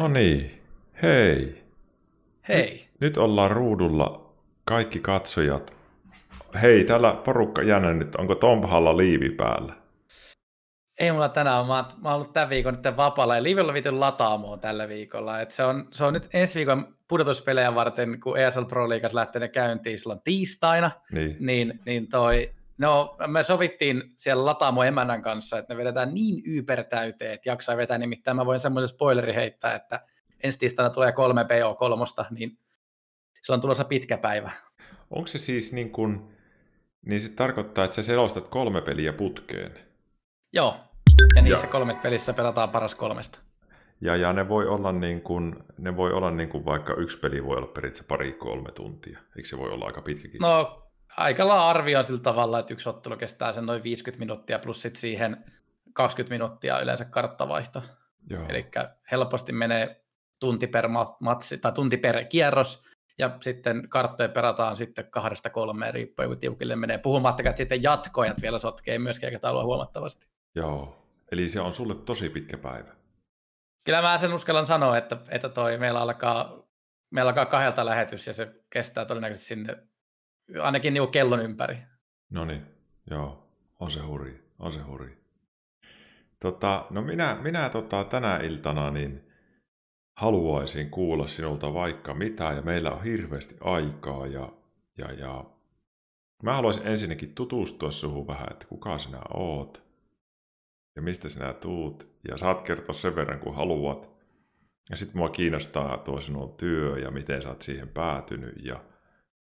No niin, hei. Hei. Nyt ollaan ruudulla kaikki katsojat. Hei, täällä porukka jännä nyt. Onko Tompahalla liivi päällä? Ei mulla tänään, mä, oon- mä oon ollut tämän viikon nyt vapaalla ja Livellä vitun lataamoon tällä viikolla. Et se, on, se on nyt ensi viikon pudotuspelejä varten, kun ESL Pro League lähtee ne käyntiin silloin tiistaina, Niin. niin, niin toi, no, me sovittiin siellä lataamo emännän kanssa, että ne vedetään niin ypertäyteen, että jaksaa vetää, nimittäin mä voin semmoisen spoileri heittää, että ensi tiistaina tulee kolme PO3, niin se on tulossa pitkä päivä. Onko se siis niin kuin, niin se tarkoittaa, että sä selostat kolme peliä putkeen. Joo, ja niissä Ja- kolmessa pelissä pelataan paras kolmesta. Ja, ja ne voi olla niin kuin, ne voi olla niin kuin vaikka yksi peli voi olla periaatteessa pari kolme tuntia. Eikö se voi olla aika pitkäkin? No, aika lailla arvioin sillä tavalla, että yksi ottelu kestää sen noin 50 minuuttia, plus sit siihen 20 minuuttia yleensä karttavaihto. Eli helposti menee tunti per ma- matsi, tai tunti per kierros, ja sitten karttoja perataan sitten kahdesta kolmeen, riippuen kun tiukille menee. Puhumattakaan, että sitten jatkoajat vielä sotkee myöskin aikataulua huomattavasti. Joo. Eli se on sulle tosi pitkä päivä. Kyllä mä sen uskallan sanoa, että, että toi meillä alkaa, meillä alkaa kahdelta lähetys, ja se kestää todennäköisesti sinne ainakin niinku kellon ympäri. No niin, joo. On se hurja, on se hurja. Tota, no minä, minä tota, tänä iltana niin haluaisin kuulla sinulta vaikka mitä, ja meillä on hirveästi aikaa, ja, ja, ja mä haluaisin ensinnäkin tutustua suhun vähän, että kuka sinä oot, ja mistä sinä tuut, ja saat kertoa sen verran, kun haluat. Ja sitten mua kiinnostaa tuo sinun työ, ja miten sä oot siihen päätynyt, ja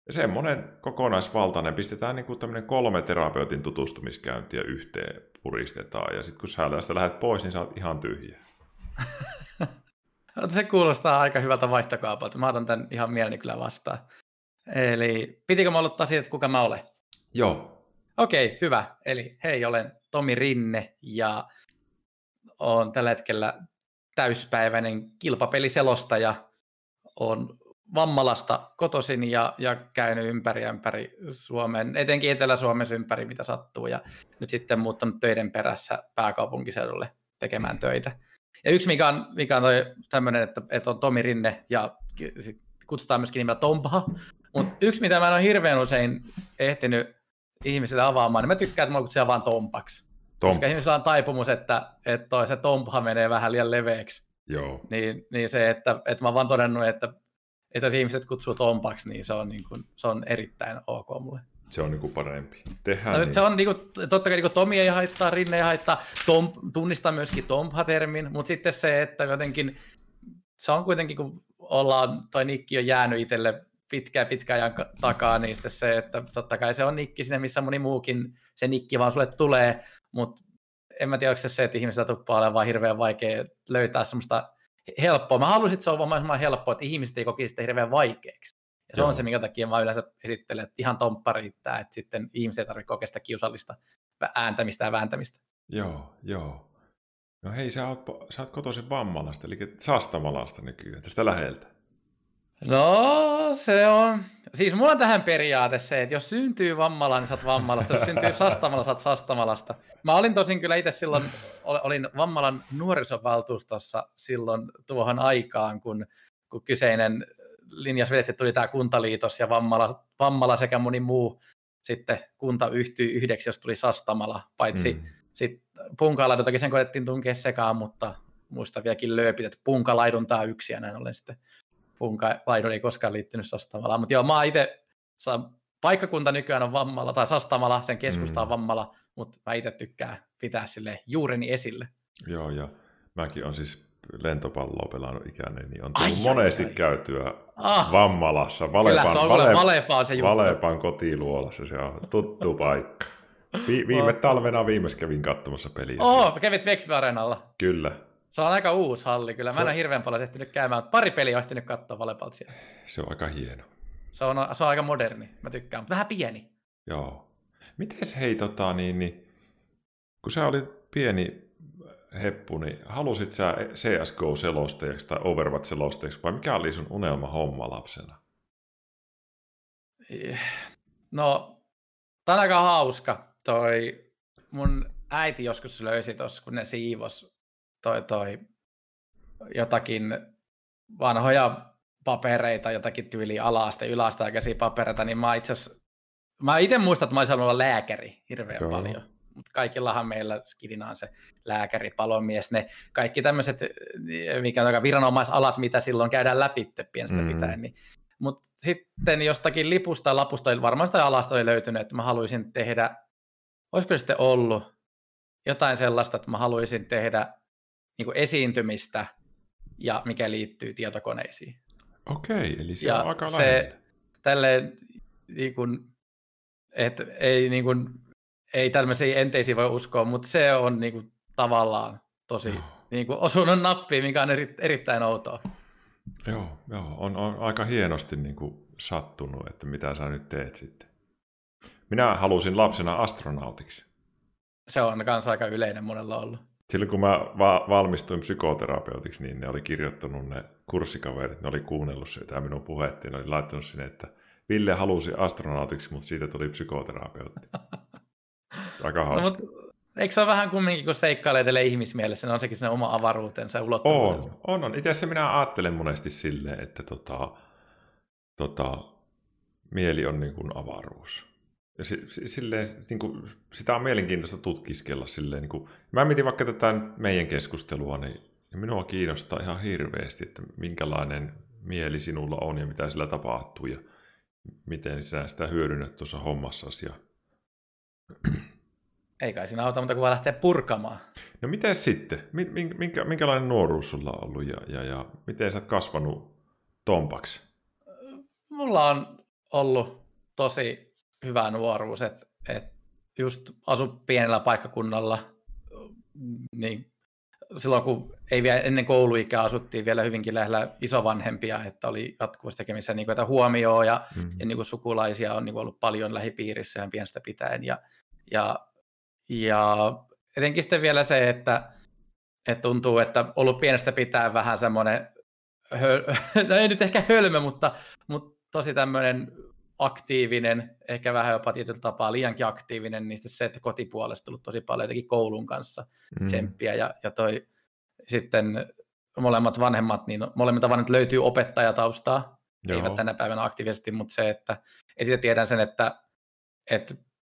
ja semmoinen kokonaisvaltainen, pistetään niin kuin tämmöinen kolme terapeutin tutustumiskäyntiä yhteen puristetaan, ja sitten kun sä tästä lähdet pois, niin sä oot ihan tyhjä. Se kuulostaa aika hyvältä vaihtokaupalta. Mä otan tämän ihan mieleni kyllä vastaan. Eli pitikö mä aloittaa siitä, että kuka mä olen? Joo, Okei, hyvä. Eli hei, olen Tomi Rinne ja olen tällä hetkellä täyspäiväinen kilpapeliselostaja. Olen Vammalasta kotoisin ja, ja käynyt ympäri ympäri Suomen, etenkin Etelä-Suomessa ympäri, mitä sattuu. Ja nyt sitten muuttanut töiden perässä pääkaupunkiseudulle tekemään töitä. Ja yksi, mikä on, mikä on tämmöinen, että, että on Tomi Rinne ja kutsutaan myöskin nimellä Tompaha. Mutta yksi, mitä mä en ole hirveän usein ehtinyt ihmisille avaamaan, niin mä tykkään, että mä kutsutaan vaan Tompaksi. Tom. Koska ihmisillä on taipumus, että, että toi se Tompaha menee vähän liian leveäksi. Joo, Niin, niin se, että, että mä oon vaan todennut, että, että jos ihmiset kutsuu Tompaksi, niin se on, niin kuin, se on erittäin ok mulle. se on niin kuin parempi. Tehdään No, niin. se on niinku, totta kai niinku Tomi ei haittaa, Rinne ei haittaa, Tom, tunnistaa myöskin Tompha-termin, mutta sitten se, että jotenkin se on kuitenkin, kun ollaan, toi nikki on jäänyt itselle pitkään pitkään ajan ka- takaa, niin sitten se, että totta kai se on nikki sinne, missä moni muukin se nikki vaan sulle tulee, mutta en mä tiedä, onko se se, että ihmisillä tuppaa olemaan vaan hirveän vaikea löytää semmoista helppoa. Mä haluaisin, että se on mahdollisimman helppoa, että ihmiset ei kokisi sitä hirveän vaikeaksi. Ja se Joo. on se, minkä takia mä yleensä esittelen, että ihan tomppa riittää, että sitten ihmiset ei tarvitse kokea sitä kiusallista ääntämistä ja vääntämistä. Joo, joo. No hei, sä oot, sä oot kotoisin Vammalasta, eli Sastamalasta nykyään, tästä läheltä. No, se on... Siis mulla on tähän periaate se, että jos syntyy vammala, niin oot vammalasta. Jos syntyy sastamala, sä oot sastamalasta. Mä olin tosin kyllä itse silloin, ol- olin Vammalan nuorisovaltuustossa silloin tuohon aikaan, kun, kun kyseinen linjas vedettiin, tuli tämä kuntaliitos ja Vammala, Vammala sekä moni muu sitten kunta yhtyi yhdeksi, jos tuli Sastamala, paitsi Mm. sitten punkalaidun toki sen koettiin tunkea sekaan, mutta muista vieläkin lööpit, että punkalaiduntaa yksi ja näin ollen sitten punkalaidun ei koskaan liittynyt Sastamalaan. Mutta joo, mä oon itse, paikkakunta nykyään on Vammala, tai Sastamala, sen keskusta on Mm. Vammala, mutta mä itse tykkään pitää sille juureni esille. Joo, ja mäkin on siis lentopalloa pelannut ikäinen, niin on tullut ai, monesti ai. käytyä Ah, Vammalassa, kyllä, Valepan, se on kyllä Vale- se juttu. Valepan kotiluolassa, se on tuttu paikka. Vi- viime Oh. talvena viimeis kävin katsomassa peliä. Oh, kävit Vexby Areenalla. Kyllä, Se on aika uusi halli kyllä. Mä en ole hirveän paljon ehtinyt käymään, pari peliä on ehtinyt katsoa Valepalta siellä. se on aika hieno. Se on, se on aika moderni, mä tykkään, vähän pieni. Joo. Mites hei, tota, niin, niin, kun sä olit pieni heppu, niin halusit sä CSGO-selostajaksi tai Overwatch-selostajaksi, vai mikä oli sun unelma homma lapsena? No, tää on aika hauska. Toi mun äiti joskus löysi tossa, kun ne siivos toi, toi jotakin vanhoja papereita, jotakin tyyli alasta, ylästä ja käsipapereita, niin mä itse mä itse muistan, että mä olisin olla lääkäri hirveän Joo. paljon. Mutta kaikillahan meillä skidina on se lääkäri, palomies, ne kaikki tämmöiset, mikä on viranomaisalat, mitä silloin käydään läpi pienestä mm. pitäen. Niin. Mutta sitten jostakin lipusta, lapusta, varmaan sitä alasta oli löytynyt, että mä haluaisin tehdä, olisiko se sitten ollut jotain sellaista, että mä haluaisin tehdä niin kuin esiintymistä ja mikä liittyy tietokoneisiin. Okei, eli se ja on aika se, tälleen, niin kuin, että ei, niin kuin, ei tämmöisiä enteisiä voi uskoa, mutta se on niin kuin, tavallaan tosi niin kuin, osunut nappiin, mikä on eri, erittäin outoa. Joo, joo on, on aika hienosti niin kuin, sattunut, että mitä sä nyt teet sitten. Minä halusin lapsena astronautiksi. Se on myös aika yleinen monella ollut. Silloin kun mä va- valmistuin psykoterapeutiksi, niin ne oli kirjoittanut ne kurssikaverit, ne oli kuunnellut sitä minun puhetta, ne oli laittanut sinne, että Ville halusi astronautiksi, mutta siitä tuli psykoterapeutti. Aika no, hauska. No, mutta eikö se ole vähän kumminkin, kun seikkailee teille ihmismielessä, niin on sekin sen oma avaruutensa ja ulottuvuutensa? On, on, on. Itse asiassa minä ajattelen monesti silleen, että tota, tota, mieli on niin kuin avaruus. Ja silleen, niin kuin, sitä on mielenkiintoista tutkiskella. Silleen, niin kuin, mä mietin vaikka tätä meidän keskustelua, niin minua kiinnostaa ihan hirveästi, että minkälainen mieli sinulla on ja mitä sillä tapahtuu ja miten sinä sitä hyödynnät tuossa hommassasi. Ja... Ei kai siinä auta, mutta kun vaan lähtee purkamaan. No miten sitten? Minkä, minkälainen nuoruus sulla on ollut ja, ja, ja miten sä oot kasvanut tompaksi? Mulla on ollut tosi hyvä nuoruus, että et just asu pienellä paikkakunnalla, niin silloin kun ei vielä ennen kouluikää asuttiin vielä hyvinkin lähellä isovanhempia, että oli jatkuvasti tekemissä niin kuin, huomioon ja, mm. ja niin kuin sukulaisia on niin kuin ollut paljon lähipiirissä ja pienestä pitäen. Ja, ja, ja etenkin sitten vielä se, että, että tuntuu, että ollut pienestä pitäen vähän semmoinen, no ei nyt ehkä hölmö, mutta, mutta tosi tämmöinen aktiivinen, ehkä vähän jopa tietyllä tapaa liiankin aktiivinen, niin se, että kotipuolesta tullut tosi paljon jotenkin koulun kanssa mm. tsemppiä ja, ja toi sitten molemmat vanhemmat, niin molemmilta vanhemmat löytyy opettajataustaa, Joo. eivät tänä päivänä aktiivisesti, mutta se, että et tiedän sen, että, että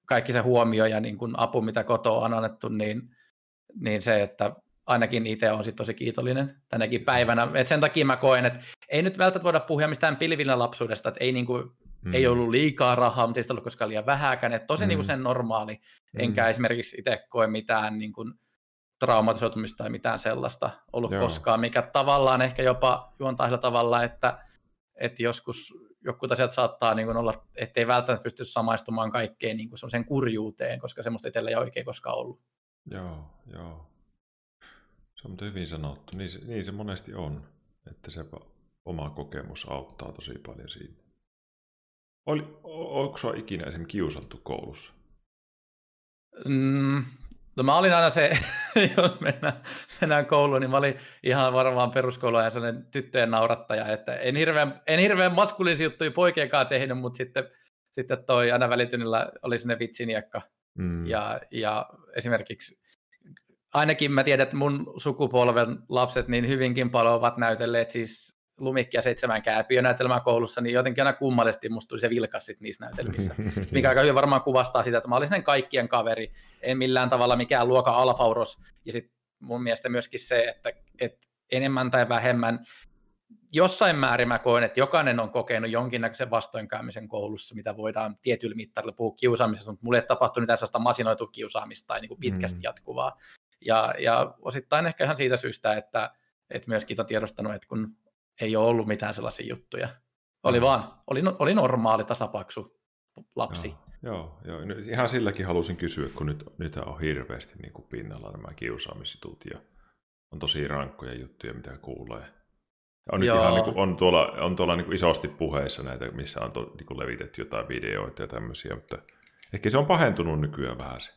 kaikki se huomio ja niin kuin apu, mitä kotoa on annettu, niin, niin se, että ainakin itse on sit tosi kiitollinen tänäkin päivänä. Et sen takia mä koen, että ei nyt välttämättä voida puhua mistään pilvinä lapsuudesta, että ei niin kuin Mm. Ei ollut liikaa rahaa, mutta ei sitä ollut koskaan liian vähäkään. Että tosi mm. niin kuin sen normaali. Mm. Enkä esimerkiksi itse koe mitään niin kuin, traumatisoitumista tai mitään sellaista ollut Joo. koskaan, mikä tavallaan ehkä jopa juontaa sillä tavalla, että, että joskus joku asiat saattaa niin kuin olla, ettei välttämättä pysty samaistumaan kaikkeen niin sen kurjuuteen, koska semmoista itsellä ei oikein koskaan ollut. Joo, joo. Se on hyvin sanottu. Niin se, niin se monesti on, että se oma kokemus auttaa tosi paljon siinä. Oli, onko sinua ikinä esimerkiksi kiusattu koulussa? Mm, no mä olin aina se, jos mennään, mennään kouluun, niin mä olin ihan varmaan peruskouluajan sellainen tyttöjen naurattaja, että en hirveän, en hirveän maskuliinisia juttuja poikienkaan tehnyt, mutta sitten, sitten toi aina välitynnillä oli sinne vitsiniekka. Mm. Ja, ja esimerkiksi ainakin mä tiedän, että mun sukupolven lapset niin hyvinkin paljon ovat näytelleet siis Lumikki ja seitsemän kääpiö näytelmää koulussa, niin jotenkin aina kummallisesti musta tuli se vilkas sit niissä näytelmissä. Mikä aika hyvin varmaan kuvastaa sitä, että mä olin sen kaikkien kaveri, en millään tavalla mikään luokan alfauros. Ja sitten mun mielestä myöskin se, että, että enemmän tai vähemmän jossain määrin mä koen, että jokainen on kokenut jonkinnäköisen vastoinkäymisen koulussa, mitä voidaan tietyllä mittarilla puhua kiusaamisesta, mutta mulle ei tapahtunut tässä sitä masinoitu kiusaamista tai niin kuin pitkästi mm. jatkuvaa. Ja, ja osittain ehkä ihan siitä syystä, että, että myöskin on tiedostanut, että kun ei ole ollut mitään sellaisia juttuja. Oli mm. vaan, oli, oli normaali tasapaksu lapsi. Joo, joo, joo. ihan silläkin halusin kysyä, kun nyt, nyt on hirveästi niin kuin pinnalla nämä kiusaamisjutut ja on tosi rankkoja juttuja, mitä kuulee. On, nyt ihan, niin kuin, on tuolla, on tuolla niin kuin isosti puheissa näitä, missä on to, niin kuin levitetty jotain videoita ja tämmöisiä, mutta ehkä se on pahentunut nykyään vähän se.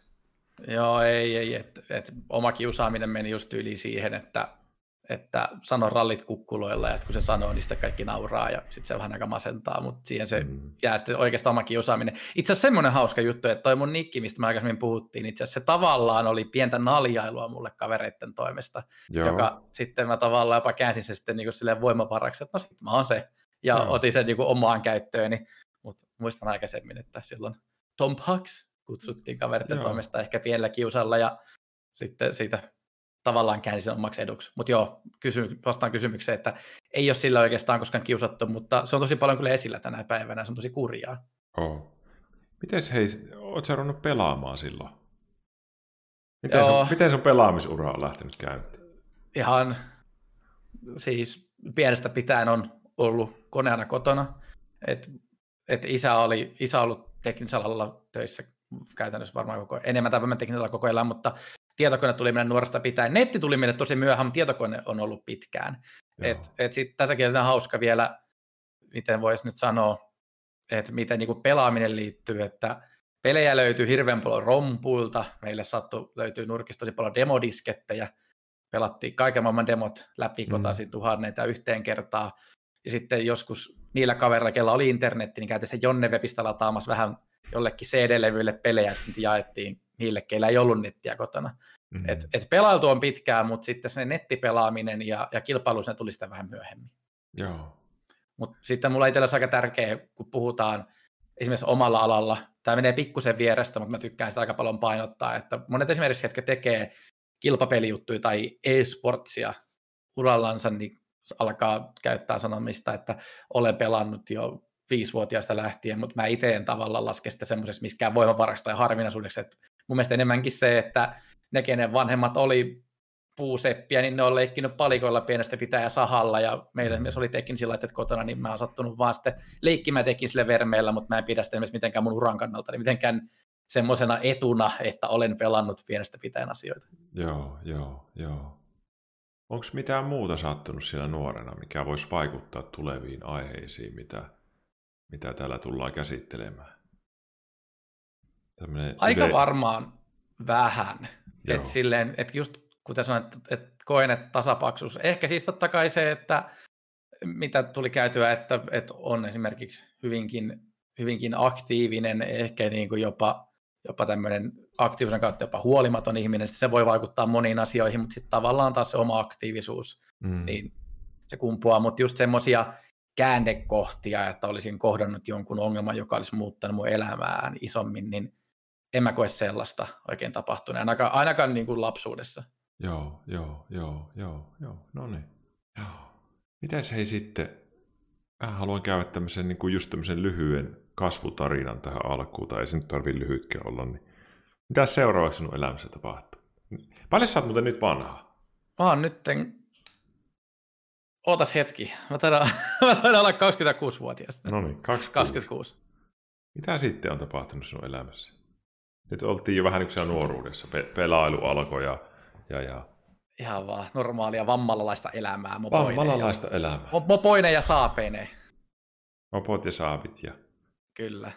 Joo, ei, ei. Et, et, oma kiusaaminen meni just yli siihen, että että sano rallit kukkuloilla, ja sitten kun se sanoo, niin sitten kaikki nauraa, ja sitten se vähän aika masentaa, mutta siihen se mm. jää sitten oikeastaan oma kiusaaminen. Itse asiassa semmoinen hauska juttu, että toi mun nikki, mistä me aikaisemmin puhuttiin, itse asiassa se tavallaan oli pientä naljailua mulle kavereiden toimesta, Joo. joka sitten mä tavallaan jopa käänsin se sitten niin kuin voimavaraksi, että no sitten mä oon se, ja Joo. otin sen niin kuin omaan käyttööni, mutta muistan aikaisemmin, että silloin Tom Hux kutsuttiin kavereiden toimesta ehkä pienellä kiusalla, ja sitten siitä tavallaan käänsi sen omaksi eduksi. Mutta joo, kysy, vastaan kysymykseen, että ei ole sillä oikeastaan koskaan kiusattu, mutta se on tosi paljon kyllä esillä tänä päivänä, se on tosi kurjaa. Oh. Miten hei, oot sä ruvennut pelaamaan silloin? Miten, joo. sun, miten sun pelaamisura on lähtenyt käyntiin? Ihan, siis pienestä pitäen on ollut koneena kotona. Et, et isä oli isä ollut teknisellä alalla töissä käytännössä varmaan koko, enemmän tai vähemmän teknisellä koko ajan, mutta tietokone tuli meidän nuoresta pitäen. Netti tuli meille tosi myöhään, mutta tietokone on ollut pitkään. Et, et sit tässäkin on hauska vielä, miten voisi nyt sanoa, että miten niin pelaaminen liittyy, että pelejä löytyy hirveän paljon rompuilta, meille sattu löytyy nurkista tosi paljon demodiskettejä, pelattiin kaiken maailman demot läpi kotaisin mm. tuhanneita yhteen kertaa, ja sitten joskus niillä kavereilla, kella oli internetti, niin käytiin Jonne Webistä lataamassa vähän jollekin CD-levyille pelejä, ja sitten jaettiin niille, keillä ei ollut nettiä kotona. Mm-hmm. Et, et pelailtu on pitkään, mutta sitten se nettipelaaminen ja, ja kilpailu ne tuli sitä vähän myöhemmin. Joo. Mutta sitten mulla itsellä aika tärkeä, kun puhutaan esimerkiksi omalla alalla, tämä menee pikkusen vierestä, mutta mä tykkään sitä aika paljon painottaa, että monet esimerkiksi, jotka tekee kilpapelijuttuja tai e-sportsia urallansa, niin alkaa käyttää sanomista, että olen pelannut jo viisivuotiaasta lähtien, mutta mä itse en tavallaan laske sitä semmoisessa miskään voimavaraksi tai harvinaisuudeksi, että mun mielestä enemmänkin se, että ne, kenen vanhemmat oli puuseppiä, niin ne on leikkinyt palikoilla pienestä pitää ja sahalla, ja meillä myös oli teknisiä laitteet kotona, niin mä oon sattunut vaan sitten leikkimään teknisille vermeillä, mutta mä en pidä sitä mitenkään mun uran kannalta, niin mitenkään semmoisena etuna, että olen pelannut pienestä pitäen asioita. Joo, joo, joo. Onko mitään muuta sattunut siellä nuorena, mikä voisi vaikuttaa tuleviin aiheisiin, mitä, mitä täällä tullaan käsittelemään? Tämmönen Aika yle... varmaan vähän. Että silleen, että just kuten sanoin, että, että koen, että tasapaksuus. Ehkä siis totta kai se, että mitä tuli käytyä, että, että on esimerkiksi hyvinkin, hyvinkin aktiivinen, ehkä niin kuin jopa, jopa tämmöinen aktiivisen kautta jopa huolimaton ihminen, se voi vaikuttaa moniin asioihin, mutta sitten tavallaan taas se oma aktiivisuus, mm. niin se kumpuaa, mutta just semmoisia käännekohtia, että olisin kohdannut jonkun ongelman, joka olisi muuttanut mun elämään isommin, niin en mä koe sellaista oikein tapahtuneen, ainakaan, ainakaan niin kuin lapsuudessa. Joo, joo, joo, joo, joo, no niin. Joo. Mitäs hei sitten, mä haluan käydä tämmöisen niin kuin just tämmöisen lyhyen kasvutarinan tähän alkuun, tai ei se nyt tarvitse lyhytkään olla, niin mitä seuraavaksi sinun elämässä tapahtuu? Paljon sä oot muuten nyt vanha? Mä oon nytten... Ootas hetki. Mä taidan, mä taidan olla 26-vuotias. No niin, 26. 26. Mitä sitten on tapahtunut sinun elämässä? Nyt oltiin jo vähän niin nuoruudessa. Pe- pelailu alkoi ja, ja, ja... Ihan vaan normaalia vammalalaista elämää. Vammalalaista ja... elämää. Mopoine ja saapeine. Mopot ja saapit ja... Kyllä.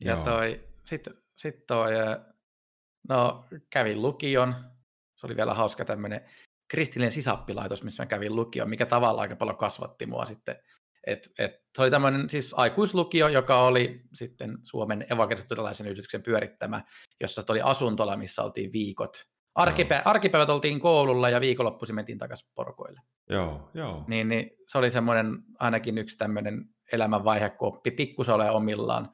Ja Joo. toi, sitten sit toi, no kävin lukion. Se oli vielä hauska tämmöinen kristillinen sisappilaitos, missä mä kävin lukion, mikä tavallaan aika paljon kasvatti mua sitten et, et, se oli tämmöinen siis aikuislukio, joka oli sitten Suomen evankelistorilaisen yhdistyksen pyörittämä, jossa oli asuntola, missä oltiin viikot. Arkipä, arkipäivät oltiin koululla ja viikonloppuisin mentiin takaisin porkoille. Joo, joo. Niin, niin se oli semmoinen ainakin yksi tämmöinen elämänvaihe, kun oppi pikkusen ole omillaan.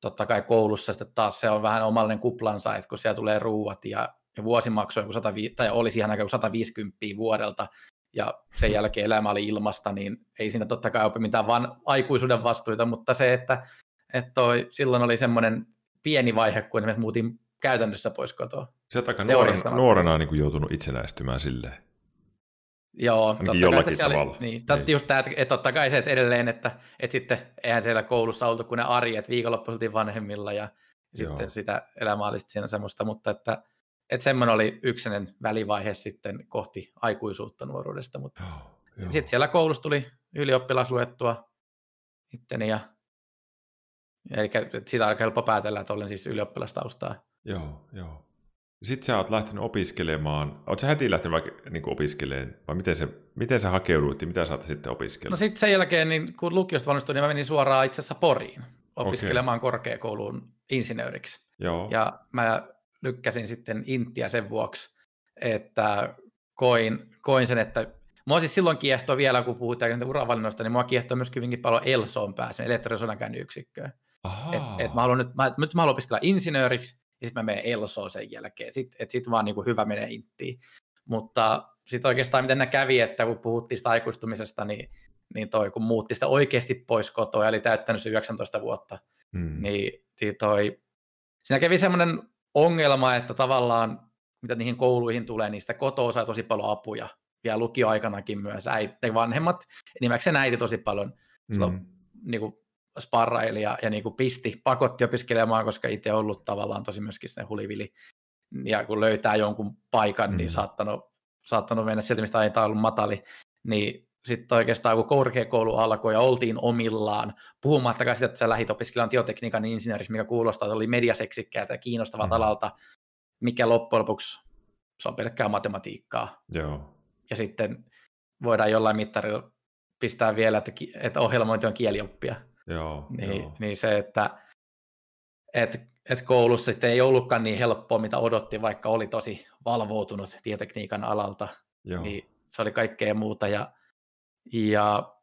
Totta kai koulussa sitten taas se on vähän omallinen kuplansa, että kun siellä tulee ruuat ja, ja vuosimaksu joku 105, tai olisi ihan aika 150 vuodelta, ja sen jälkeen elämä oli ilmasta, niin ei siinä totta kai opi mitään vaan aikuisuuden vastuita, mutta se, että, että toi, silloin oli semmoinen pieni vaihe, kun me muutin käytännössä pois kotoa. Sä oot aika nuorena, nuorena niin kuin joutunut itsenäistymään silleen. Joo, Ainakin totta jollakin kai tavalla. Oli, niin, niin. just tämä, että, että totta kai se, että edelleen, että, että sitten eihän siellä koulussa oltu kuin ne arjet, viikonloppu vanhemmilla ja, ja sitten sitä elämää oli siinä semmoista, mutta että että semmoinen oli yksinen välivaihe sitten kohti aikuisuutta nuoruudesta, mutta oh, sitten siellä koulussa tuli ylioppilas luettua itteni ja eli siitä on aika helppo päätellä, että olen siis ylioppilastaustaa. Joo, joo. Sitten sä oot lähtenyt opiskelemaan. Oot sä heti lähtenyt vaikka niin opiskelemaan? Vai miten, se, miten sä hakeuduit ja mitä sä sitten opiskella? No sitten sen jälkeen, niin kun lukiosta valmistuin, niin mä menin suoraan itse asiassa Poriin opiskelemaan okay. korkeakouluun insinööriksi. Joo. Ja mä lykkäsin sitten Intiä sen vuoksi, että koin, koin sen, että Mua siis silloin kiehtoi vielä, kun puhutaan uravalinnoista, niin mua kiehtoi myös hyvinkin paljon Elsoon pääsen, elektrosodankäynnin yksikköön. Et, et mä haluan nyt, mä, nyt mä haluan opiskella insinööriksi, ja sitten mä menen Elsoon sen jälkeen. Sitten sit vaan niin kuin hyvä menee Inttiin. Mutta sitten oikeastaan miten nämä kävi, että kun puhuttiin sitä aikuistumisesta, niin, niin toi, kun muutti sitä oikeasti pois kotoa, eli täyttänyt se 19 vuotta, mm. niin, niin toi, siinä kävi semmoinen ongelma, että tavallaan mitä niihin kouluihin tulee, sitä kotoa sai tosi paljon apuja vielä lukioaikanakin myös äiti, vanhemmat, enimmäkseen äiti tosi paljon mm. niin kuin sparraili ja, ja niin kuin pisti, pakotti opiskelemaan, koska itse ollut tavallaan tosi myöskin se hulivili. Ja kun löytää jonkun paikan, niin mm. niin saattanut, saattanut mennä sieltä, mistä aina ollut matali, niin sitten oikeastaan kun korkeakoulu alkoi ja oltiin omillaan, puhumattakaan sitä, että sä lähit opiskelemaan tiotekniikan insinööriksi, mikä kuulostaa, että oli mediaseksikkäitä ja kiinnostavat mm. alalta, mikä loppujen lopuksi se on pelkkää matematiikkaa. Joo ja sitten voidaan jollain mittarilla pistää vielä, että, että ohjelmointi on kielioppia. Joo, niin, joo. niin se, että et, et koulussa sitten ei ollutkaan niin helppoa, mitä odotti, vaikka oli tosi valvoutunut tietotekniikan alalta, joo. niin se oli kaikkea muuta. Ja, ja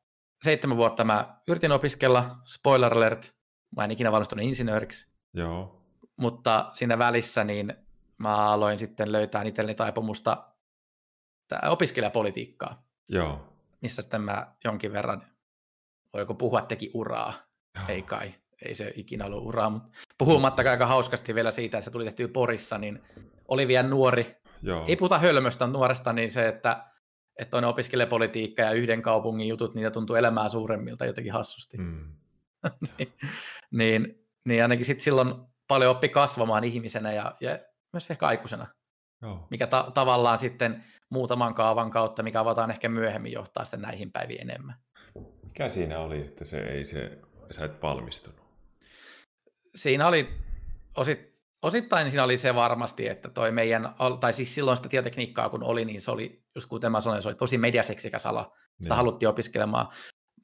seitsemän vuotta mä yritin opiskella, spoiler alert, mä en ikinä valmistunut insinööriksi. Joo. Mutta siinä välissä niin mä aloin sitten löytää itselleni taipumusta opiskelijapolitiikkaa. Joo. Missä sitten mä jonkin verran, voiko puhua, teki uraa. Joo. Ei kai, ei se ikinä ollut uraa, mutta puhumattakaan aika hauskasti vielä siitä, että se tuli tehty Porissa, niin oli vielä nuori. Joo. Ei puhuta hölmöstä nuoresta, niin se, että että on opiskelijapolitiikka ja yhden kaupungin jutut, niitä tuntuu elämää suuremmilta jotenkin hassusti. Mm. niin, niin, niin ainakin sitten silloin paljon oppi kasvamaan ihmisenä ja, ja myös ehkä aikuisena. Joo. Mikä ta- tavallaan sitten muutaman kaavan kautta, mikä avataan ehkä myöhemmin, johtaa sitten näihin päiviin enemmän. Mikä siinä oli, että se ei se, sä et valmistunut? Siinä oli osit, osittain siinä oli se varmasti, että toi meidän, tai siis silloin sitä tietotekniikkaa kun oli, niin se oli, just kuten mä sanoin, se oli tosi mediaseksikäs ala. Sitä niin. haluttiin opiskelemaan.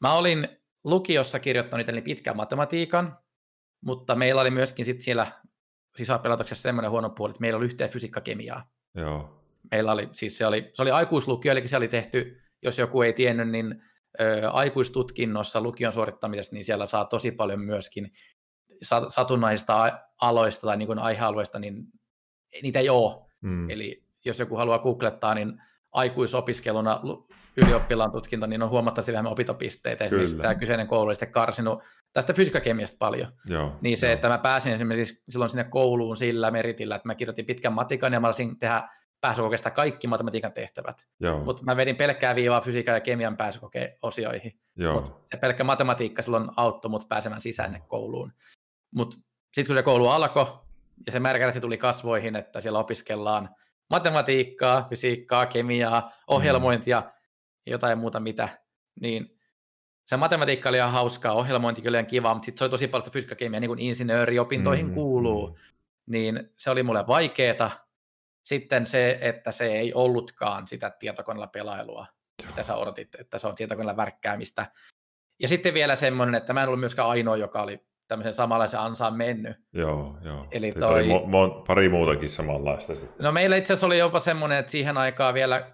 Mä olin lukiossa kirjoittanut itselleni pitkän matematiikan, mutta meillä oli myöskin sitten siellä sisäoppilaitoksessa semmoinen huono puoli, että meillä oli yhteen fysiikkakemiaa. Joo. Meillä oli, siis se oli, se oli aikuislukio, eli se oli tehty, jos joku ei tiennyt, niin ö, aikuistutkinnossa lukion suorittamisesta, niin siellä saa tosi paljon myöskin satunnaisista aloista tai niin kuin aihealueista, niin niitä ei ole. Mm. Eli jos joku haluaa googlettaa, niin aikuisopiskeluna ylioppilaan tutkinto, niin on huomattavasti vähemmän opintopisteitä. Esimerkiksi tämä kyseinen koulu oli sitten karsinut tästä fysiikkakemiasta paljon. Joo, niin se, joo. että mä pääsin esimerkiksi silloin sinne kouluun sillä meritillä, että mä kirjoitin pitkän matikan ja mä olisin tehdä pääsykokeesta kaikki matematiikan tehtävät. Mutta mä vedin pelkkää viivaa fysiikan ja kemian pääsykokeosioihin. Mutta se pelkkä matematiikka silloin auttoi mut pääsemään sisään kouluun. Mutta sitten kun se koulu alkoi ja se märkärästi tuli kasvoihin, että siellä opiskellaan matematiikkaa, fysiikkaa, kemiaa, ohjelmointia mm. ja jotain muuta mitä, niin se matematiikka oli ihan hauskaa, ohjelmointi kyllä ihan kiva, mutta sitten se oli tosi paljon fysiikkakemia, niin kuin insinööriopintoihin mm, kuuluu, mm. niin se oli mulle vaikeeta. Sitten se, että se ei ollutkaan sitä tietokoneella pelailua, Joo. mitä sä odotit, että se on tietokoneella värkkäämistä. Ja sitten vielä semmoinen, että mä en ollut myöskään ainoa, joka oli tämmöisen samanlaisen ansaan mennyt. Joo, joo. Eli toi... mo- mo- pari muutakin samanlaista. Sitten. No meillä itse asiassa oli jopa semmoinen, että siihen aikaan vielä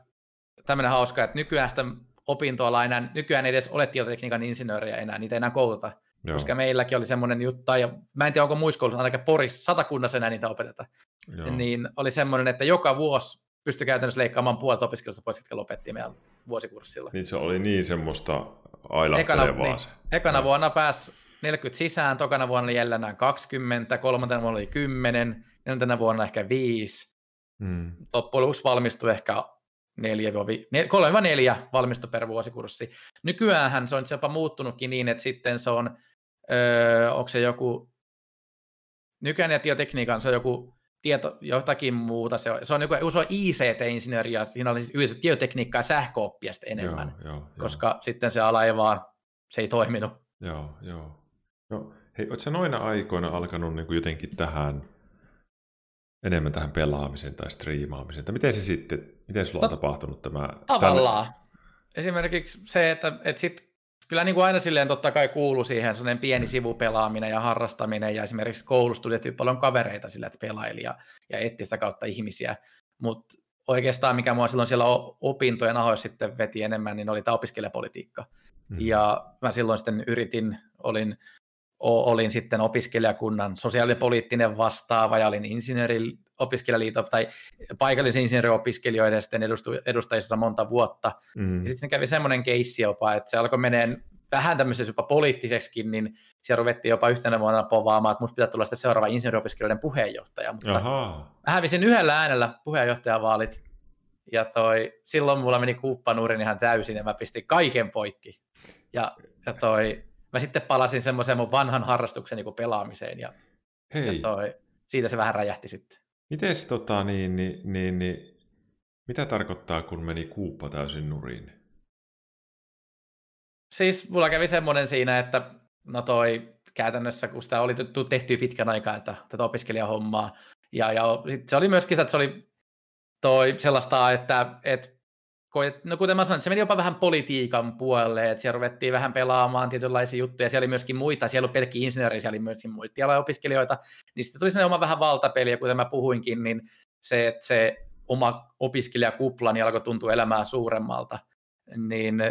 tämmöinen hauska, että nykyään sitä opintoa enää, nykyään ei edes ole tietotekniikan insinöörejä enää, niitä ei enää kouluta. Joo. Koska meilläkin oli semmoinen juttu, ja mä en tiedä onko muissa koulussa, ainakaan Porissa, satakunnassa enää niitä opeteta. Joo. Niin oli semmoinen, että joka vuosi pystyi käytännössä leikkaamaan puolet opiskelusta pois, jotka lopetti meidän vuosikurssilla. Niin se oli niin semmoista ailahtelevaa ekana, niin, ekana vuonna pääsi 40 sisään, tokana vuonna oli jälleen 20, kolmantena vuonna oli 10, neljäntenä vuonna ehkä 5. Hmm. Loppujen lopuksi valmistui ehkä 3-4 valmistu per vuosikurssi. Nykyään se on jopa muuttunutkin niin, että sitten se on, öö, onko se joku, nykyään ja tietotekniikan se on joku tieto, jotakin muuta. Se on, se on joku se on ICT-insinööri ja siinä oli siis yhdessä tietotekniikkaa ja sähköoppia enemmän, joo, joo, koska joo. sitten se ala ei vaan, se ei toiminut. Joo, joo. No, hei, oletko noina aikoina alkanut niin jotenkin tähän enemmän tähän pelaamiseen tai striimaamiseen? Tai miten se sitten, miten sulla on no, tapahtunut tämä? Tavallaan. Tämän... Esimerkiksi se, että, että sit, kyllä niin kuin aina silleen totta kai kuuluu siihen sellainen pieni sivupelaaminen ja harrastaminen, ja esimerkiksi koulussa tuli paljon kavereita sillä, että pelaili ja, ja etti sitä kautta ihmisiä, mutta oikeastaan mikä mua silloin siellä opintojen ahoissa sitten veti enemmän, niin oli tämä opiskelijapolitiikka. Mm. Ja mä silloin sitten yritin, olin, olin sitten opiskelijakunnan sosiaalipoliittinen vastaava ja olin insinööri opiskelijaliiton tai paikallisen insinööriopiskelijoiden sitten edustajissa monta vuotta. Mm. Ja sitten se kävi semmoinen keissi jopa, että se alkoi meneen vähän tämmöisessä jopa poliittiseksikin, niin siellä ruvettiin jopa yhtenä vuonna povaamaan, että musta pitää tulla sitten seuraava insinööriopiskelijoiden puheenjohtaja. Mutta Aha. mä hävisin yhdellä äänellä puheenjohtajavaalit, ja toi, silloin mulla meni kuuppanurin ihan täysin, ja mä pistin kaiken poikki. Ja, ja toi, mä sitten palasin semmoiseen mun vanhan harrastuksen niin pelaamiseen, ja, Hei. ja toi, siitä se vähän räjähti sitten. Mites tota, niin, niin, niin, niin, mitä tarkoittaa, kun meni kuuppa täysin nurin? Siis mulla kävi semmoinen siinä, että no toi käytännössä, kun sitä oli tehty pitkän aikaa, että tätä opiskelijahommaa, ja, ja sit se oli myöskin sitä, että se oli toi sellaista, että, että no kuten mä sanoin, se meni jopa vähän politiikan puolelle, että siellä ruvettiin vähän pelaamaan tietynlaisia juttuja, siellä oli myöskin muita, siellä oli pelkkiä insinöörejä, siellä oli myöskin muita opiskelijoita, niin sitten tuli sellainen oma vähän valtapeli, ja kuten mä puhuinkin, niin se, että se oma opiskelijakupla niin alkoi tuntua elämää suuremmalta, niin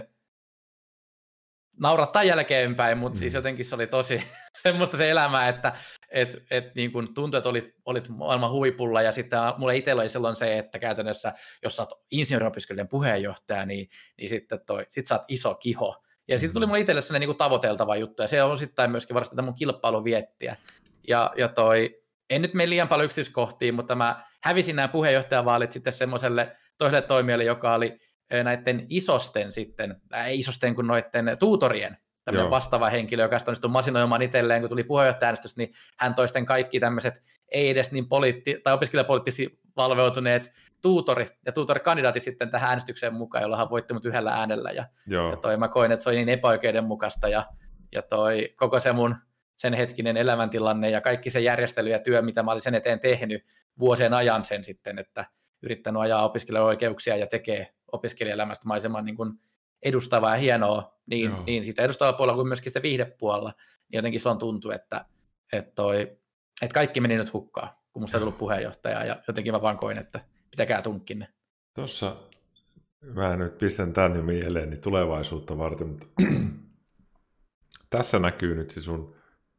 naurattaa jälkeenpäin, mutta siis mm. siis jotenkin se oli tosi semmoista se elämä, että et, et niin kun tuntui, että olit, olit maailman huipulla ja sitten mulle itsellä oli silloin se, että käytännössä jos sä oot insinööriopiskelijan puheenjohtaja, niin, niin sitten toi, sit sä oot iso kiho. Ja sitten tuli mm. mulle itselle sellainen niin tavoiteltava juttu, ja se on sitten myöskin varmasti tätä mun kilpailuviettiä. Ja, ja toi, en nyt mene liian paljon yksityiskohtiin, mutta mä hävisin nämä puheenjohtajavaalit sitten semmoiselle toiselle toimijalle, joka oli näiden isosten sitten, ei isosten kuin noiden tuutorien tämmöinen vastaava henkilö, joka onnistui masinoimaan itselleen, kun tuli puheenjohtajanäänestys, niin hän toisten kaikki tämmöiset ei edes niin poliitti- tai opiskelijapoliittisesti valveutuneet tuutorit ja tuutorikandidaatit sitten tähän äänestykseen mukaan, jolla hän voitti mut yhdellä äänellä. Ja, Joo. ja toi, mä koin, että se oli niin epäoikeudenmukaista ja, ja toi, koko se mun sen hetkinen elämäntilanne ja kaikki se järjestely ja työ, mitä mä olin sen eteen tehnyt vuosien ajan sen sitten, että yrittänyt ajaa opiskelijaoikeuksia ja tekee opiskelijaelämästä maiseman niin kuin edustavaa ja hienoa, niin, niin sitä edustavaa puolella kuin myöskin sitä viihdepuolella, niin jotenkin se on tuntuu, että, että, toi, että kaikki meni nyt hukkaan, kun musta ei tullut puheenjohtaja, ja jotenkin mä vaan koin, että pitäkää tunkkinne. Tuossa mä nyt pistän tämän jo mieleeni tulevaisuutta varten, mutta tässä näkyy nyt se sun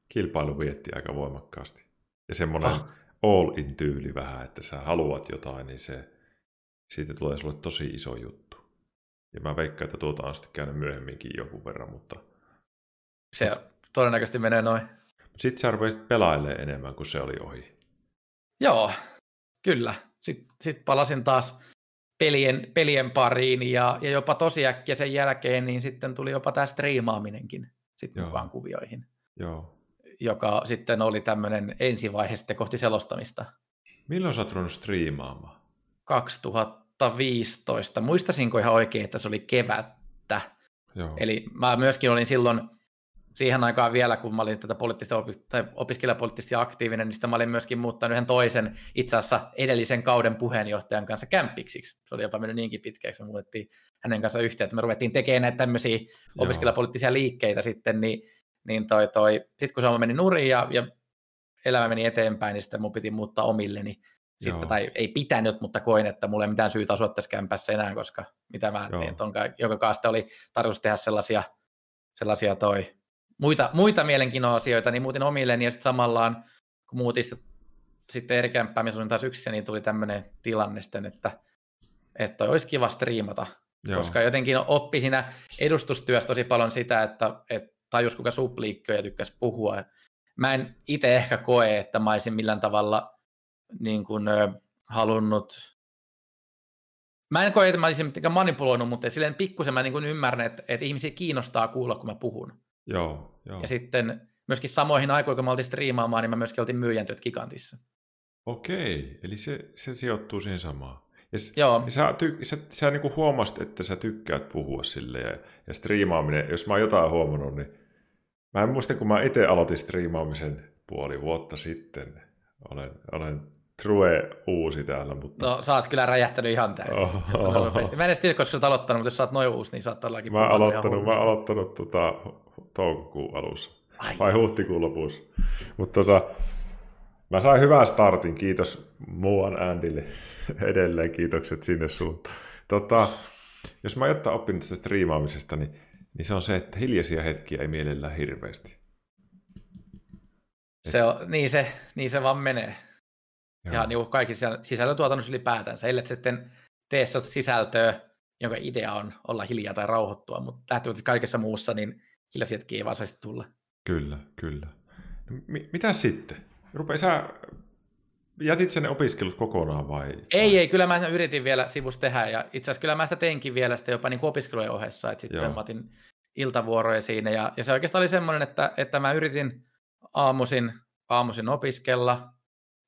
kilpailuvietti aika voimakkaasti. Ja semmoinen ah. all-in tyyli vähän, että sä haluat jotain, niin se, siitä tulee sulle tosi iso juttu. Ja mä veikkaan, että tuota on sitten käynyt myöhemminkin jonkun verran, mutta... Se todennäköisesti menee noin. Sitten sä rupesit pelailemaan enemmän, kuin se oli ohi. Joo, kyllä. Sitten sit palasin taas pelien, pelien pariin ja, ja jopa tosi äkkiä sen jälkeen, niin sitten tuli jopa tämä striimaaminenkin sitten mukaan kuvioihin. Joo. Joka sitten oli tämmöinen ensivaihe sitten kohti selostamista. Milloin sä oot striimaamaan? 2000 2015. Muistasinko ihan oikein, että se oli kevättä. Joo. Eli mä myöskin olin silloin siihen aikaan vielä, kun mä olin tätä poliittista tai opiskelijapoliittisesti aktiivinen, niin sitten mä olin myöskin muuttanut yhden toisen itse asiassa edellisen kauden puheenjohtajan kanssa kämpiksiksi. Se oli jopa mennyt niinkin pitkäksi, me muutettiin hänen kanssa yhteen, että me ruvettiin tekemään näitä tämmöisiä opiskelijapoliittisia liikkeitä sitten, niin, niin toi, toi, sitten kun se meni nurin ja, ja elämä meni eteenpäin, niin sitten mun piti muuttaa omilleni sitten, tai ei pitänyt, mutta koin, että mulla ei mitään syytä asua tässä kämpässä enää, koska mitä mä Joo. tein, tonka, joka kanssa oli tarkoitus tehdä sellaisia, sellaisia toi, muita, muita mielenkiinnon asioita, niin muutin omilleni ja sitten samallaan, kun muutin sitten, sitten eri kämppää, missä olin taas yksissä, niin tuli tämmöinen tilanne sitten, että, että olisi kiva striimata, Joo. koska jotenkin oppi siinä edustustyössä tosi paljon sitä, että, että tajus kuinka supliikkoja tykkäisi puhua. Mä en itse ehkä koe, että mä olisin millään tavalla niin kuin, halunnut Mä en koe, että mä olisin mitenkään manipuloinut, mutta silleen pikkusen mä niin kuin ymmärrän, että, että ihmisiä kiinnostaa kuulla, kun mä puhun. Joo, joo. Ja sitten myöskin samoihin aikoihin, kun mä oltiin striimaamaan, niin mä myöskin oltiin myyjän työt Gigantissa. Okei, eli se, se sijoittuu siihen samaan. Ja, Joo. ja sä, ty, sä, sä niin kuin huomasit, että sä tykkäät puhua sille ja, ja striimaaminen, jos mä oon jotain huomannut, niin mä en muista, kun mä itse aloitin striimaamisen puoli vuotta sitten. Olen, olen True uusi täällä, mutta... No, sä oot kyllä räjähtänyt ihan täysin. Oh. Mä en edes tiedä, koska sä oot aloittanut, mutta jos sä oot noin uusi, niin sä oot todellakin Mä oon aloittanut, mä aloittanut tota, toukokuun alussa. Ai. Vai huhtikuun lopussa. Mutta tota, mä sain hyvän startin, kiitos muuan Andylle edelleen, kiitokset sinne suuntaan. Tota, jos mä jotta oppin tästä striimaamisesta, niin, niin se on se, että hiljaisia hetkiä ei mielellään hirveästi. Se on, niin, se, niin se vaan menee. Joo. Ja niin kaikki sisällöntuotannossa ylipäätänsä, ellei sitten tee sellaista sisältöä, jonka idea on olla hiljaa tai rauhoittua, mutta lähtökohtaisesti kaikessa muussa, niin hiljaisia hetkiä ei vaan saisi tulla. Kyllä, kyllä. M- mitä sitten? Rupea, sä jätit sen opiskelut kokonaan vai? Ei, ei, kyllä mä yritin vielä sivus tehdä ja itse asiassa kyllä mä sitä teinkin vielä sitä jopa niin opiskelujen ohessa, että sitten Joo. mä otin iltavuoroja siinä ja, ja se oikeastaan oli semmoinen, että, että mä yritin aamuisin, aamuisin opiskella,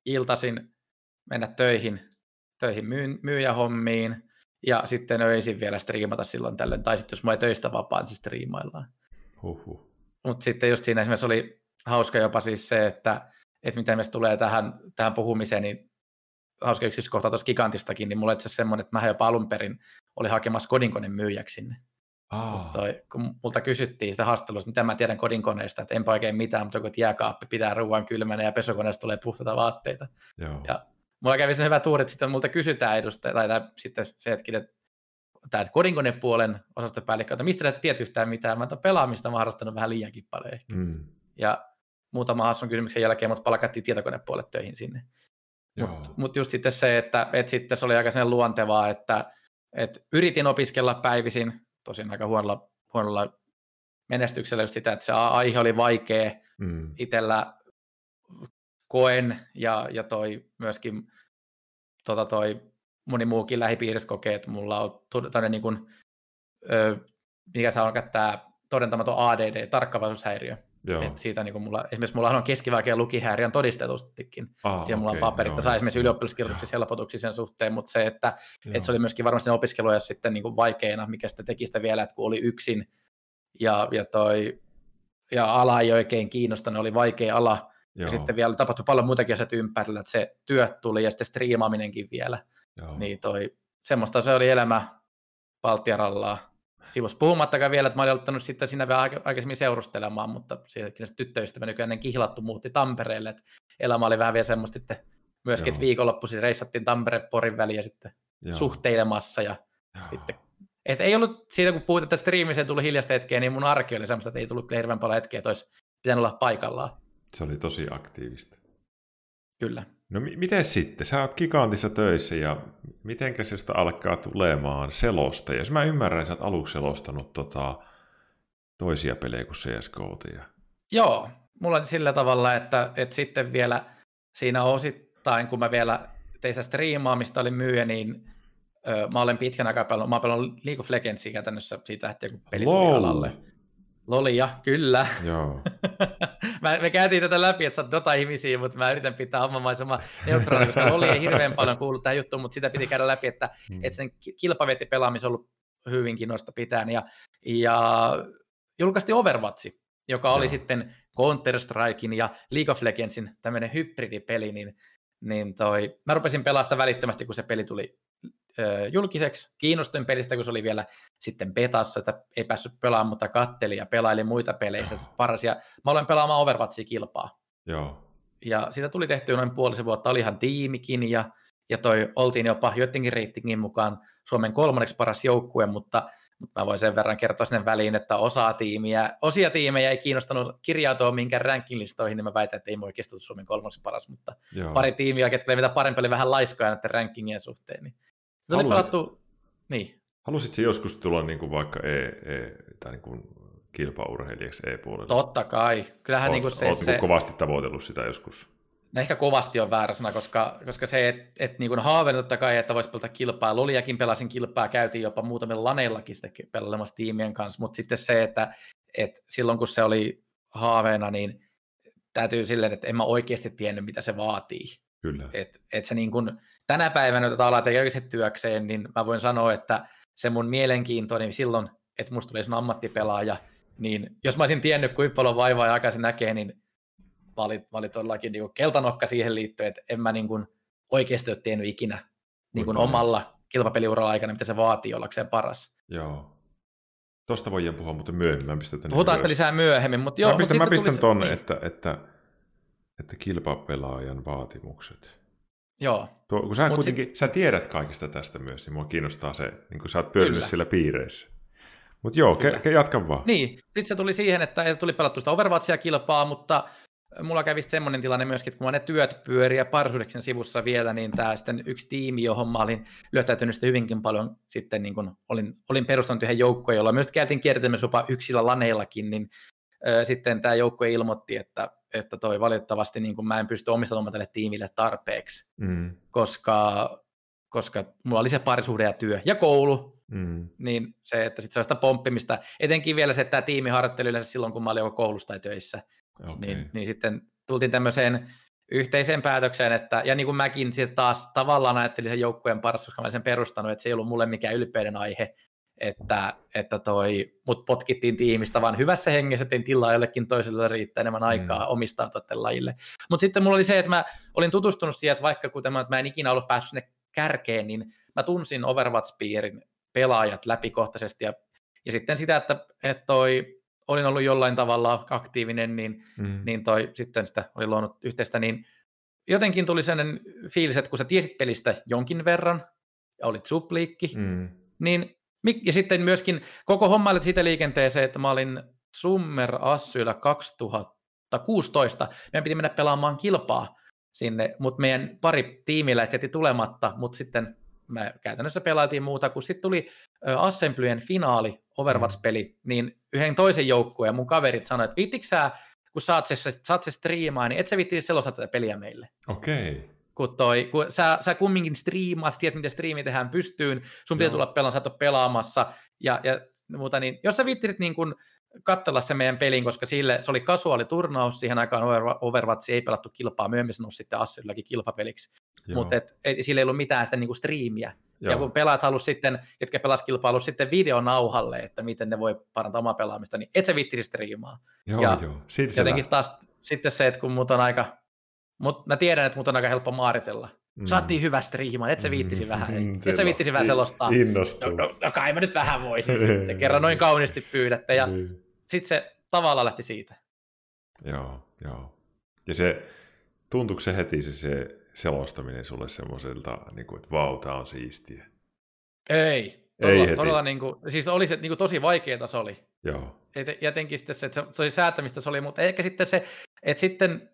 iltasin mennä töihin, töihin myy, myyjähommiin ja sitten öisin vielä striimata silloin tällöin, tai sitten jos mä ei töistä vapaa, niin striimaillaan. Huhhuh. Mutta sitten just siinä esimerkiksi oli hauska jopa siis se, että, että miten me tulee tähän, tähän puhumiseen, niin hauska yksityiskohta tuossa Gigantistakin, niin mulla itse semmoinen, että mä jopa alun perin oli hakemassa kodinkoneen myyjäksi sinne. Ah. Toi, kun multa kysyttiin sitä haastattelusta, mitä mä tiedän kodinkoneesta, että enpä oikein mitään, mutta kun jääkaappi pitää ruoan kylmänä ja pesukoneesta tulee puhtaita vaatteita. Joo. Ja mulla kävi se hyvä tuuri, että sitten multa kysytään edustaja, tai, tai sitten se hetki, että tämä kodinkonepuolen osastopäällikkö, että mistä tiedät yhtään mitään, mä pelaamista mä harrastanut vähän liiankin paljon ehkä. Mm. Ja muutama hassun kysymyksen jälkeen mut palkattiin tietokonepuolet töihin sinne. Mutta mut just sitten se, että et sitten se oli aika sen luontevaa, että et yritin opiskella päivisin, tosin aika huonolla, huonolla menestyksellä just sitä, että se aihe oli vaikea. Mm. Itellä koen ja, ja toi myöskin tota toi moni muukin lähipiiristä kokee, että mulla on tämmöinen niin kuin, ö, mikä saa on tämä todentamaton ADD, tarkkavaisuushäiriö. Et siitä niin kuin mulla, esimerkiksi mulla on keskivaikea lukihäiriön todistetustikin. Ah, Siellä mulla okay, on paperit, että saa esimerkiksi ylioppilaskirjoituksissa helpotuksia sen suhteen, mutta se, että, että se oli myöskin varmasti opiskeluja sitten niin kuin vaikeina, mikä sitten teki sitä vielä, että kun oli yksin ja, ja, toi, ja ala ei oikein kiinnostanut, oli vaikea ala, Joo. ja sitten vielä tapahtui paljon muitakin asioita ympärillä, että se työt tuli ja sitten striimaaminenkin vielä. Joo. Niin toi, semmoista se oli elämä Baltiarallaa sivussa. Puhumattakaan vielä, että mä olin aloittanut sitten siinä vielä aikaisemmin seurustelemaan, mutta siitäkin se tyttöystävä nykyään kihlattu muutti Tampereelle, että elämä oli vähän vielä semmoista, että myöskin, Joo. että viikonloppuisin reissattiin Tampere-Porin väliä sitten Joo. suhteilemassa ja Joo. sitten et ei ollut siitä, kun puhuit, että striimiseen tuli hiljasta hetkeä, niin mun arki oli semmoista, että ei tullut hirveän paljon hetkeä, että olisi pitänyt olla paikallaan. Se oli tosi aktiivista. Kyllä. No m- miten sitten? Sä oot gigantissa töissä ja miten se alkaa tulemaan selosta? Jos mä ymmärrän, sä oot aluksi selostanut tota, toisia pelejä kuin CSGOta. Ja... Joo, mulla on sillä tavalla, että, että sitten vielä siinä osittain, kun mä vielä tein sitä striimaamista, olin myyjä, niin ö, mä olen pitkän aikaa pelannut, mä olen League of Legendsia käytännössä siitä lähtien, kun peli tuli alalle. Lolia, kyllä. Joo. mä, me käytiin tätä läpi, että sä oot Dota-ihmisiä, mutta mä yritän pitää ommamaisema neutraali, koska Loli ei hirveän paljon kuulu tähän juttuun, mutta sitä piti käydä läpi, että, mm. että sen kilpavetti on ollut hyvinkin noista pitään. Ja, ja julkaistiin Overwatch, joka oli Joo. sitten Counter-Strikein ja League of Legendsin tämmöinen hybridipeli, niin, niin toi, mä rupesin pelasta välittömästi, kun se peli tuli julkiseksi. Kiinnostuin pelistä, kun se oli vielä sitten betassa, että ei päässyt pelaamaan, mutta katteli ja pelaili muita pelejä paras. Ja mä olen pelaamaan Overwatchia kilpaa. Joo. Ja siitä tuli tehty noin puolisen vuotta, oli ihan tiimikin ja, ja toi oltiin jopa jotenkin reitingin mukaan Suomen kolmanneksi paras joukkue, mutta, mutta mä voin sen verran kertoa sinne väliin, että osa tiimiä, osia tiimejä ei kiinnostanut kirjautua minkään rankinglistoihin, niin mä väitän, että ei mua oikeasti Suomen kolmanneksi paras, mutta Joo. pari tiimiä, ketkä oli mitä parempi, oli vähän laiskoja näiden rankingien suhteen, niin se oli pelattu, niin. Halusitko joskus tulla niin kuin vaikka e, e, tai niin kuin kilpaurheilijaksi e-puolelle? Totta kai. Kyllähän oot, niin kuin se, oot se... Niin kuin kovasti tavoitellut sitä joskus. No ehkä kovasti on väärä sana, koska, koska se, että et niin haaveen totta kai, että voisi pelata kilpaa. Loliakin pelasin kilpaa, käytiin jopa muutamilla laneillakin sitä pelailemassa tiimien kanssa, mutta sitten se, että et silloin kun se oli haaveena, niin täytyy silleen, että en mä oikeasti tiennyt, mitä se vaatii. Kyllä. Et, et se niin kuin, tänä päivänä tätä alaa tekee oikeasti työkseen, niin mä voin sanoa, että se mun mielenkiinto, niin silloin, että musta tuli ammattipelaaja, niin jos mä olisin tiennyt, kuinka paljon vaivaa ja aikaisin näkee, niin valit, valit todellakin niin keltanokka siihen liittyen, että en mä niin kuin oikeasti ole tiennyt ikinä niin kuin omalla kilpapeliuralla aikana, mitä se vaatii ollakseen paras. Joo. Tuosta voidaan puhua, mutta myöhemmin. Mä pistän tänne Puhutaan sitä lisää myöhemmin, mutta Joo, mä pistän, mä sitten tuli pistän se- tonne, niin, että, että, että kilpapelaajan vaatimukset. Joo, Tuo, kun sä Mut kuitenkin, sä tiedät kaikesta tästä myös, niin mua kiinnostaa se, niin kun sä oot pyörinyt siellä piireissä. Mutta joo, Kyllä. ke, ke, jatka vaan. Niin, sitten se tuli siihen, että tuli pelattu sitä Overwatchia kilpaa, mutta mulla kävi semmoinen tilanne myöskin, että kun mä ne työt pyörii ja parsuudeksen sivussa vielä, niin tämä sitten yksi tiimi, johon mä olin lyöttäytynyt sitten hyvinkin paljon, sitten niin kun olin, olin perustanut yhden joukkoon, jolla myös käytiin kiertelmäsopa yksillä laneillakin, niin ö, sitten tämä joukkue ilmoitti, että, että toi valitettavasti niin kun mä en pysty omistamaan tälle tiimille tarpeeksi, Mm, koska, koska mulla oli se parisuhde ja työ ja koulu, mm, niin se, että sitten sellaista pomppimista, etenkin vielä se, että tämä tiimi harjoitteli yleensä silloin, kun mä olin joko koulussa tai töissä, okay. niin, niin sitten tultiin tämmöiseen yhteiseen päätökseen, että, ja niin kuin mäkin sitten taas tavallaan ajattelin sen joukkueen paras, koska mä olin sen perustanut, että se ei ollut mulle mikään ylpeyden aihe, että, että toi, mut potkittiin tiimistä vaan hyvässä hengessä, tein tilaa jollekin toiselle riittää enemmän aikaa Mm. omistaa tälle lajille. Mutta sitten mulla oli se, että mä olin tutustunut siihen, että vaikka kuten mä, että mä en ikinä ollut päässyt sinne kärkeen, niin mä tunsin Overwatch-piirin pelaajat läpikohtaisesti ja, ja sitten sitä, että, että toi, olin ollut jollain tavalla aktiivinen, niin mm, niin toi sitten sitä oli luonut yhteistä, niin jotenkin tuli sellainen fiilis, että kun sä tiesit pelistä jonkin verran, ja olit supliikki, mm. niin ja sitten myöskin koko homma oli siitä liikenteeseen, että mä olin Summer Assyllä 2016, meidän piti mennä pelaamaan kilpaa sinne, mutta meidän pari tiimiläistä jätti tulematta, mutta sitten me käytännössä pelailtiin muuta, kun sitten tuli ö, Assemblyjen finaali, Overwatch-peli, niin yhden toisen joukkueen ja mun kaverit sanoivat, että viittikö sä, kun saat se, saat se striimaa, niin et sä viittisi selostaa tätä peliä meille. okei. Kun, toi, kun sä, sä kumminkin striimaat, tiedät, miten striimi tehdään pystyyn, sun pitää tulla pelaamaan, sä et ole pelaamassa ja, ja muuta, niin jos sä viittisit niin kun katsella se meidän pelin, koska sille, se oli kasuaali turnaus, siihen aikaan Over- Overwatch ei pelattu kilpaa, myöhemmin se nousi sitten Assylläkin kilpapeliksi, mutta sillä ei ollut mitään sitä niin kuin striimiä. joo, Ja kun pelaat halus sitten, ketkä pelas kilpailu sitten videonauhalle, että miten ne voi parantaa omaa pelaamista, niin et sä viittisi striimaa. joo, ja joo. Se Jotenkin taas sitten se, että kun mut on aika, mut mä tiedän, että mut on aika helppo maaritella. Mm. Sä oot niin hyvä et sä viittisi Mm, vähän, mm, et sä viittisi vähän selostaa. No, Innostuu. no, no kai mä nyt vähän voisin sitten, kerran noin kauniisti pyydätte. Ja Niin. sitten se tavallaan lähti siitä. Joo, joo. Ja se, tuntuuko se heti se, se selostaminen sulle semmoiselta, niin kuin, että vau, tää on siistiä? Ei. Todella, heti. todella niin kuin, siis oli se niin kuin tosi vaikeeta se oli. Joo, Et- Jotenkin sitten se, että se, se oli säätämistä se oli, mutta ehkä sitten se, että sitten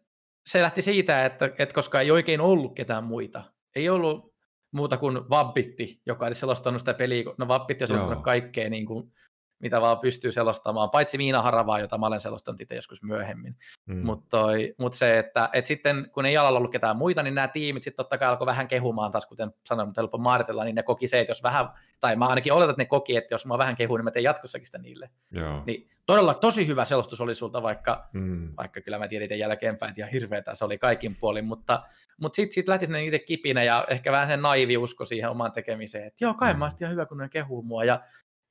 se lähti siitä, että, että koska ei oikein ollut ketään muita. Ei ollut muuta kuin Vabbitti, joka oli selostanut sitä peliä. No Vabbitti on selostanut Joo. kaikkea, niin kuin, mitä vaan pystyy selostamaan, paitsi Miina Haravaa, jota mä olen selostanut itse joskus myöhemmin. mm. Mutta mut se, että et sitten kun ei alalla ollut ketään muita, niin nämä tiimit sitten totta kai alkoi vähän kehumaan taas, kuten sanoin, mutta helppo maaritella, niin ne koki se, että jos vähän, tai mä ainakin oletan, että ne koki, että jos mä vähän kehun, niin mä teen jatkossakin sitä niille. joo. Niin todella tosi hyvä selostus oli sulta, vaikka, Mm. vaikka kyllä mä tiedän itse jälkeenpäin, että ihan hirveetä se oli kaikin puolin, mutta, mutta sitten sit lähti sinne itse kipinä ja ehkä vähän sen naivi usko siihen omaan tekemiseen, että joo, kai mä oon ihan hyvä, kun ne kehuu mua, ja,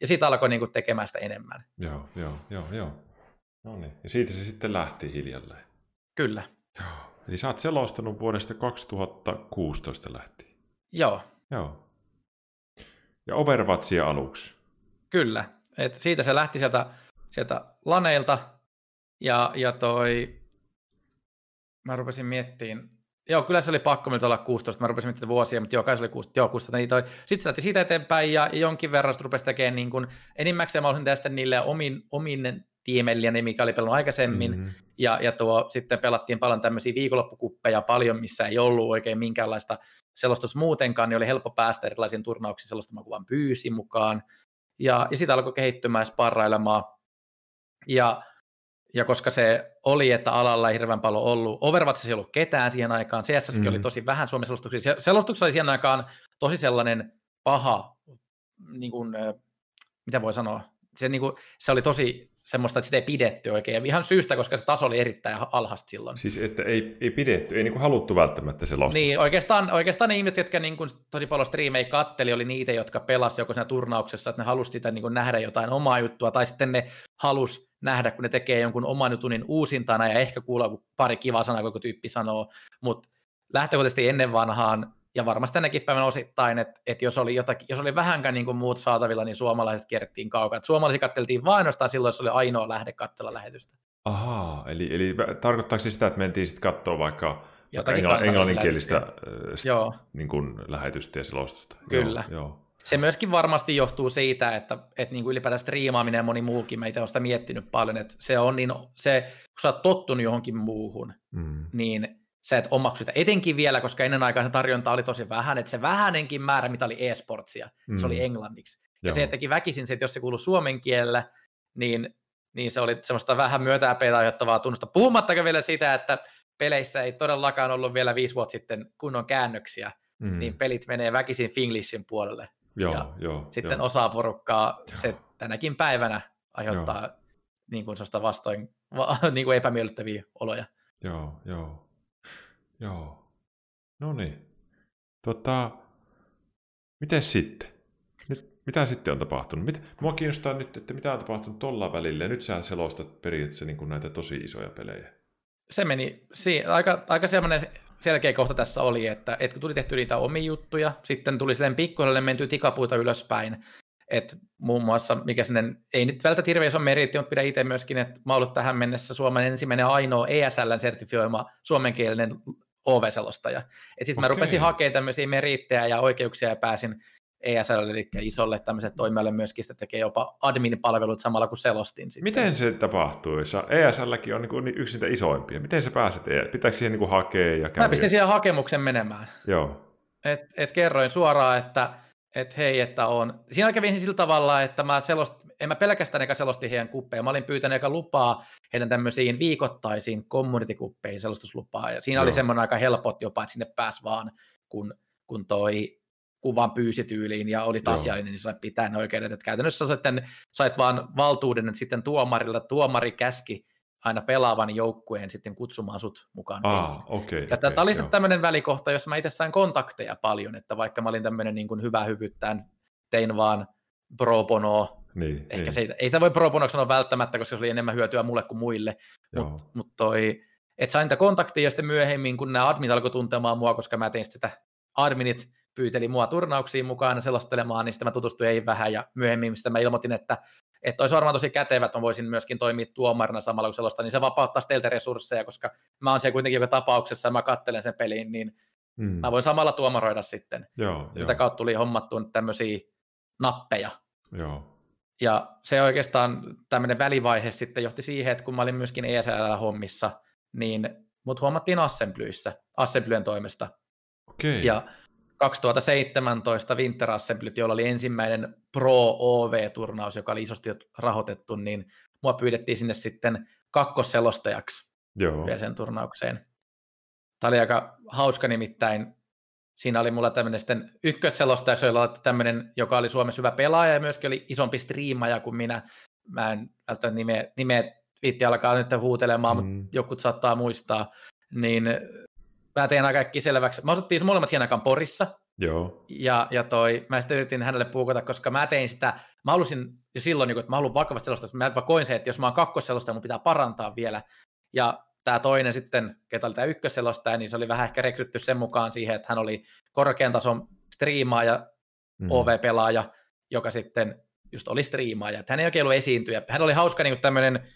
ja siitä alkoi niinku tekemään sitä enemmän. Joo, joo, joo, joo. No niin. Ja siitä se sitten lähti hiljalleen. Kyllä, Joo. Eli sä oot selostanut vuodesta 2016 lähtien. joo, Joo. Ja Overwatchia aluksi. Kyllä, et siitä se lähti sieltä, sieltä laneilta ja, ja toi, mä rupesin miettimään, joo, kyllä se oli pakko nyt olla 16, mä rupesin miettimään vuosia, mutta joo, kai se oli 16, joo, 16 niin toi, sitten se lähti siitä eteenpäin ja, jonkin verran sitten rupesi tekemään niin kuin, enimmäkseen mä olisin tästä niille omin, omin tiimellinen, mikä oli pelannut aikaisemmin, Mm. ja, ja tuo, sitten pelattiin paljon tämmöisiä viikonloppukuppeja paljon, missä ei ollut oikein minkäänlaista selostus muutenkaan, niin oli helppo päästä erilaisiin turnauksiin selostamaan, kun vaan pyysi mukaan. Ja, ja sitä alkoi kehittymään ja sparrailemaan. Ja, ja koska se oli, että alalla ei hirveän paljon ollut, Overwatchissa ei ollut ketään siihen aikaan, CSS Mm. oli tosi vähän Suomen selostuksia. Se- Selostuksia oli siihen aikaan tosi sellainen paha, niin kuin, mitä voi sanoa, se, niin kuin, se oli tosi semmoista, että sitä ei pidetty oikein. Ihan syystä, koska se taso oli erittäin alhaista silloin. Siis että ei, ei pidetty, ei niinku haluttu välttämättä selostusta. Niin, oikeastaan, oikeastaan ne ihmiset, jotka niin kuin tosi paljon striimejä katteli, oli niitä, jotka pelasivat joko siinä turnauksessa, että ne halusi sitä niin kuin nähdä jotain omaa juttua, tai sitten ne halus nähdä, kun ne tekee jonkun oman jutun niin uusintana, ja ehkä kuulla, pari kivaa sanaa, kun joku tyyppi sanoo, mutta lähtökohtaisesti ennen vanhaan ja varmasti tänäkin päivänä osittain, että, että jos, oli jotakin, jos oli vähänkään niin kuin muut saatavilla, niin suomalaiset kierrettiin kaukaa. Suomalaisia katteltiin vain ainoastaan silloin, jos oli ainoa lähde katsella lähetystä. Ahaa, eli, eli tarkoittaako se sitä, että mentiin sitten katsoa vaikka, engl- englanninkielistä Joo. Niin kuin lähetystä ja selostusta? Kyllä. Joo, joo. Se myöskin varmasti johtuu siitä, että, että niin kuin ylipäätään striimaaminen ja moni muukin, meitä on sitä miettinyt paljon, että se on niin, se, kun sä oot tottunut johonkin muuhun, mm. niin sä et omaksu sitä. Etenkin vielä, koska ennen aikaa se tarjonta oli tosi vähän, että se vähänenkin määrä, mitä oli e-sportsia, mm. se oli mm. englanniksi. Ja Joo. se teki väkisin se, että jos se kuului suomen kielellä, niin, niin se oli semmoista vähän myötäpeitä aiheuttavaa tunnusta. Puhumattakaan vielä sitä, että peleissä ei todellakaan ollut vielä viisi vuotta sitten kunnon käännöksiä, mm. niin pelit menee väkisin Finglishin puolelle. Joo, ja joo, sitten joo. osa porukkaa joo. se tänäkin päivänä aiheuttaa joo. niin kuin vastoin niin kuin epämiellyttäviä oloja. Joo, joo. Joo. No niin. Tota, miten sitten? Nyt, mitä sitten on tapahtunut? Mit, mua kiinnostaa nyt, että mitä on tapahtunut tuolla välillä. Ja nyt sä selostat periaatteessa niin kuin näitä tosi isoja pelejä. Se meni, si- aika, aika semmoinen selkeä kohta tässä oli, että, että kun tuli tehty niitä omia juttuja, sitten tuli sitten pikkuhiljaa menty tikapuita ylöspäin, että muun muassa, mikä sinne, ei nyt välttämättä hirveän iso meritti, mutta pidän itse myöskin, että mä ollut tähän mennessä Suomen ensimmäinen ainoa ESL-sertifioima suomenkielinen OV-selostaja. Sitten okay. mä rupesin hakemaan tämmöisiä merittejä ja oikeuksia ja pääsin ESL, eli isolle tämmöiset toimijalle myöskin sitä tekee jopa admin-palvelut samalla kuin selostin. Sitten. Miten se tapahtuu? ESLkin on niin yksi niitä isoimpia. Miten se pääset? E- pitääkö siihen niin hakea ja käydä? Mä pistin siihen hakemuksen menemään. Joo. Et, et kerroin suoraan, että et hei, että on. Siinä kävin sillä tavalla, että mä selost, en mä pelkästään eikä selosti heidän kuppeja, mä olin pyytänyt eikä lupaa heidän tämmöisiin viikoittaisiin community-kuppeihin selostuslupaa, ja siinä Joo. oli semmoinen aika helpot jopa, että sinne pääsi vaan, kun, kun toi kuvan pyysi tyyliin ja oli asiallinen, niin sait pitää ne oikeudet. Että käytännössä sitten sait vaan valtuuden, että sitten tuomarilla tuomari käski aina pelaavan joukkueen sitten kutsumaan sut mukaan. Ah, okay, ja okay, tämä oli sitten tämmöinen välikohta, jossa mä itse sain kontakteja paljon, että vaikka mä olin tämmöinen niin kuin hyvä hyvyttään, tein vaan pro bono, niin, ehkä niin. Se ei, ei sitä voi pro bono sanoa välttämättä, koska se oli enemmän hyötyä mulle kuin muille, mutta mut toi, että sain niitä kontaktia ja sitten myöhemmin, kun nämä adminit alkoi tuntemaan mua, koska mä tein sitä adminit pyyteli mua turnauksiin mukaan selostelemaan, niin sitten mä tutustuin ei vähän ja myöhemmin sitten mä ilmoitin, että, että olisi varmaan tosi kätevä, että mä voisin myöskin toimia tuomarina samalla kuin selosta, niin se vapauttaa teiltä resursseja, koska mä oon siellä kuitenkin joka tapauksessa ja mä kattelen sen pelin, niin mm. mä voin samalla tuomaroida sitten. Joo, Sitä jo. kautta tuli hommattua tämmöisiä nappeja. Joo. Ja se oikeastaan tämmöinen välivaihe sitten johti siihen, että kun mä olin myöskin ESL-hommissa, niin mut huomattiin Assemblyissä, Assemblyen toimesta. Okay. Ja 2017 Winter Assemblyt, jolla oli ensimmäinen Pro OV-turnaus, joka oli isosti rahoitettu, niin mua pyydettiin sinne sitten kakkosselostajaksi Joo. vielä sen turnaukseen. Tämä oli aika hauska nimittäin. Siinä oli mulla tämmöinen sitten ykkösselostajaksi, jolla oli tämmöinen, joka oli Suomessa hyvä pelaaja ja myöskin oli isompi striimaaja kuin minä. Mä en välttämättä nimeä, nimeä viitti alkaa nyt huutelemaan, mm. mutta joku saattaa muistaa. Niin mä tein kaikki selväksi. Mä osattiin molemmat aikaan Porissa. Joo. Ja, ja toi, mä sitten yritin hänelle puukota, koska mä tein sitä, mä halusin jo silloin, niin että mä haluan vakavasti sellaista, että mä koin se, että jos mä oon kakkosselostaja, mun pitää parantaa vielä. Ja tämä toinen sitten, ketä oli tämä ykkösselostaja, niin se oli vähän ehkä rekrytty sen mukaan siihen, että hän oli korkean tason striimaaja, mm. OV-pelaaja, joka sitten just oli striimaaja. Että hän ei oikein ollut esiintyjä. Hän oli hauska niin tämmöinen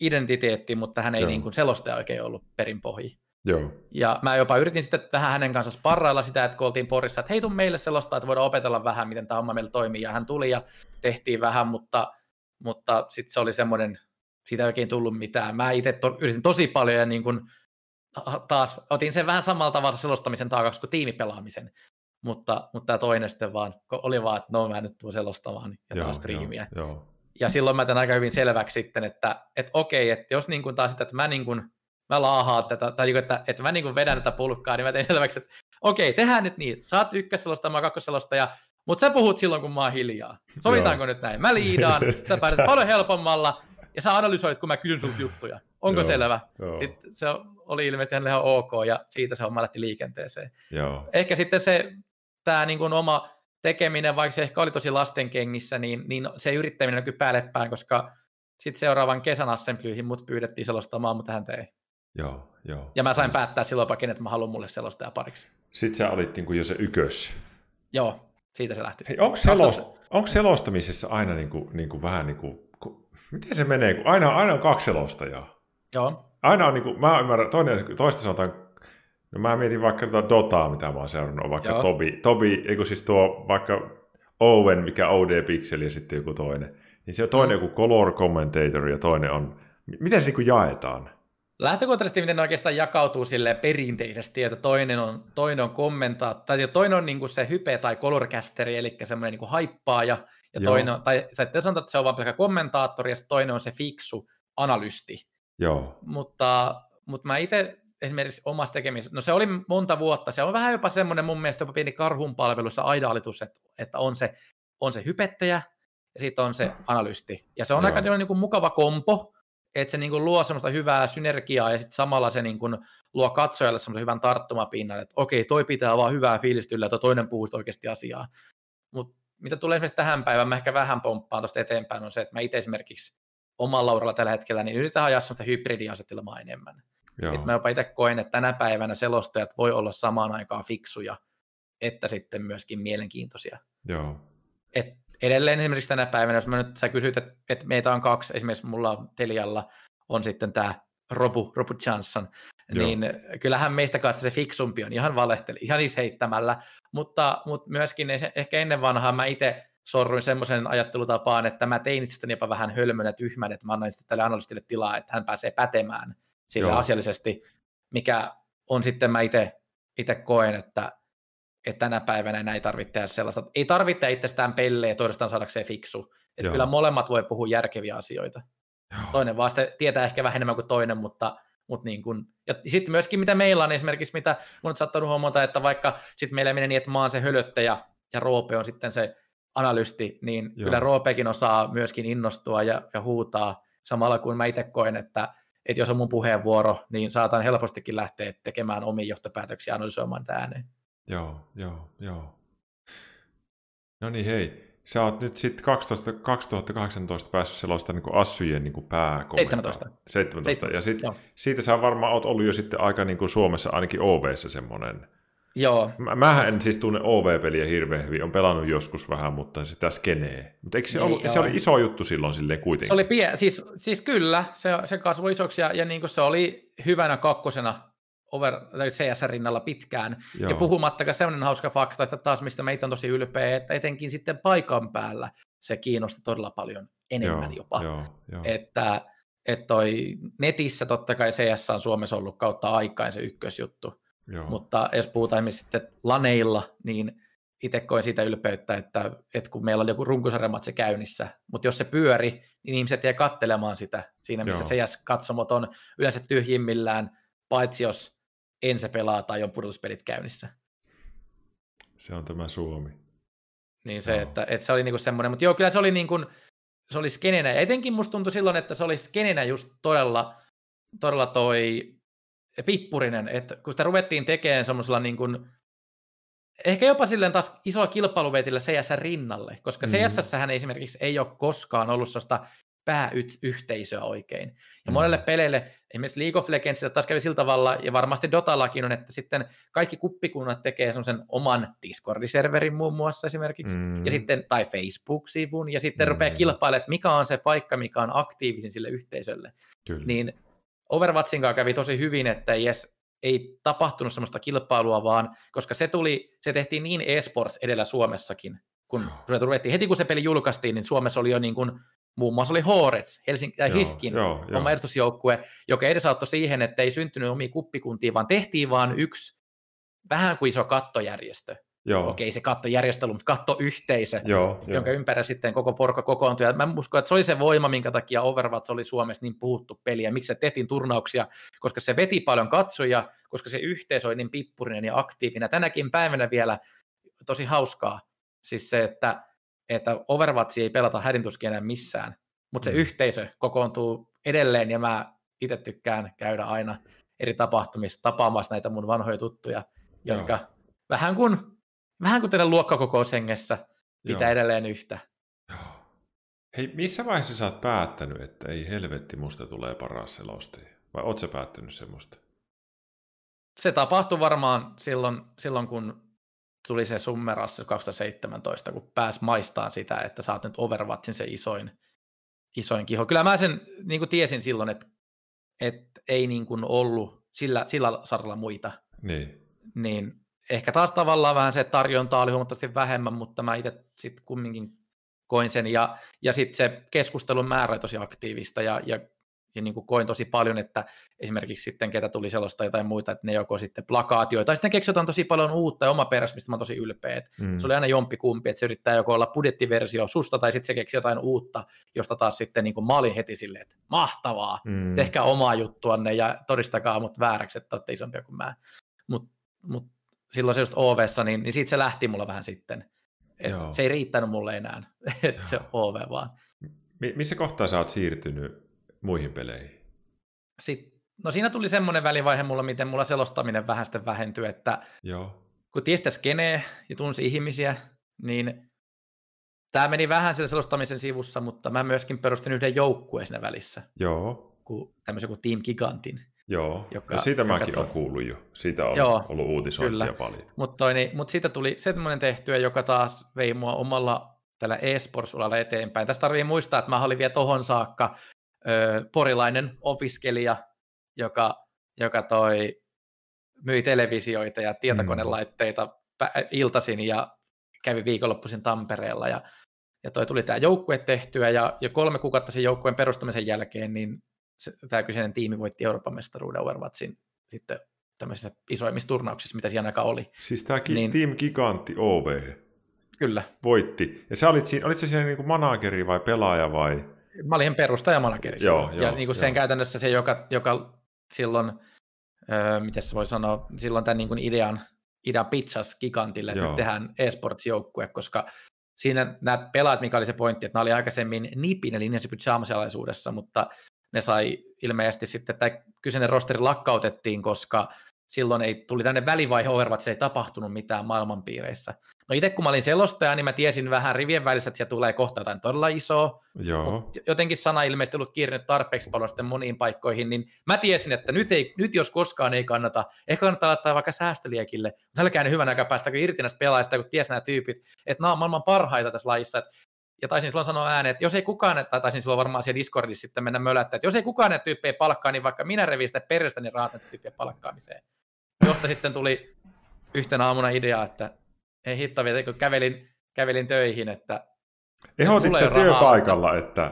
identiteetti, mutta hän ei niin kuin selostaja oikein ollut perinpohji. Joo. Ja mä jopa yritin sitten vähän hänen kanssa sparrailla sitä, että kun oltiin Porissa, että hei tuu meille sellaista, että voidaan opetella vähän, miten tämä homma meillä toimii. Ja hän tuli ja tehtiin vähän, mutta, mutta sitten se oli semmoinen, siitä ei oikein tullut mitään. Mä itse to, yritin tosi paljon ja niin kun, taas otin sen vähän samalla tavalla selostamisen taakaksi kuin tiimipelaamisen. Mutta, mutta tämä toinen sitten vaan oli vaan, että no mä nyt tuun selostamaan ja taas striimiä. Joo, joo. Ja silloin mä tämän aika hyvin selväksi sitten, että, että okei, että jos niin kuin taas sitä, että mä niin kuin mä laahaan tätä, tai niinku, että, että mä niin vedän tätä pulkkaa, niin mä tein selväksi, että okei, tehdään nyt niin, sä oot ykkösselosta, mä kakkosselosta, ja mutta sä puhut silloin, kun mä oon hiljaa. Sovitaanko Joo. nyt näin? Mä liidaan, sä pääset paljon helpommalla, ja sä analysoit, kun mä kysyn sulta juttuja. Onko Joo. selvä? Joo. Sitten se oli ilmeisesti ihan ok, ja siitä se homma lähti liikenteeseen. Joo. Ehkä sitten se, tämä niin oma tekeminen, vaikka se ehkä oli tosi lastenkengissä, niin, niin se yrittäminen näkyy päälle päin, koska sitten seuraavan kesän assemblyihin mut pyydettiin selostamaan, mutta hän ei. Joo, joo. Ja mä sain päättää silloin pakin, että mä haluan mulle selostaja pariksi. Sitten sä olit niin kuin jo se ykös. Joo, siitä se lähti. Hei, onko, selost, onko selostamisessa aina niin kuin, niin kuin vähän niin kuin, ku, miten se menee, kun aina, aina on kaksi selostajaa? Joo. Aina on niin kuin, mä ymmärrän, toinen, toista sanotaan, no mä mietin vaikka tuota Dotaa, mitä mä oon seurannut, vaikka Joo. Tobi, Tobi, eikö siis tuo vaikka Owen, mikä OD Pixel ja sitten joku toinen. Niin se on toinen mm. joku color commentator ja toinen on, miten se niin jaetaan? Lähtökohtaisesti miten ne oikeastaan jakautuu sille perinteisesti, että toinen on, toinen on kommentaa, tai toinen on niin se hype tai colorcasteri, eli semmoinen niin kuin haippaaja, ja Joo. toinen on, tai sitten sanotaan, että se on vain kommentaattori, ja toinen on se fiksu analysti. Joo. Mutta, mutta mä itse esimerkiksi omassa tekemisessä, no se oli monta vuotta, se on vähän jopa semmoinen mun mielestä jopa pieni karhun palvelussa aidaalitus, että, että on, se, on se hypettäjä, ja sitten on se analysti. Ja se on Joo. aika niin kuin mukava kompo, että se niin kuin luo semmoista hyvää synergiaa ja sitten samalla se niin kuin luo katsojalle semmoisen hyvän tarttumapinnan, että okei, toi pitää vaan hyvää fiilistä yllä, että toinen puhuu oikeasti asiaa. Mutta mitä tulee esimerkiksi tähän päivään, mä ehkä vähän pomppaan tuosta eteenpäin, on se, että mä itse esimerkiksi omalla lauralla tällä hetkellä, niin yritetään ajaa semmoista hybridiasetelmaa enemmän. Et mä jopa itse koen, että tänä päivänä selostajat voi olla samaan aikaan fiksuja, että sitten myöskin mielenkiintoisia. Joo. Et edelleen esimerkiksi tänä päivänä, jos mä nyt sä kysyt, että, että meitä on kaksi, esimerkiksi mulla Telialla on sitten tämä Robu, Robu Johnson, Joo. niin kyllähän meistä kanssa se fiksumpi on ihan valehteli, ihan siis heittämällä, mutta, mutta myöskin ehkä ennen vanhaa mä itse sorruin semmoisen ajattelutapaan, että mä tein itsestäni jopa vähän hölmön ja tyhmän, että mä annan sitten tälle analystille tilaa, että hän pääsee pätemään sille Joo. asiallisesti, mikä on sitten mä itse koen, että että tänä päivänä näin tarvitse tehdä sellaista. Ei tarvitse itsestään pelleä toistaan saadakseen fiksu. Että kyllä molemmat voi puhua järkeviä asioita. Joo. Toinen vaan tietää ehkä vähän enemmän kuin toinen, mutta, mutta niin kuin, ja sitten myöskin mitä meillä on esimerkiksi, mitä mun on saattanut huomata, että vaikka sitten meillä menee niin, että mä oon se hölöttäjä ja Roope on sitten se analysti, niin Joo. kyllä Roopekin osaa myöskin innostua ja, ja huutaa samalla kuin mä itse koen, että, että jos on mun puheenvuoro, niin saatan helpostikin lähteä tekemään omia johtopäätöksiä analysoimaan ääneen. Joo, joo, joo. No niin, hei. Sä oot nyt sitten 2018 päässyt sellaista niin Assyjen niin pääkomentaa. 17. 17. Ja sit, siitä sä varmaan oot ollut jo sitten aika niin kuin Suomessa ainakin OVssä semmoinen. Joo. Mä, mähän en siis tunne OV-peliä hirveän hyvin, on pelannut joskus vähän, mutta sitä skenee. Mutta eikö se, ollut, se oli iso juttu silloin silleen kuitenkin? Se oli pie- siis, siis kyllä, se, se kasvoi isoksi ja, ja niin kuin se oli hyvänä kakkosena over, CS rinnalla pitkään. Joo. Ja puhumattakaan sellainen hauska fakta, että taas mistä meitä on tosi ylpeä, että etenkin sitten paikan päällä se kiinnosti todella paljon enemmän joo, jopa. Joo, joo. Että, että toi netissä totta kai CS on Suomessa ollut kautta aikaan se ykkösjuttu. Joo. Mutta jos puhutaan esimerkiksi sitten laneilla, niin itse koen siitä ylpeyttä, että, että kun meillä oli joku runkosarjamatse käynnissä, mutta jos se pyöri, niin ihmiset jää kattelemaan sitä siinä, missä Joo. CS-katsomot on yleensä tyhjimmillään, paitsi jos en se pelaa tai on pudotuspelit käynnissä. Se on tämä Suomi. Niin se, että, että se oli niinku semmoinen, mutta joo, kyllä se oli niin kuin, se oli skenenä, ja etenkin musta tuntui silloin, että se oli skenenä just todella, todella toi pippurinen, että kun sitä ruvettiin tekemään semmoisella niin kuin, ehkä jopa silleen taas isolla kilpailuvetillä CS rinnalle, koska mm. CSS hän esimerkiksi ei ole koskaan ollut sellaista pääyhteisöä oikein. Ja mm. monelle peleille, esimerkiksi League of Legendsissa taas kävi sillä tavalla, ja varmasti Dotallakin on, että sitten kaikki kuppikunnat tekee semmoisen oman Discord-serverin muun muassa esimerkiksi, mm. ja sitten, tai Facebook-sivun, ja sitten mm. rupeaa kilpailemaan, että mikä on se paikka, mikä on aktiivisin sille yhteisölle. Kyllä. Niin Overwatchin kanssa kävi tosi hyvin, että ei edes ei tapahtunut semmoista kilpailua, vaan koska se tuli, se tehtiin niin eSports edellä Suomessakin, kun ruvettiin, heti kun se peli julkaistiin, niin Suomessa oli jo niin kuin muun muassa oli Horets, Helsinki, äh, HIFKin joo, oma edustusjoukkue, joka edesauttoi siihen, että ei syntynyt omia kuppikuntia, vaan tehtiin vain yksi vähän kuin iso kattojärjestö. Joo. Okei, se kattojärjestely, mutta kattoyhteisö, joo, jonka joo. ympärillä sitten koko porukka kokoontui. Ja mä uskon, että se oli se voima, minkä takia Overwatch oli Suomessa niin puhuttu peli, ja miksi se tehtiin turnauksia, koska se veti paljon katsoja, koska se yhteisö oli niin pippurinen ja aktiivinen. Tänäkin päivänä vielä tosi hauskaa, siis se, että että Overwatch ei pelata hädintuskin enää missään, mutta se mm. yhteisö kokoontuu edelleen, ja mä itse tykkään käydä aina eri tapahtumissa tapaamassa näitä mun vanhoja tuttuja, Joo. jotka vähän kuin, vähän kuin teidän luokkakokoushengessä pitää Joo. edelleen yhtä. Hei, missä vaiheessa sä oot päättänyt, että ei helvetti, musta tulee paras selostaja? Vai oot sä päättänyt semmoista? Se tapahtui varmaan silloin, silloin kun tuli se Summerassa 2017, kun pääsi maistaan sitä, että sä oot nyt Overwatchin se isoin, isoin kiho. Kyllä mä sen niin kuin tiesin silloin, että, että ei niin kuin ollut sillä, sillä saralla muita. Niin. Niin ehkä taas tavallaan vähän se tarjonta oli huomattavasti vähemmän, mutta mä itse sitten kumminkin koin sen. Ja, ja sitten se keskustelun määrä oli tosi aktiivista ja, ja ja niin kuin koin tosi paljon, että esimerkiksi sitten ketä tuli sellaista jotain muita, että ne joko sitten plakaatioita, tai sitten keksitään tosi paljon uutta ja oma perästä, mistä mä oon tosi ylpeä. Mm. Se oli aina jompi kumpi, että se yrittää joko olla budjettiversio susta, tai sitten se keksi jotain uutta, josta taas sitten niin kuin mä olin heti silleen, että mahtavaa, mm. tehkää omaa juttuanne ja todistakaa mut vääräksi, että olette isompia kuin mä. Mutta mut silloin se just ov niin, niin siitä se lähti mulla vähän sitten. Et se ei riittänyt mulle enää, että se OV vaan. Missä kohtaa sä oot siirtynyt muihin peleihin? Sitten, no siinä tuli semmoinen välivaihe mulla, miten mulla selostaminen vähän sitten vähentyi, että Joo. kun tiesi skenee ja tunsi ihmisiä, niin tämä meni vähän sillä selostamisen sivussa, mutta mä myöskin perustin yhden joukkueen siinä välissä. Joo. Kuin, tämmöisen kuin Team Gigantin. Joo, joka, ja siitä mäkin to... olen kuullut jo. Siitä on Joo, ollut uutisointia kyllä. paljon. Mutta niin, mut siitä tuli semmoinen tehtyä, joka taas vei mua omalla tällä e-sports-ulalla eteenpäin. Tästä tarvii muistaa, että mä olin vielä tohon saakka porilainen opiskelija, joka, joka toi, myi televisioita ja tietokonelaitteita mm. iltaisin ja kävi viikonloppuisin Tampereella ja, ja toi tuli tämä joukkue tehtyä ja, ja kolme kuukautta sen joukkueen perustamisen jälkeen niin tämä kyseinen tiimi voitti Euroopan mestaruuden Overwatchin sitten tämmöisissä isoimmissa turnauksissa, mitä siinä oli. Siis tämä niin, Team Gigantti OB Kyllä. voitti. Ja sä olit siinä, olit sä siinä niin kuin manageri vai pelaaja vai? Mä olin perustajamanageri. Joo, joo, ja niin kuin sen joo. käytännössä se, joka, joka silloin, öö, miten se voi sanoa, silloin tämän niin kuin idean, idean pizzas gigantille, että tehdään esports-joukkue, koska siinä nämä pelaat, mikä oli se pointti, että nämä oli aikaisemmin NIPin, eli Ninja Pyjamas mutta ne sai ilmeisesti sitten, että kyseinen rosteri lakkautettiin, koska silloin ei tuli tänne välivaihe Overwatch, se ei tapahtunut mitään maailmanpiireissä. No itse kun mä olin selostaja, niin mä tiesin vähän rivien välissä, että siellä tulee kohta jotain todella isoa. Joo. jotenkin sana ilmeisesti ollut kirjannut tarpeeksi paljon sitten moniin paikkoihin, niin mä tiesin, että nyt, ei, nyt jos koskaan ei kannata, ehkä kannattaa laittaa vaikka säästöliekille. Mutta älkää hyvän aikaa päästä irti näistä pelaajista, kun ties nämä tyypit, että nämä on maailman parhaita tässä lajissa. Ja taisin silloin sanoa ääneen, että jos ei kukaan, tai taisin silloin varmaan siellä Discordissa sitten mennä mölättää, että jos ei kukaan näitä tyyppejä palkkaa, niin vaikka minä revin sitä perästä, niin rahat näitä tyyppejä palkkaamiseen. Josta sitten tuli yhtenä aamuna idea, että ei hitto vielä, kun kävelin, kävelin töihin, että Ehdotit se työpaikalla, että,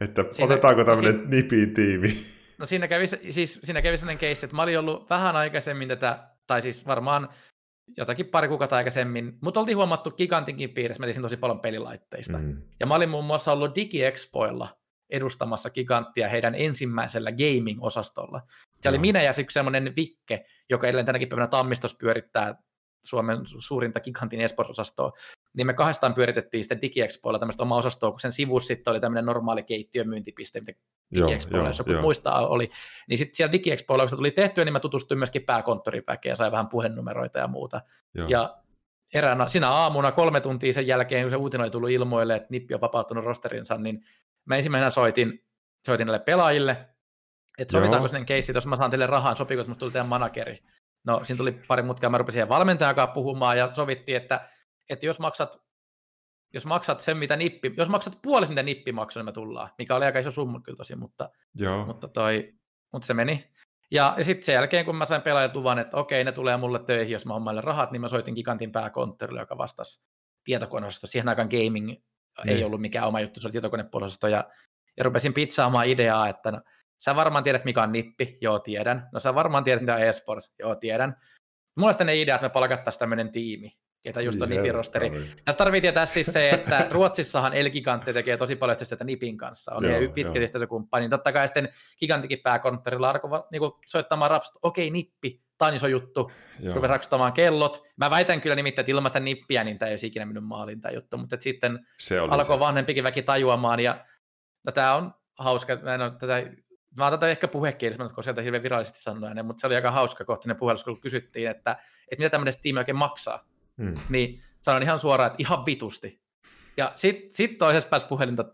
että siinä, otetaanko tämmöinen siinä, nipin tiimi? No siinä kävi, siis, siinä kävi sellainen case, että mä olin ollut vähän aikaisemmin tätä, tai siis varmaan jotakin pari kuukautta aikaisemmin, mutta oltiin huomattu Gigantinkin piirissä, mä tiesin tosi paljon pelilaitteista. Mm. Ja mä olin muun muassa ollut DigiExpoilla edustamassa Giganttia heidän ensimmäisellä gaming-osastolla. Se no. oli minä ja sitten semmoinen Vikke, joka edelleen tänäkin päivänä Tammistos pyörittää Suomen suurinta Gigantin esports-osastoa, niin me kahdestaan pyöritettiin sitten DigiExpoilla tämmöistä omaa osastoa, kun sen sivussa sitten oli tämmöinen normaali keittiön myyntipiste, mitä DigiExpoilla, jos joku joo. muistaa, oli. Niin sitten siellä DigiExpoilla, kun se tuli tehtyä, niin mä tutustuin myöskin pääkonttorin väkeä ja sain vähän puhenumeroita ja muuta. Joo. Ja eräänä, sinä aamuna kolme tuntia sen jälkeen, kun se uutinen oli tullut ilmoille, että Nippi on vapauttanut rosterinsa, niin mä ensimmäisenä soitin, soitin näille pelaajille, että sovitaanko sen keissi, jos mä saan teille rahaa, sopiiko, että musta tuli teidän manageri. No, siinä tuli pari mutkaa, mä rupesin valmentajakaan puhumaan ja sovittiin, että, että jos maksat jos maksat sen, mitä nippi, jos maksat puolet, mitä nippi maksoi, niin me tullaan, mikä oli aika iso summa kyllä tosi, mutta, Joo. mutta, toi, mutta se meni. Ja, ja sitten sen jälkeen, kun mä sain pelaajat luvan, että okei, ne tulee mulle töihin, jos mä oon rahat, niin mä soitin Gigantin pääkonttorille, joka vastasi tietokoneosasto. Siihen aikaan gaming ne. ei niin. ollut mikään oma juttu, se oli tietokonepuolisosto. Ja, ja rupesin pizzaamaan ideaa, että no, Sä varmaan tiedät, mikä on nippi. Joo, tiedän. No sä varmaan tiedät, mitä on eSports. Joo, tiedän. Mulla on idea, että me palkattaisiin tämmöinen tiimi, ketä just on Nipin rosteri. Tässä tarvii tietää siis se, että Ruotsissahan El Gigante tekee tosi paljon yhteistyötä Nipin kanssa. On joo, pitkä kumppani. Niin totta kai sitten Gigantikin pääkonttorilla alkoi niin soittamaan rapsut, okei, Nippi, tämä on iso juttu. Rupesi raksuttamaan kellot. Mä väitän kyllä nimittäin, että ilman sitä nippiä, niin tämä ei olisi ikinä minun maaliin tämä juttu. Mutta sitten alkoi se. vanhempikin väki tajuamaan. Ja no, tämä on hauska. Mä en ole tätä Mä otan tätä ehkä puhekielessä, koska sieltä hirveän virallisesti sanoa, mutta se oli aika hauska kohtinen puhelu, kun kysyttiin, että, että mitä tämmöinen tiimi oikein maksaa. Hmm. Niin sanoin ihan suoraan, että ihan vitusti. Ja sitten sit toisessa päässä puhelinta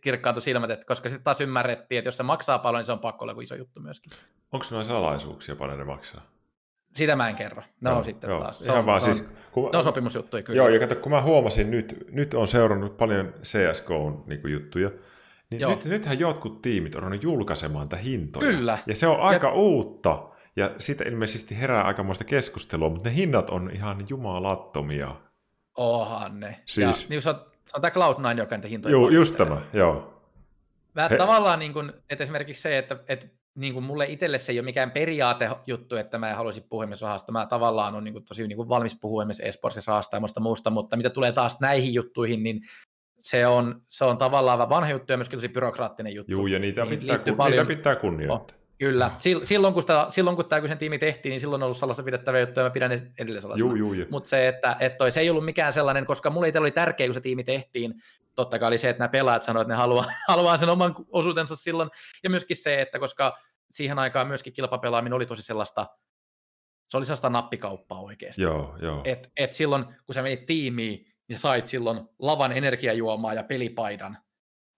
kirkkaantui silmät, että koska sitten taas ymmärrettiin, että jos se maksaa paljon, niin se on pakko olla iso juttu myöskin. Onko noin salaisuuksia, paljon ne maksaa? Sitä mä en kerro. Ne Joo, on sitten joo. taas. Se Ihan on, vaan se on, siis, kun, ne on sopimusjuttuja kyllä. Joo, ja kato, kun mä huomasin nyt, nyt on seurannut paljon CSGOn niin juttuja, niin Joo. nyt, nythän jotkut tiimit on julkaisemaan tätä hintoja. Kyllä. Ja se on aika uutta, ja siitä ilmeisesti herää aikamoista keskustelua, mutta ne hinnat on ihan jumalattomia. Ohan ne. Siis- Ja, niin se, on, se on tämä Cloud9, joka niitä hintoja Joo, just tämä, joo. Mä, He- tavallaan niin kuin, että esimerkiksi se, että, että niin kuin mulle itselle se ei ole mikään periaatejuttu, että mä en haluaisi puhemisrahasta. Mä tavallaan on niin kuin tosi niin kuin valmis puhua esimerkiksi esportsissa rahasta ja muusta, mutta mitä tulee taas näihin juttuihin, niin se on, se on tavallaan vähän vanha juttu ja myöskin tosi byrokraattinen juttu. Juu, ja niitä pitää, kun, paljon- niitä pitää kunnioittaa. Kyllä. Sil- Silloin kun, sitä, silloin kun tämä kyseinen tiimi tehtiin, niin silloin on ollut sellaista pidettävää juttuja, ja mä pidän edelleen juu. Mutta se, että, että toi, se ei ollut mikään sellainen, koska mulle itsellä oli tärkeä, kun se tiimi tehtiin, totta kai oli se, että nämä pelaajat sanoivat, että ne haluaa, haluaa sen oman osuutensa silloin, ja myöskin se, että koska siihen aikaan myöskin kilpapelaaminen oli tosi sellaista, se oli sellaista nappikauppaa oikeasti. Joo, joo. Et, et silloin, kun sä menit tiimiin, niin sait silloin lavan energiajuomaa ja pelipaidan,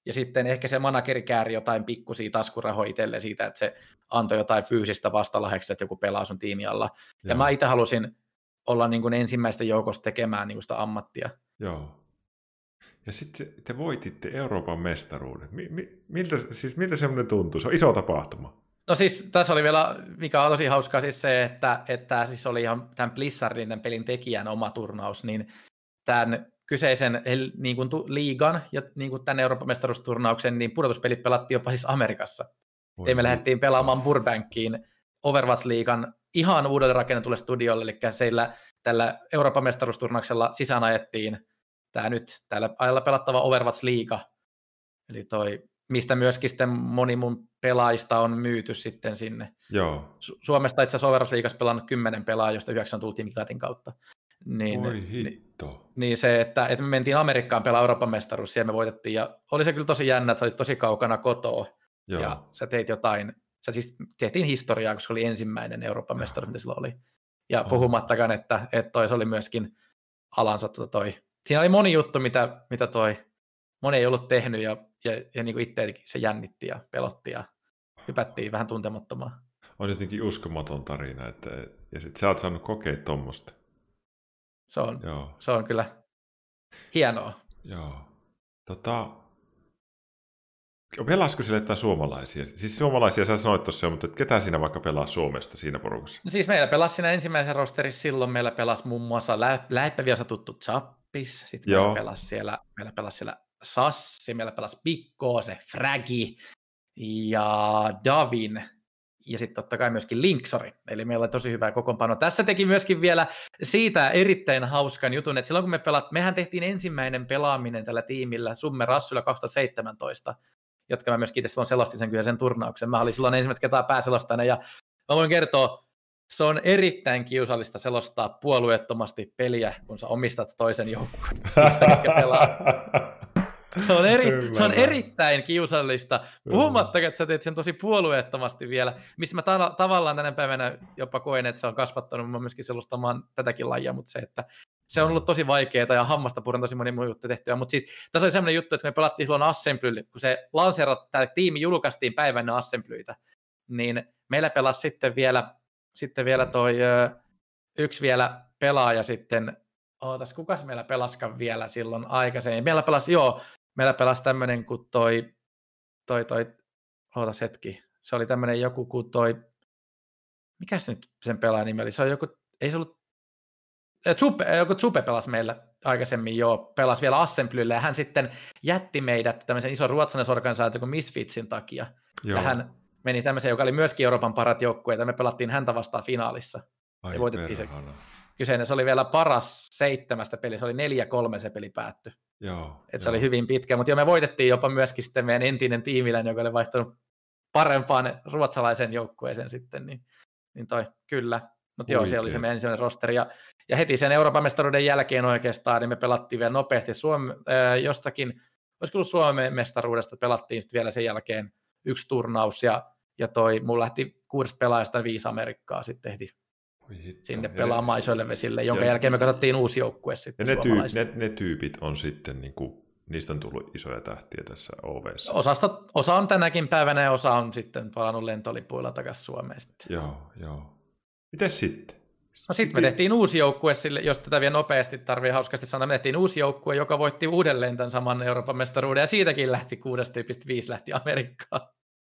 ja sitten ehkä se manageri kääri jotain pikkusia taskurahoja itselleen siitä, että se antoi jotain fyysistä vastalahdeksi, että joku pelaa sun tiimi alla. Ja joo, mä itse halusin olla niin kuin ensimmäisten joukosta tekemään niin kuin sitä ammattia. joo. Ja sitten te voititte Euroopan mestaruuden. Mi- mi- miltä, siis miltä semmoinen tuntuu? Se on iso tapahtuma. No siis tässä oli vielä, mikä on tosi hauskaa, siis se, että, että siis oli ihan tämän Blizzardin, tämän pelin tekijän oma turnaus, niin tämän kyseisen niin kuin liigan ja niin kuin tämän Euroopan mestaruusturnauksen, niin pudotuspelit pelattiin jopa siis Amerikassa. Voi me lähdettiin pelaamaan Burbankiin Overwatch-liigan ihan uudelle rakennetulle studiolle, eli siellä tällä Euroopan mestaruusturnauksella sisään ajettiin tämä nyt täällä ajalla pelattava Overwatch-liiga, eli toi, mistä myöskin sitten moni mun pelaajista on myyty sitten sinne. Joo. Su- Suomesta itse asiassa Overwatch-liigassa pelannut kymmenen pelaajaa, josta yhdeksän tultiin Mikatin kautta. Niin, Voi niin, hitto. niin se, että, että me mentiin Amerikkaan pelaa Euroopan mestaruus, siellä me voitettiin, ja oli se kyllä tosi jännä, että sä olit tosi kaukana kotoa, Joo. ja sä teit jotain, sä siis tehtiin historiaa, koska oli ensimmäinen Euroopan mestaruus, mitä silloin oli. Ja Oh. puhumattakaan, että, että toi se oli myöskin alansa tota toi. Siinä oli moni juttu, mitä, mitä toi moni ei ollut tehnyt, ja, ja, ja niin kuin itseäkin se jännitti ja pelotti, ja hypättiin vähän tuntemattomaan. On jotenkin uskomaton tarina, että ja sit sä oot saanut kokea tuommoista. Se on, Joo, se on kyllä hienoa. joo. Tota, pelasko sille jotain suomalaisia? Siis suomalaisia sä sanoit tuossa jo, mutta et ketä siinä vaikka pelaa Suomesta siinä porukassa? No siis meillä pelasi siinä ensimmäisen rosterissa silloin, meillä pelasi muun muassa lä- Läippäviässä tuttu Zappis, sitten meillä pelasi siellä, meillä pelasi siellä Sassi, meillä pelasi Pikko, se Fragi ja Davin ja sitten totta kai myöskin Linksori, eli meillä oli tosi hyvä kokoonpano. Tässä teki myöskin vielä siitä erittäin hauskan jutun, että silloin kun me pelat, mehän tehtiin ensimmäinen pelaaminen tällä tiimillä Summe Rassulla 2017, jotka mä myöskin itse silloin selostin sen kyseisen turnauksen. Mä olin silloin ensimmäistä kertaa pääselostajana ja mä voin kertoa, se on erittäin kiusallista selostaa puolueettomasti peliä, kun sä omistat toisen joukkueen. Se on, eri, se on erittäin kiusallista, puhumattakaan, että sä teet sen tosi puolueettomasti vielä, missä mä ta- tavallaan tänä päivänä jopa koen, että se on kasvattanut mua myöskin selostamaan tätäkin lajia, mutta se, että se on ollut tosi vaikeaa ja hammasta puren tosi moni muu juttu tehtyä, mutta siis tässä oli sellainen juttu, että me pelattiin silloin Assemblylle, kun se lanseerat, tämä tiimi julkaistiin päivänä Assemblyitä, niin meillä pelasi sitten vielä, sitten vielä toi yksi vielä pelaaja sitten, ootas, kukas meillä pelaskan vielä silloin aikaisemmin? Meillä pelasi, joo, meillä pelasi tämmöinen kuin toi, toi, toi, ootas hetki, se oli tämmöinen joku kuin toi, mikä se nyt sen pelaajan nimi oli? Se on joku, ei se ollut, eh, Zupe, joku Zupe pelasi meillä aikaisemmin jo, pelasi vielä Assemblylle, ja hän sitten jätti meidät tämmöisen ison ruotsalaisorganisaation kuin Misfitsin takia. Joo. Ja hän meni tämmöiseen, joka oli myöskin Euroopan parat joukkueita, me pelattiin häntä vastaan finaalissa. Ai ja voitettiin se. Kyseinen, se oli vielä paras seitsemästä peliä, se oli 4-3 se peli päättyi. Joo. Et se oli hyvin pitkä, mutta jo me voitettiin jopa myöskin sitten meidän entinen tiimiläinen, joka oli vaihtanut parempaan ruotsalaisen joukkueeseen sitten, niin, niin toi, kyllä. Mutta joo, se oli se meidän ensimmäinen rosteri. Ja, ja heti sen Euroopan mestaruuden jälkeen oikeastaan, niin me pelattiin vielä nopeasti Suome, äh, jostakin, olisiko ollut Suomen mestaruudesta, pelattiin sitten vielä sen jälkeen yksi turnaus, ja, ja toi, mulla lähti kuudesta pelaajasta viisi Amerikkaa sitten heti hitto. sinne pelaamaan ne- isoille vesille, jonka ja- jälkeen me katsottiin uusi joukkue Ja sitten ne, tyy- ne, ne tyypit on sitten niin kuin niistä on tullut isoja tähtiä tässä OVssä. Osasta, osa on tänäkin päivänä ja osa on sitten palannut lentolipuilla takaisin Suomeen sitten. Joo, joo. Mites sitten? No sitten me tehtiin uusi joukkue, sille, jos tätä vielä nopeasti tarvii hauskasti sanoa, me tehtiin uusi joukkue, joka voitti uudelleen tämän saman Euroopan mestaruuden, ja siitäkin lähti 6,5 lähti Amerikkaan.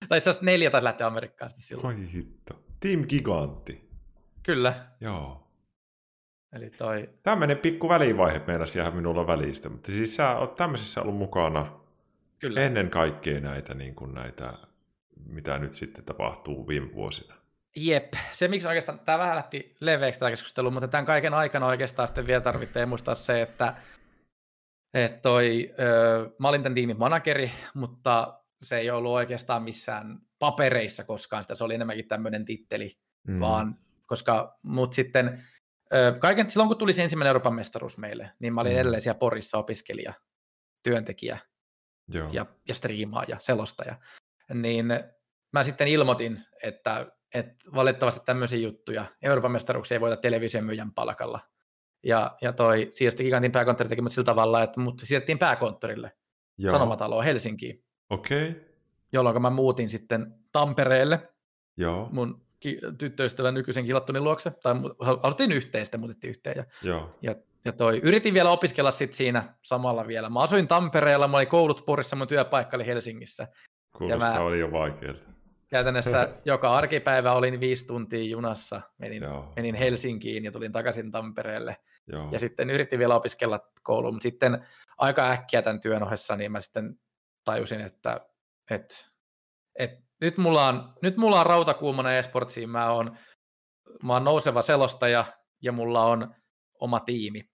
Tai itse asiassa neljä taisi lähteä Amerikkaan sitten silloin. Oi hitto. Team Gigantti. Kyllä. Joo. Eli toi... Tämmöinen pikku välivaihe meinasi jäädä minulla välistä, mutta siis sä oot tämmöisissä ollut mukana Kyllä. ennen kaikkea näitä, niin kuin näitä, mitä nyt sitten tapahtuu viime vuosina. Jep, se miksi oikeastaan, tämä vähän lähti leveäksi tämä keskustelu, mutta tämän kaiken aikana oikeastaan sitten vielä tarvitsee muistaa se, että, että toi, ö, mä olin tämän tiimin manageri, mutta se ei ollut oikeastaan missään papereissa koskaan sitä, se oli enemmänkin tämmöinen titteli, mm. vaan koska mut sitten kaiken, silloin kun tuli se ensimmäinen Euroopan mestaruus meille, niin mä olin mm. edelleen siellä Porissa opiskelija, työntekijä Joo. Ja, ja striimaaja, selostaja. Niin mä sitten ilmoitin, että, että valitettavasti tämmöisiä juttuja, Euroopan mestaruuksia ei voida televisiomyyjän palkalla. Ja, ja toi siirsti Gigantin pääkonttori teki mut sillä tavalla, että mut siirrettiin pääkonttorille, Joo. Sanomataloon Helsinkiin. Okei. Okay. Jolloin mä muutin sitten Tampereelle Joo. mun tyttöystävän nykyisen kilattunin luokse, tai aloitin yhteen, sitten muutettiin yhteen. Ja, Joo. ja, ja toi, yritin vielä opiskella sit siinä samalla vielä. Mä asuin Tampereella, mä olin koulut Porissa, mun työpaikka oli Helsingissä. Kuulostaa mä, oli jo vaikealta. Käytännössä joka arkipäivä olin viisi tuntia junassa, menin, menin Helsinkiin ja tulin takaisin Tampereelle. Joo. Ja sitten yritin vielä opiskella kouluun, mutta sitten aika äkkiä tämän työn ohessa, niin mä sitten tajusin, että, että, että nyt mulla on, nyt mulla on rautakuumana esportsiin, mä oon, mä oon nouseva selostaja ja mulla on oma tiimi.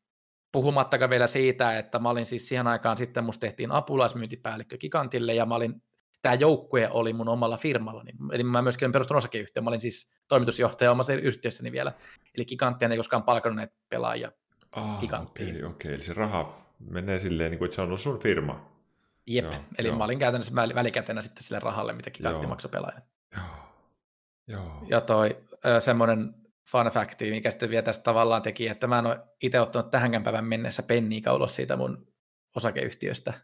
Puhumattakaan vielä siitä, että mä olin siis siihen aikaan sitten, musta tehtiin apulaismyyntipäällikkö Gigantille ja mä olin, tämä joukkue oli mun omalla firmallani. Eli mä myöskin perustunut osakeyhtiö, mä olin siis toimitusjohtaja omassa yhtiössäni vielä. Eli Giganttia ei koskaan palkannut näitä pelaajia ah, Giganttiin. Okei, okay, okay, eli se raha menee silleen, niin kuin, että se on ollut sun firma. Jep, joo, eli joo. mä olin käytännössä välikätenä sitten sille rahalle, mitä Gigantti maksoi pelaajan. Joo. Joo. Ja toi semmoinen fun facti, mikä sitten vielä tästä tavallaan teki, että mä en ole itse ottanut tähänkään päivän mennessä penniä ulos siitä mun osakeyhtiöstä.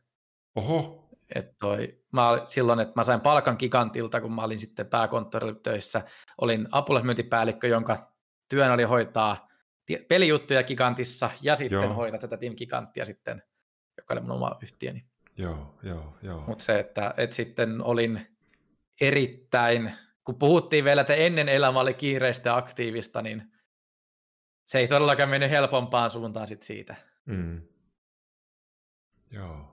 Oho. Et toi, mä olin, silloin, että mä sain palkan gigantilta, kun mä olin sitten pääkonttorilla töissä. Olin apulaismyyntipäällikkö, jonka työn oli hoitaa pelijuttuja gigantissa ja sitten Joo. hoitaa tätä Team Giganttia sitten, joka oli mun oma yhtiöni. Joo, joo, joo. Mutta se, että, että sitten olin erittäin, kun puhuttiin vielä, että ennen elämä oli kiireistä ja aktiivista, niin se ei todellakaan mennyt helpompaan suuntaan sit siitä. Mm. Joo.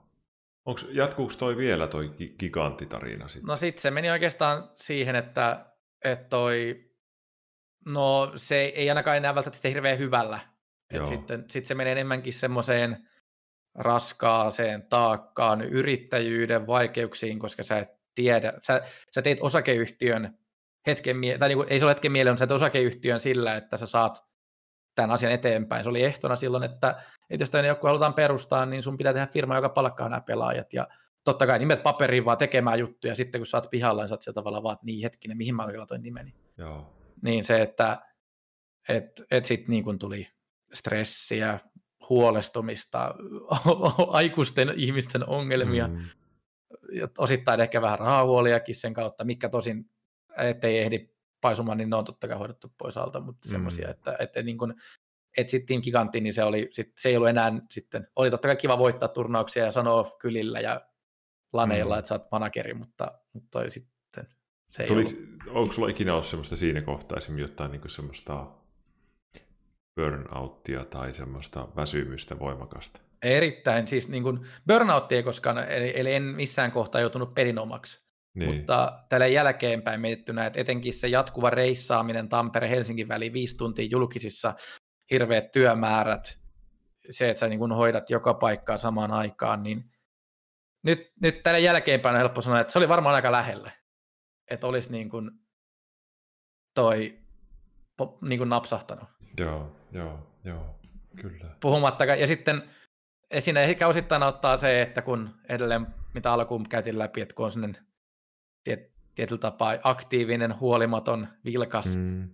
Onks, jatkuuko toi vielä toi giganttitarina sitten? No sitten se meni oikeastaan siihen, että, että toi, no se ei ainakaan enää välttämättä hirveän hyvällä. Et sitten sit se menee enemmänkin semmoiseen, raskaaseen taakkaan, yrittäjyyden vaikeuksiin, koska sä et tiedä, sä, sä teet osakeyhtiön hetken, tai niin kuin, ei se ole hetken mieleen, sä teet osakeyhtiön sillä, että sä saat tämän asian eteenpäin. Se oli ehtona silloin, että, että jos joku halutaan perustaa, niin sun pitää tehdä firma, joka palkkaa nämä pelaajat, ja totta kai nimet paperiin vaan tekemään juttuja, sitten kun sä oot pihalla, niin sä oot tavallaan vaan, niin hetkinen, mihin mä laitoin nimeni. Joo. Niin se, että et, et sitten niin tuli stressiä, huolestumista, aikuisten ihmisten ongelmia, mm. ja osittain ehkä vähän rahahuoliakin sen kautta, mikä tosin, ettei ehdi paisumaan, niin ne on totta kai hoidettu pois alta, mutta mm. semmoisia, että, että niin kuin, et sitten Team Gigantti, niin se, oli, sit, se ei ollut enää sitten, oli totta kai kiva voittaa turnauksia ja sanoa kylillä ja laneilla, mm. että sä oot manageri, mutta, mutta sitten se ei Tuli, ollut. Onko sulla ikinä ollut semmoista siinä kohtaa esimerkiksi jotain niin semmoista burnouttia tai semmoista väsymystä voimakasta? Erittäin, siis niin kuin burnoutti ei koskaan, eli, eli en missään kohtaa joutunut perinomaksi. Niin. Mutta tällä jälkeenpäin mietittynä, että etenkin se jatkuva reissaaminen Tampere-Helsingin väliin viisi tuntia julkisissa, hirveät työmäärät, se, että sä niin kuin hoidat joka paikkaa samaan aikaan, niin nyt, nyt tällä jälkeenpäin on helppo sanoa, että se oli varmaan aika lähellä. Että olisi niin kuin toi niin kuin napsahtanut. Joo, joo, joo, kyllä. Puhumattakaan, ja sitten siinä ehkä osittain ottaa se, että kun edelleen, mitä alkuun käytiin läpi, että kun on sellainen tiet, tietyllä tapaa aktiivinen, huolimaton, vilkas, mm.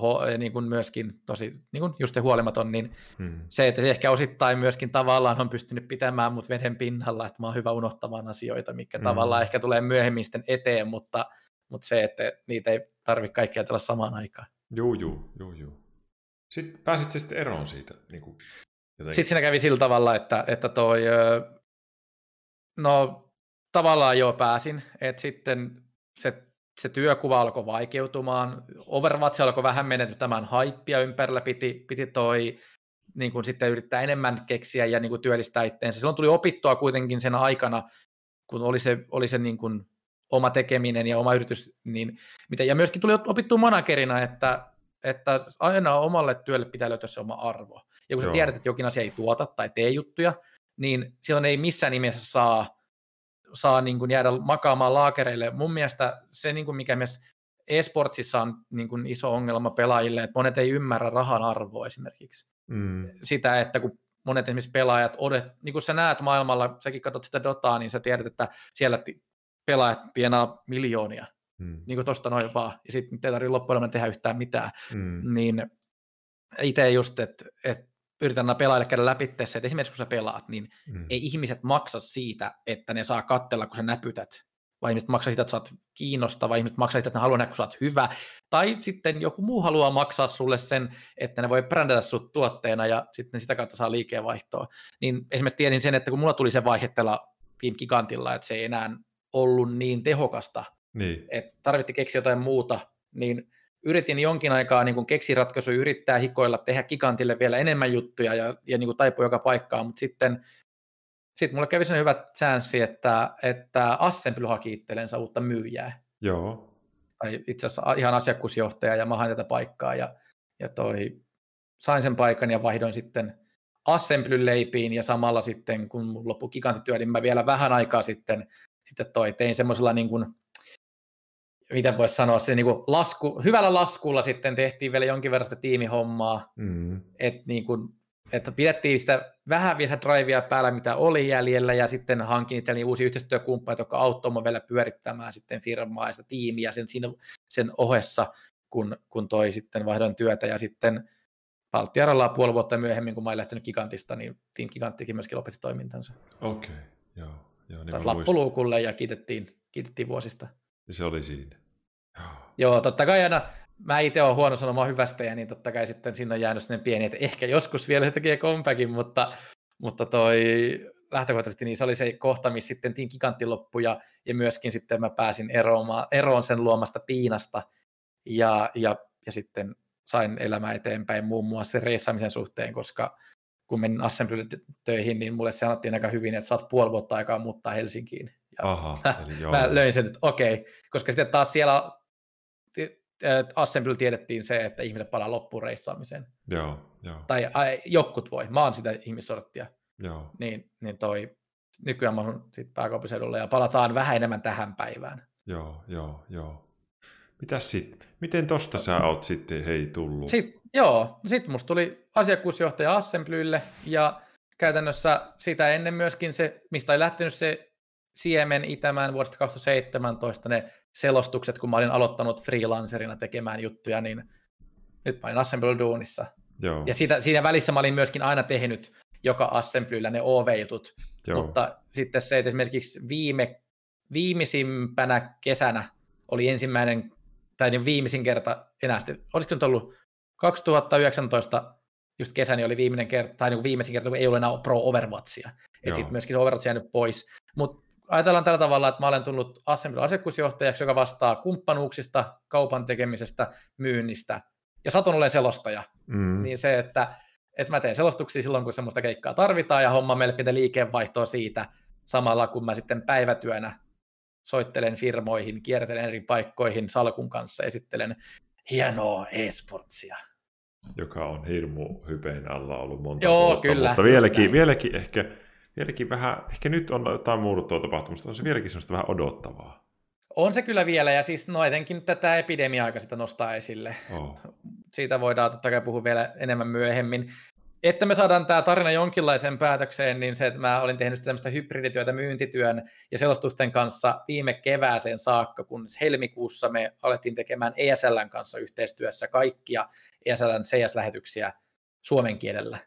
ho, niin kuin myöskin tosi, niin kuin just se huolimaton, niin Hmm. se, että se ehkä osittain myöskin tavallaan on pystynyt pitämään mut veden pinnalla, että mä oon hyvä unohtamaan asioita, mikä Mm. mm. tavallaan ehkä tulee myöhemmin sitten eteen, mutta, mutta se, että niitä ei tarvitse kaikkia ajatella samaan aikaan. Juu, juu, juu, juu. Sitten pääsit sä sitten eroon siitä? Niin kuin, jotenkin. Sitten siinä kävi sillä tavalla, että, että toi, no tavallaan jo pääsin, että sitten se, se työkuva alkoi vaikeutumaan, Overwatch alkoi vähän menettämään haippia ympärillä, piti, piti toi niin kuin sitten yrittää enemmän keksiä ja niin kuin työllistää itteensä. Silloin tuli opittua kuitenkin sen aikana, kun oli se, oli se niin kuin oma tekeminen ja oma yritys, niin mitä, ja myöskin tuli opittua managerina, että, että aina omalle työlle pitää löytää se oma arvo. Ja kun sä Joo. tiedät, että jokin asia ei tuota tai tee juttuja, niin silloin ei missään nimessä saa, saa niin kuin jäädä makaamaan laakereille. Mun mielestä se, niin kuin mikä myös esportsissa on niin kuin iso ongelma pelaajille, että monet ei ymmärrä rahan arvoa esimerkiksi. Mm. Sitä, että kun monet esimerkiksi pelaajat, odet, niin kuin sä näet maailmalla, säkin katsot sitä Dotaa, niin sä tiedät, että siellä pelaajat tienaa miljoonia, Mm. niin kuin tosta noin vaan, ja sitten ei tarvitse loppujen tehdä yhtään mitään Mm. niin itse just, että et yritän pelaajille käydä läpi se, että esimerkiksi kun sä pelaat, niin Mm. ei ihmiset maksa siitä, että ne saa kattella, kun sä näpytät, vai ihmiset maksaa siitä, että sä oot kiinnostava, ihmiset maksaa siitä, että ne haluaa nähdä, kun sä oot hyvä, tai sitten joku muu haluaa maksaa sulle sen, että ne voi brändätä sut tuotteena, ja sitten sitä kautta saa liikevaihtoa. Niin esimerkiksi tiedin sen, että kun mulla tuli se vaihettela Team Gigantilla, että se ei enää ollut niin tehokasta, Niin. että tarvittiin keksiä jotain muuta, niin yritin jonkin aikaa niin kuin keksiä ratkaisuja, yrittää hikoilla, tehdä gigantille vielä enemmän juttuja ja, ja niin kuin taipua joka paikkaan, mutta sitten sit mulle kävi sen hyvä chanssi, että, että Assembly haki itsellensä uutta myyjää, Joo. tai itse asiassa ihan asiakkuusjohtaja, ja mä hain tätä paikkaa, ja, ja toi, sain sen paikan ja vaihdoin sitten Assemblyn leipiin, ja samalla sitten, kun mun loppui gigantityö, niin mä vielä vähän aikaa sitten, sitten toi, tein semmoisella niin kuin, miten voisi sanoa, se niin kuin lasku, hyvällä laskulla sitten tehtiin vielä jonkin verran sitä tiimihommaa, Mm. että niin kuin, että pidettiin sitä vähän vielä drivea päällä, mitä oli jäljellä, ja sitten hankin itselleni uusia yhteistyökumppaneita, jotka auttoi vielä pyörittämään sitten firmaa ja sitä tiimiä sen, siinä, sen ohessa, kun, kun toi sitten vaihdoin työtä, ja sitten Valtiaralla puoli vuotta myöhemmin, kun mä olin lähtenyt Gigantista, niin Team Giganttikin myöskin lopetti toimintansa. Okei. Okay. Joo. Joo, niin lappuluukulle ja kiitettiin, kiitettiin vuosista. Ja se oli siinä. Joo. Totta kai aina, mä itse olen huono sanomaan hyvästä, ja niin totta kai sitten siinä on jäänyt sellainen pieni, että ehkä joskus vielä se tekee comebackin, mutta, mutta toi lähtökohtaisesti niin se oli se kohta, missä sitten Team Gigantti loppui, ja, ja myöskin sitten mä pääsin eroon, eroon sen luomasta piinasta, ja, ja, ja sitten sain elämää eteenpäin muun muassa sen reissaamisen suhteen, koska kun menin Assembly töihin, niin mulle sanottiin aika hyvin, että saat puoli vuotta aikaa muuttaa Helsinkiin. Ja Aha. Eli joo. mä löin sen, että okei, koska sitten taas siellä Assemble tiedettiin se, että ihmiset palaa loppuun reissaamiseen. Joo. Joo. Tai ai, jotkut voi, mä oon sitä ihmissorttia. Joo. Niin, niin toi, nykyään mä oon sit pääkaupunkiseudulla ja palataan vähän enemmän tähän päivään. Joo. Joo. Joo. Mitäs sitten? Miten tosta sä oot sitten hei tullut? Sitten, joo, sitten musta tuli asiakkuusjohtaja Assemblylle ja käytännössä sitä ennen myöskin se, mistä oli lähtenyt se siemen itämään vuodesta 2017 ne selostukset, kun mä olin aloittanut freelancerina tekemään juttuja, niin nyt mä olin Assembly duunissa. Joo. Ja siitä, siinä välissä mä olin myöskin aina tehnyt joka Assemblyllä ne OV-jutut, Joo. mutta sitten se, että esimerkiksi viime, viimeisimpänä kesänä oli ensimmäinen, tai niin viimeisin kerta enää, sitten, olisiko nyt ollut 2019 just kesäni oli viimeinen kerta, tai niin viimeisin kerta, kun ei ollut enää Pro Overwatchia. Että sitten myöskin se Overwatch jäänyt pois. Mutta ajatellaan tällä tavalla, että mä olen tullut Assembly asiakkuusjohtajaksi, joka vastaa kumppanuuksista, kaupan tekemisestä, myynnistä, ja satun olen selostaja. Mm. Niin se, että, että mä teen selostuksia silloin, kun semmoista keikkaa tarvitaan, ja homma meille liikevaihtoa siitä, samalla kun mä sitten päivätyönä soittelen firmoihin, kiertelen eri paikkoihin salkun kanssa, esittelen hienoa e-sportsia. Joka on hirmu hypeen alla ollut monta Joo, vuotta, kyllä, mutta vieläkin, vieläkin ehkä, vieläkin vähän, ehkä nyt on jotain muuttua tapahtumista, on se vieläkin semmoista vähän odottavaa. On se kyllä vielä, ja siis no etenkin tätä epidemia-aika sitä nostaa esille. Oh. Siitä voidaan totta kai puhua vielä enemmän myöhemmin. että me saadaan tämä tarina jonkinlaiseen päätökseen, niin se, että mä olin tehnyt tämmöistä hybridityötä myyntityön ja selostusten kanssa viime kevääseen saakka, kun helmikuussa me alettiin tekemään ESLn kanssa yhteistyössä kaikkia ESLn CS-lähetyksiä suomen kielellä.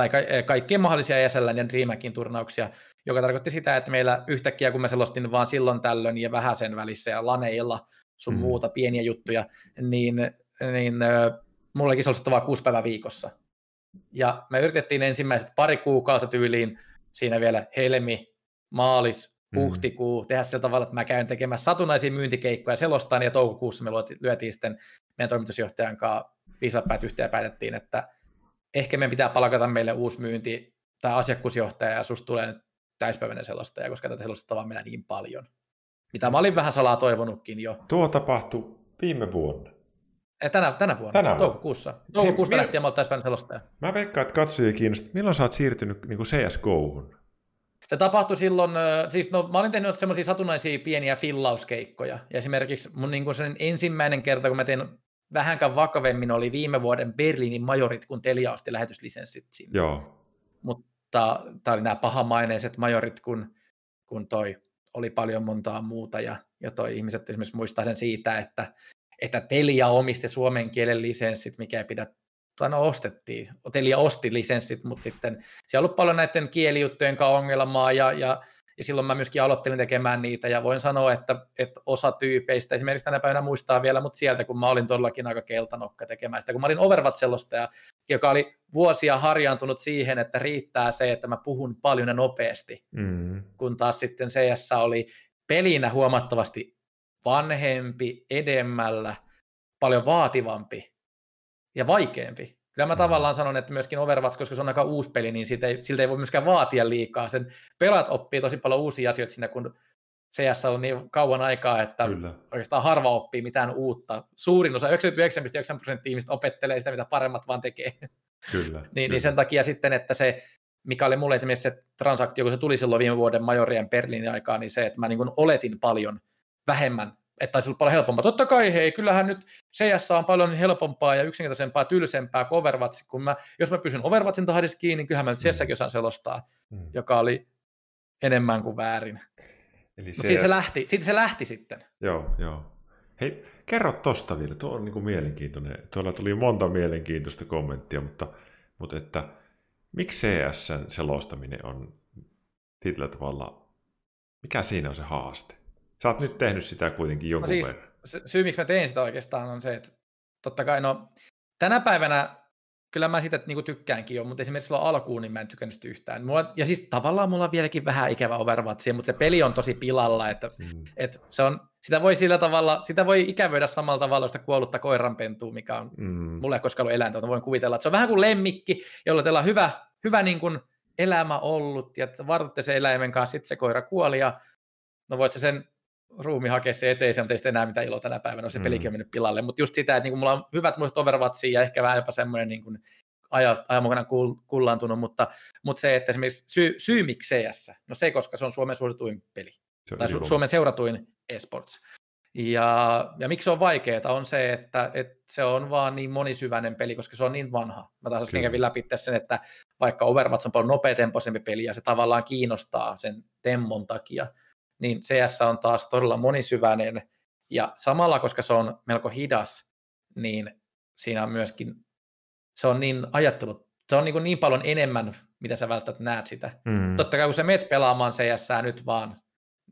Tai ka- eh, kaikkien mahdollisia ESLn ja DreamHackin turnauksia, joka tarkoitti sitä, että meillä yhtäkkiä, kun mä selostin vaan silloin tällöin ja vähän sen välissä ja laneilla sun mm. muuta pieniä juttuja, niin, niin mulla olikin selostettavaa kuusi päivää viikossa ja me yritettiin ensimmäiset pari kuukautta tyyliin, siinä vielä helmi, maalis, mm. huhtikuu, mm. tehdä sillä tavalla, että mä käyn tekemässä satunnaisia myyntikeikkoja selostaan, ja toukokuussa me lyötiin sitten meidän toimitusjohtajan kanssa viisapäät yhteen ja päätettiin, että ehkä meidän pitää palkata meille uusi myynti tai asiakkuusjohtaja, ja susta tulee nyt täyspäiväinen selostaja, koska tätä selostettavaa meillä niin paljon. Mitä mä olin vähän salaa toivonutkin jo. Tuo tapahtui viime vuonna. Tänä, tänä vuonna, tänä vuonna. toukokuussa. Toukokuussa lähtien mil... mä oltaisiin selostaja. Mä veikkaan, että katsojia kiinnostaa. Milloin sä oot siirtynyt niin CSGOhun? Se tapahtui silloin, siis no, mä olin tehnyt semmoisia satunnaisia pieniä fillauskeikkoja. Ja esimerkiksi mun niin sen ensimmäinen kerta, kun mä tein vähänkään vakavemmin, oli viime vuoden Berliinin majorit, kun Telia osti lähetyslisenssit sinne. Joo. Mutta tämä oli nämä pahamaineiset majorit, kun, kun toi oli paljon montaa muuta, ja, ja toi ihmiset esimerkiksi muistaa sen siitä, että että Telia omisti suomen kielen lisenssit, mikä ei pidä, tai no ostettiin, Telia osti lisenssit, mutta sitten siellä on ollut paljon näiden kielijuttujen kanssa ongelmaa, ja, ja, ja silloin mä myöskin aloittelin tekemään niitä, ja voin sanoa, että, että osa tyypeistä, esimerkiksi tänä päivänä muistaa vielä, mutta sieltä, kun mä olin todellakin aika keltanokka tekemään sitä, kun mä olin Overwatch-selostaja, joka oli vuosia harjaantunut siihen, että riittää se, että mä puhun paljon ja nopeasti, mm. kun taas sitten CS oli pelinä huomattavasti vanhempi, edemmällä, paljon vaativampi ja vaikeampi. Kyllä mä mm. tavallaan sanon, että myöskin Overwatch, koska se on aika uusi peli, niin siitä ei, siltä ei voi myöskään vaatia liikaa. Sen pelat oppii tosi paljon uusia asioita siinä, kun CS on niin kauan aikaa, että Kyllä. oikeastaan harva oppii mitään uutta. Suurin osa, 99,9 prosenttia ihmistä opettelee sitä, mitä paremmat vaan tekee. Kyllä, niin, kyllä. niin sen takia sitten, että se, mikä oli mulle esimerkiksi se transaktio, kun se tuli silloin viime vuoden majorien Berliinin aikaa, niin se, että mä niin oletin paljon vähemmän, että taisi olla paljon helpompaa. Totta kai, hei, kyllähän nyt CS on paljon helpompaa ja yksinkertaisempaa, tylsempää kuin Overwatch, kun mä, jos mä pysyn Overwatchin tahdissa kiinni, niin kyllähän mä nyt CSäkin osaan selostaa, mm. joka oli enemmän kuin väärin. Eli se... siitä, se lähti, siitä se lähti sitten. Joo, joo. Hei, kerro tosta vielä, tuo on niin kuin mielenkiintoinen. Tuolla tuli monta mielenkiintoista kommenttia, mutta, mutta että miksi CSn selostaminen on tietyllä tavalla, mikä siinä on se haaste? Sä oot nyt tehnyt sitä kuitenkin jonkun no siis, verran. Syy, miksi mä tein sitä oikeastaan, on se, että totta kai no, tänä päivänä kyllä mä sitä niin tykkäänkin jo, mutta esimerkiksi silloin alkuun niin mä en tykännyt sitä yhtään. Mulla, ja siis tavallaan mulla on vieläkin vähän ikävä Overwatchia, mutta se peli on tosi pilalla, että, mm. että se on, sitä voi sillä tavalla, sitä voi ikävöidä samalla tavalla sitä kuollutta koiranpentua, mikä on mm. mulle ei koskaan ollut eläintä, mutta voin kuvitella, että se on vähän kuin lemmikki, jolla teillä on hyvä, hyvä niin kuin elämä ollut, ja vartatte sen eläimen kanssa, sitten se koira kuoli, ja no voit sen ruumi hakea se eteen, se on teistä enää mitään iloa tänä päivänä, on se mm. pelikin on mennyt pilalle. Mutta just sitä, että niin mulla on hyvät muistot Overwatchia ja ehkä vähän jopa semmoinen niin kuin ajan, mukana kullaantunut, mutta, mutta se, että esimerkiksi syy, syy miksi CS, no se, koska se on Suomen suosituin peli, se tai Su- Suomen seuratuin esports. Ja, ja miksi se on vaikeaa, on se, että, että se on vaan niin monisyväinen peli, koska se on niin vanha. Mä taas äsken kävin läpi sen, että vaikka Overwatch on paljon nopeatempoisempi peli ja se tavallaan kiinnostaa sen temmon takia, niin CS on taas todella monisyväinen, ja samalla, koska se on melko hidas, niin siinä on myöskin, se on niin ajattelu, se on niin, niin paljon enemmän, mitä sä välttämättä näet sitä. Mm. Totta kai kun sä meet pelaamaan CS nyt vaan,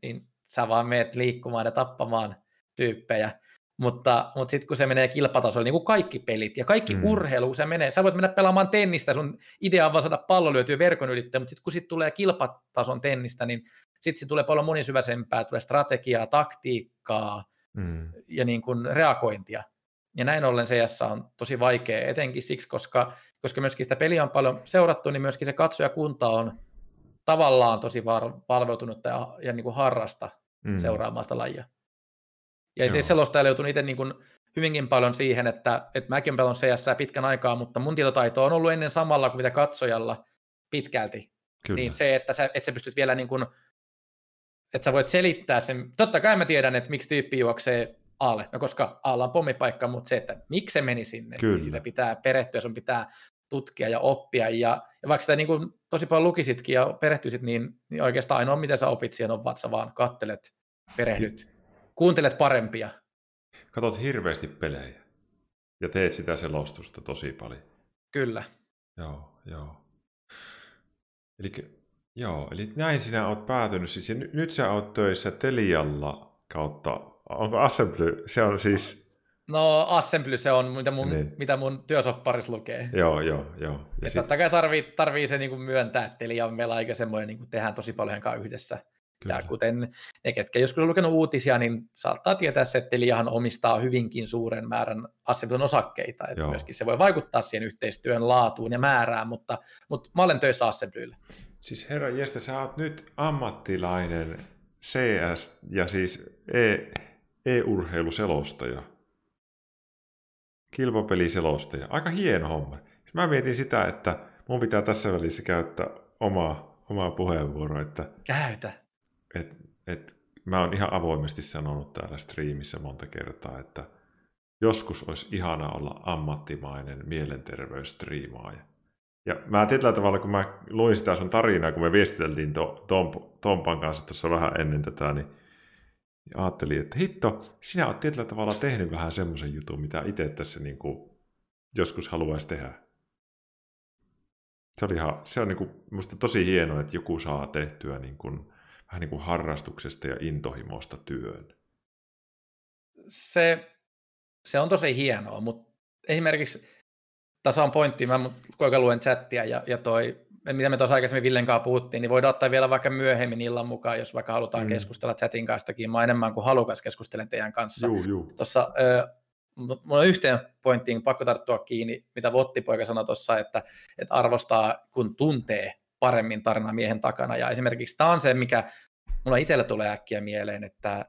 niin sä vaan meet liikkumaan ja tappamaan tyyppejä, mutta, mutta sitten kun se menee kilpatasolle, niin kuin kaikki pelit ja kaikki mm. urheilu, kun se menee, sä voit mennä pelaamaan tennistä, sun idea on vaan saada pallo lyötyä verkon ylitteen, mutta sitten kun sit tulee kilpatason tennistä, niin sitten se tulee paljon monisyväisempää, tulee strategiaa, taktiikkaa mm. ja niin kuin reagointia. Ja näin ollen CS on tosi vaikea, etenkin siksi, koska, koska myöskin sitä peliä on paljon seurattu, niin myöskin se katsojakunta on tavallaan tosi valveutunut ja, ja niin kuin harrasta mm. seuraamaan sitä lajia. Ja itse selostajalle joutunut itse niin kuin hyvinkin paljon siihen, että, että mäkin pelon CS pitkän aikaa, mutta mun tietotaito on ollut ennen samalla kuin mitä katsojalla pitkälti. Kyllä. Niin se, että sä, että sä pystyt vielä niin kuin että sä voit selittää sen. Totta kai mä tiedän, että miksi tyyppi juoksee Aalle, no koska Aalla on pommipaikka, mutta se, että miksi se meni sinne, niin Kyllä. niin sitä pitää perehtyä, sun pitää tutkia ja oppia. Ja, ja vaikka sitä niin kuin tosi paljon lukisitkin ja perehtyisit, niin, niin oikeastaan ainoa, mitä sä opit siihen on, että sä vaan kattelet, perehdyt, kuuntelet parempia. Katot hirveästi pelejä ja teet sitä selostusta tosi paljon. Kyllä. Joo, joo. Eli, joo, eli näin sinä oot päätynyt. Siis, nyt, nyt sä oot töissä Telialla kautta, onko Assembly, se on siis... No Assembly se on, mitä mun, niin. mitä mun työsopparis lukee. Joo, joo, joo. Ja sit... Totta kai tarvii, tarvii se niin kuin myöntää, että Telia on meillä aika semmoinen, niin kuin tehdään tosi paljon yhdessä. Kyllä. Ja kuten ne, ketkä joskus on lukenut uutisia, niin saattaa tietää se, että Teliahan omistaa hyvinkin suuren määrän Assemblyn osakkeita, että Joo. myöskin se voi vaikuttaa siihen yhteistyön laatuun ja määrään, mutta, mutta mä olen töissä Assemblylle. Siis herra Jeste, sä oot nyt ammattilainen CS ja siis e, e-urheiluselostaja, kilpapeliselostaja. Aika hieno homma. Mä mietin sitä, että mun pitää tässä välissä käyttää omaa, omaa puheenvuoroa. Että... Käytä et, et, mä oon ihan avoimesti sanonut täällä striimissä monta kertaa, että joskus olisi ihana olla ammattimainen mielenterveysstriimaaja. Ja mä tietyllä tavalla, kun mä luin sitä sun tarinaa, kun me viestiteltiin to, Tom, Tompan kanssa tuossa vähän ennen tätä, niin, niin ajattelin, että hitto, sinä oot tietyllä tavalla tehnyt vähän semmoisen jutun, mitä itse tässä niin kuin joskus haluaisi tehdä. Se, oli ihan, se on niin kuin, musta tosi hienoa, että joku saa tehtyä niin kuin, vähän niin kuin harrastuksesta ja intohimosta työn? Se, se on tosi hienoa, mutta esimerkiksi tässä on pointti, mä kuinka luen chattia ja, ja toi, mitä me tuossa aikaisemmin Villen kanssa puhuttiin, niin voidaan ottaa vielä vaikka myöhemmin illan mukaan, jos vaikka halutaan mm. keskustella chatin kanssa. Mä enemmän kuin halukas keskustelen teidän kanssa. Juu, juu. Tuossa, mulla on yhteen pointtiin pakko tarttua kiinni, mitä Vottipoika sanoi tuossa, että, että arvostaa, kun tuntee paremmin tarinaa miehen takana. Ja esimerkiksi tämä on se, mikä mulla itsellä tulee äkkiä mieleen, että,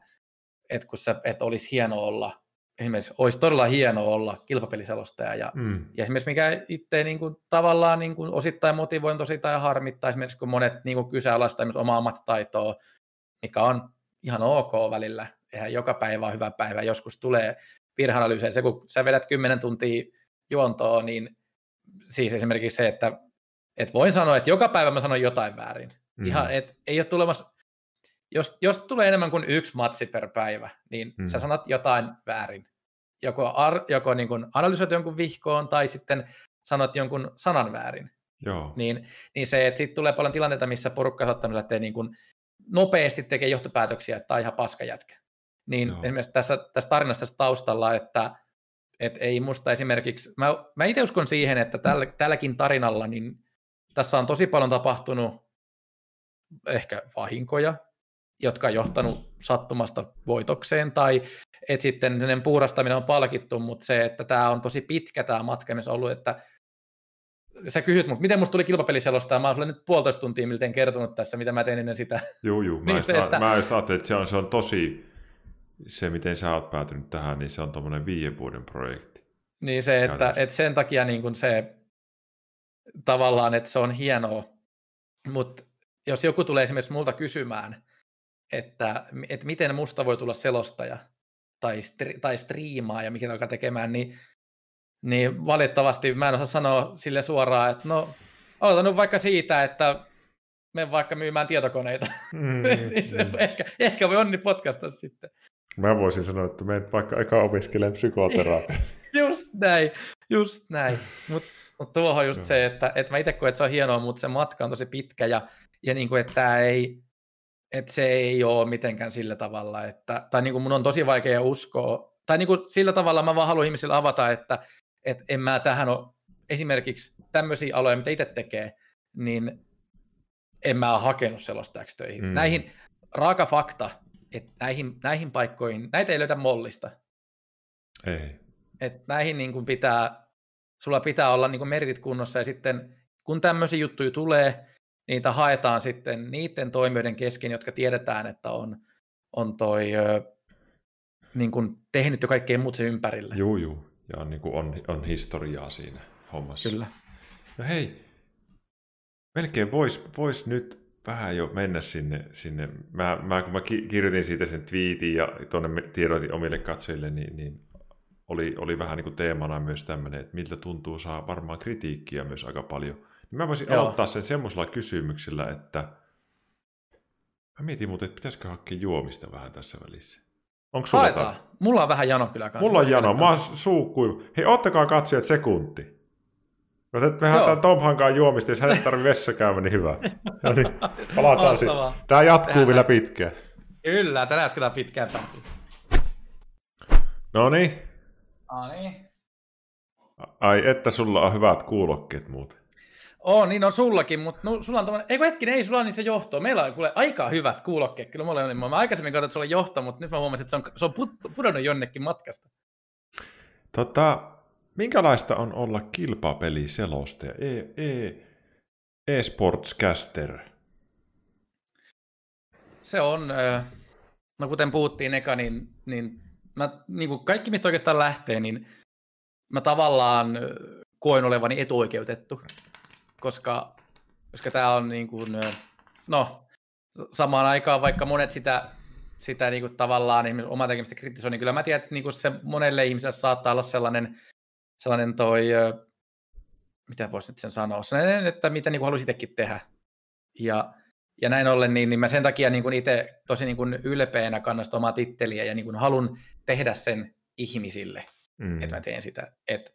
että, kun se, että olisi hieno olla, esimerkiksi olisi todella hieno olla kilpapeliselostaja. Ja, mm. ja esimerkiksi mikä itse niin kuin, tavallaan niin kuin, osittain motivoi, osittain harmittaa, esimerkiksi kun monet niin kuin, kyseenalaistaa myös omaa ammattitaitoa, mikä on ihan ok välillä. Eihän joka päivä ole hyvä päivä. Joskus tulee virheanalyysejä. Se, kun sä vedät 10 tuntia juontoa, niin siis esimerkiksi se, että et voin sanoa, että joka päivä mä sanon jotain väärin. Mm. Ihan, et, ei ole tulemassa, jos, jos tulee enemmän kuin yksi matsi per päivä, niin mm. sä sanot jotain väärin. Joko, ar, joko niin kuin analysoit jonkun vihkoon tai sitten sanot jonkun sanan väärin. Joo. Niin, niin se, että sitten tulee paljon tilanteita, missä porukka saattaa lähteä niin kuin nopeasti tekemään johtopäätöksiä, että tämä on ihan paskajätkä. Niin Joo. esimerkiksi tässä, tässä tarinassa tässä taustalla, että et ei musta esimerkiksi, mä, mä itse uskon siihen, että tällä, tälläkin tarinalla, niin tässä on tosi paljon tapahtunut ehkä vahinkoja, jotka on johtanut sattumasta voitokseen, tai että sitten sen puurastaminen on palkittu, mutta se, että tämä on tosi pitkä tämä matka, missä on ollut, että sä kysyt mut, miten musta tuli kilpapeliselosta, ja mä oon nyt puolitoista tuntia miltei kertonut tässä, mitä mä tein ennen sitä. Joo, joo. niin mä, se, että... mä just ajattelin, että se on, se on tosi, se miten sä oot päätynyt tähän, niin se on tuommoinen viiden vuoden projekti. Niin se, että, että sen takia niin kun se tavallaan, että se on hienoa, mutta jos joku tulee esimerkiksi multa kysymään, että, että miten musta voi tulla selostaja tai, stri, tai striimaa ja mikä alkaa tekemään, niin, niin valitettavasti mä en osaa sanoa sille suoraan, että no aloitan nyt vaikka siitä, että me vaikka myymään tietokoneita. Mm, niin se mm. ehkä, ehkä voi onni podcasta sitten. Mä voisin sanoa, että menet vaikka eka opiskelemaan psykoterapiaa. just näin, just näin. Mutta mut tuohon just se, että, että mä itse koen, että se on hienoa, mutta se matka on tosi pitkä ja, ja niin kuin, että tämä ei, että se ei ole mitenkään sillä tavalla, että, tai niin kuin mun on tosi vaikea uskoa, tai niin kuin sillä tavalla mä vaan haluan ihmisille avata, että, että en mä tähän ole esimerkiksi tämmöisiä aloja, mitä itse tekee, niin en mä ole hakenut selostajaksi töihin. Mm. Näihin raaka fakta, että näihin, näihin paikkoihin, näitä ei löydä mollista. Ei. Et näihin niin kuin pitää, sulla pitää olla niin kuin meritit kunnossa ja sitten kun tämmöisiä juttuja tulee, niitä haetaan sitten niiden toimijoiden kesken, jotka tiedetään, että on, on toi, niin kuin tehnyt jo kaikkea muut sen ympärillä. Joo, joo. Ja on, niin kuin on, on historiaa siinä hommassa. Kyllä. No hei, melkein voisi vois nyt vähän jo mennä sinne. sinne. Mä, mä, kun mä kirjoitin siitä sen twiitin ja tuonne tiedotin omille katsojille, niin, niin oli, oli vähän niin kuin teemana myös tämmöinen, että miltä tuntuu saa varmaan kritiikkiä myös aika paljon. Niin mä voisin Joo. aloittaa sen semmoisella kysymyksellä, että mä mietin muuten, että pitäisikö hakea juomista vähän tässä välissä. Onko sulla Haetaan. Mulla on vähän jano kyllä kanssa. Mulla on jano, mä oon suukkuiva. Hei, ottakaa katsojat sekunti. Me haetaan Tom Hankaan juomista, jos hänet tarvii vessa käydä, niin hyvä. No niin, palataan sitten. Tämä jatkuu Tehdään vielä pitkään. Kyllä, tämä jatkuu pitkään. No niin. No niin. Ai, että sulla on hyvät kuulokkeet muuten. Oo, niin on sullakin, mutta no, sulla on tommonen... Eikö hetkinen, ei sulla on niin se johto. Meillä on kuule aika hyvät kuulokkeet. Kyllä mulla oli, mä aikaisemmin katsoin, että sulla on johto, mutta nyt mä huomasin, että se on, se on put, pudonnut jonnekin matkasta. Tota, minkälaista on olla kilpapeliselostaja, e, e, e-sportscaster? Se on, no kuten puhuttiin eka, niin, niin mä, niin kuin kaikki, mistä oikeastaan lähtee, niin mä tavallaan koen olevani etuoikeutettu, koska, koska tämä on niin kuin, no, samaan aikaan, vaikka monet sitä, sitä niin kuin tavallaan oma tekemistä kritisoi, niin kyllä mä tiedän, että niin kuin se monelle ihmiselle saattaa olla sellainen, sellainen toi, mitä voisi nyt sen sanoa, sellainen, että mitä niin kuin haluaisi itsekin tehdä. Ja ja näin ollen, niin, niin mä sen takia niin itse tosi niin kuin ylpeänä kannasta omaa titteliä ja niin kuin halun tehdä sen ihmisille, mm. että mä teen sitä. Et,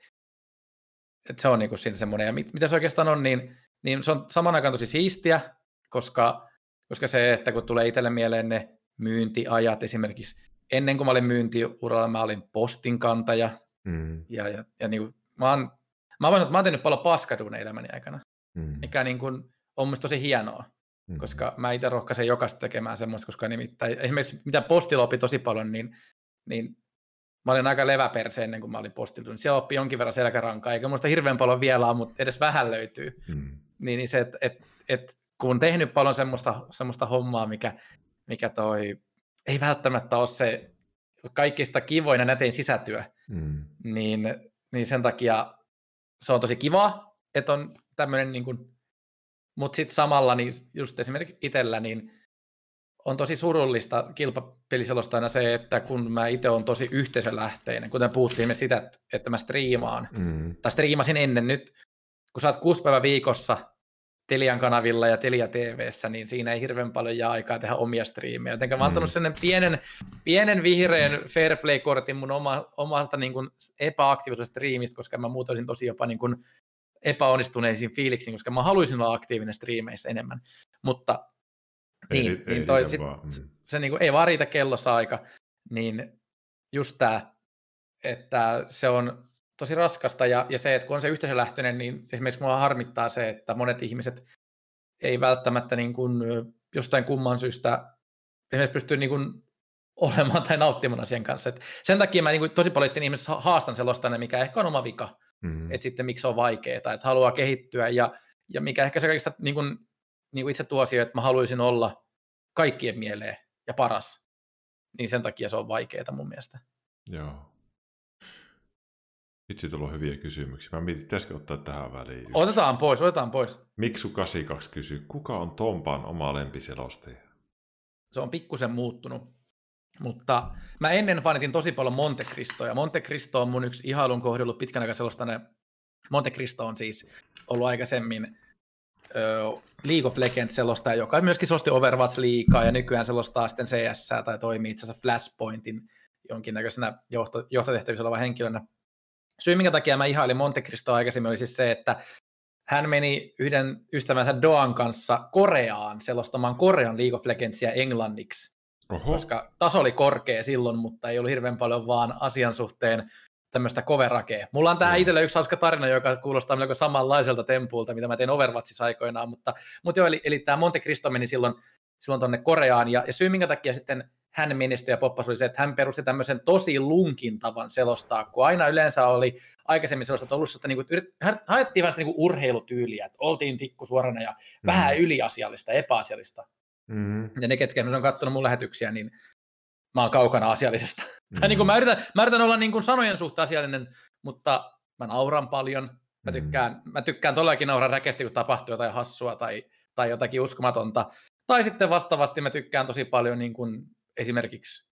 et se on niin kuin siinä semmoinen. Ja mit, mitä se oikeastaan on, niin, niin se on saman aikaan tosi siistiä, koska, koska se, että kun tulee itselle mieleen ne myyntiajat esimerkiksi, ennen kuin mä olin myyntiuralla, mä olin postinkantaja, mm. ja, ja, ja niin kuin, mä oon, mä oon, mä oon tehnyt paljon paskaduuneja elämäni aikana, mm. mikä niin kuin, on musta tosi hienoa. Mm. Koska mä itse rohkaisen jokaista tekemään semmoista, koska nimittäin esimerkiksi mitä postilla oppi tosi paljon, niin, niin mä olin aika leväperse ennen kuin mä olin postilla, niin siellä oppi jonkin verran selkärankaa, eikä muista hirveän paljon vielä mutta edes vähän löytyy. Mm. Niin, niin se, että et, et, kun on tehnyt paljon semmoista, semmoista hommaa, mikä, mikä toi, ei välttämättä ole se kaikista kivoin ja nätein sisätyö, mm. niin, niin sen takia se on tosi kiva, että on tämmöinen niin kuin mutta sitten samalla, niin just esimerkiksi itsellä, niin on tosi surullista kilpapeliselostajana se, että kun mä itse on tosi yhteisölähteinen, kuten puhuttiin me sitä, että mä striimaan, mm. tai striimasin ennen nyt, kun sä oot kuusi päivä viikossa Telian kanavilla ja Telia TVssä, niin siinä ei hirveän paljon jää aikaa tehdä omia striimejä. Joten mä oon antanut mm. sellainen pienen, pienen vihreän fair play-kortin mun oma, omalta niin kuin epäaktiivisesta striimistä, koska mä muutoisin tosi jopa niin kuin epäonnistuneisiin fiiliksiin, koska mä haluaisin olla aktiivinen striimeissä enemmän. Mutta ei, niin, ei, niin toi ei sit, vaan. Mm. se niin kuin, ei vaan riitä kellossa aika, niin just tämä, että se on tosi raskasta ja, ja se, että kun on se yhteisölähtöinen, niin esimerkiksi mua harmittaa se, että monet ihmiset ei välttämättä niin kuin, jostain kumman syystä esimerkiksi pysty niin kuin, olemaan tai nauttimaan asian kanssa. Et sen takia mä niin kuin, tosi paljon ihmiset haastan sellaista, mikä ehkä on oma vika. Mm. Että sitten miksi se on vaikeaa, että haluaa kehittyä ja, ja mikä ehkä se kaikista niin kuin, niin kuin itse tuo asia, että mä haluaisin olla kaikkien mieleen ja paras, niin sen takia se on vaikeaa mun mielestä. Joo. Itse tulla hyviä kysymyksiä. Mä mietin, pitäisikö ottaa tähän väliin. Yksi. Otetaan pois, otetaan pois. Miksu 82 kysyy, kuka on Tompan oma lempiselostaja? Se on pikkusen muuttunut. Mutta mä ennen fanitin tosi paljon Monte Cristoa, Monte Cristo on mun yksi ihailun kohdellut pitkän aikaa sellaista, Monte Cristo on siis ollut aikaisemmin uh, League of Legends selostaja, joka myöskin selosti Overwatch liikaa ja nykyään selostaa sitten CS tai toimii itse asiassa Flashpointin jonkinnäköisenä johto, johtotehtävissä oleva henkilönä. Syy, minkä takia mä ihailin Monte Cristoa aikaisemmin, oli siis se, että hän meni yhden ystävänsä Doan kanssa Koreaan selostamaan Korean League of Legendsia englanniksi Oho. koska taso oli korkea silloin, mutta ei ollut hirveän paljon vaan asian suhteen tämmöistä coverakea. Mulla on tähän itselle yksi hauska tarina, joka kuulostaa melko samanlaiselta tempulta, mitä mä tein Overwatchissa aikoinaan, mutta, mutta joo, eli, eli tämä Monte Cristo meni silloin, silloin tuonne Koreaan, ja, ja syy minkä takia sitten hän menestyi ja poppasi oli se, että hän perusti tämmöisen tosi lunkin tavan selostaa, kun aina yleensä oli aikaisemmin sellaista ollut sellaista, niin kuin, haettiin vähän niin kuin urheilutyyliä, että oltiin tikku suorana ja mm. vähän yliasiallista, epäasiallista. Mm. Ja ne, ketkä on katsonut mun lähetyksiä, niin mä oon kaukana asiallisesta. Mm. tai niin kuin mä, yritän, mä yritän olla niin kuin sanojen suhteen asiallinen, mutta mä nauran paljon. Mä tykkään, mm. mä tykkään todellakin nauraa räkeästi, kun tapahtuu jotain hassua tai, tai jotakin uskomatonta. Tai sitten vastaavasti mä tykkään tosi paljon niin kuin esimerkiksi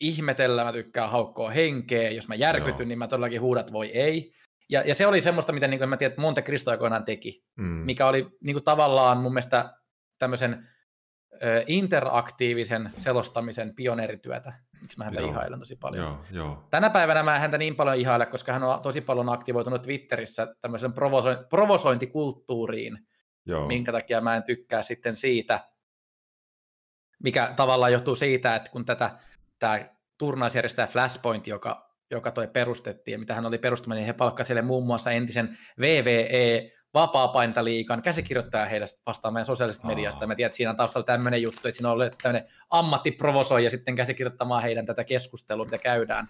ihmetellä, mä tykkään haukkoa henkeä, jos mä järkytyn, Joo. niin mä todellakin huudat voi ei. Ja, ja se oli semmoista, mitä niin kuin, mä tiedän, että Monte Cristo aikoinaan teki, mm. mikä oli niin kuin, tavallaan mun mielestä tämmöisen interaktiivisen selostamisen pioneerityötä, miksi mä häntä joo. ihailen tosi paljon. Joo, joo. Tänä päivänä mä häntä niin paljon ihaile, koska hän on tosi paljon aktivoitunut Twitterissä tämmöisen provoso- provosointikulttuuriin, joo. minkä takia mä en tykkää sitten siitä, mikä tavallaan johtuu siitä, että kun tätä tämä turnausjärjestäjä Flashpoint, joka, joka toi perustettiin ja mitä hän oli perustaminen, niin he palkkasivat muun muassa entisen VVE vapaa-paintaliikan käsikirjoittaja heidän vastaan meidän sosiaalisesta Aa. mediasta. Mä tiedän, että siinä on taustalla tämmöinen juttu, että siinä on ollut tämmöinen ammattiprovosoija sitten käsikirjoittamaan heidän tätä keskustelua, mitä käydään.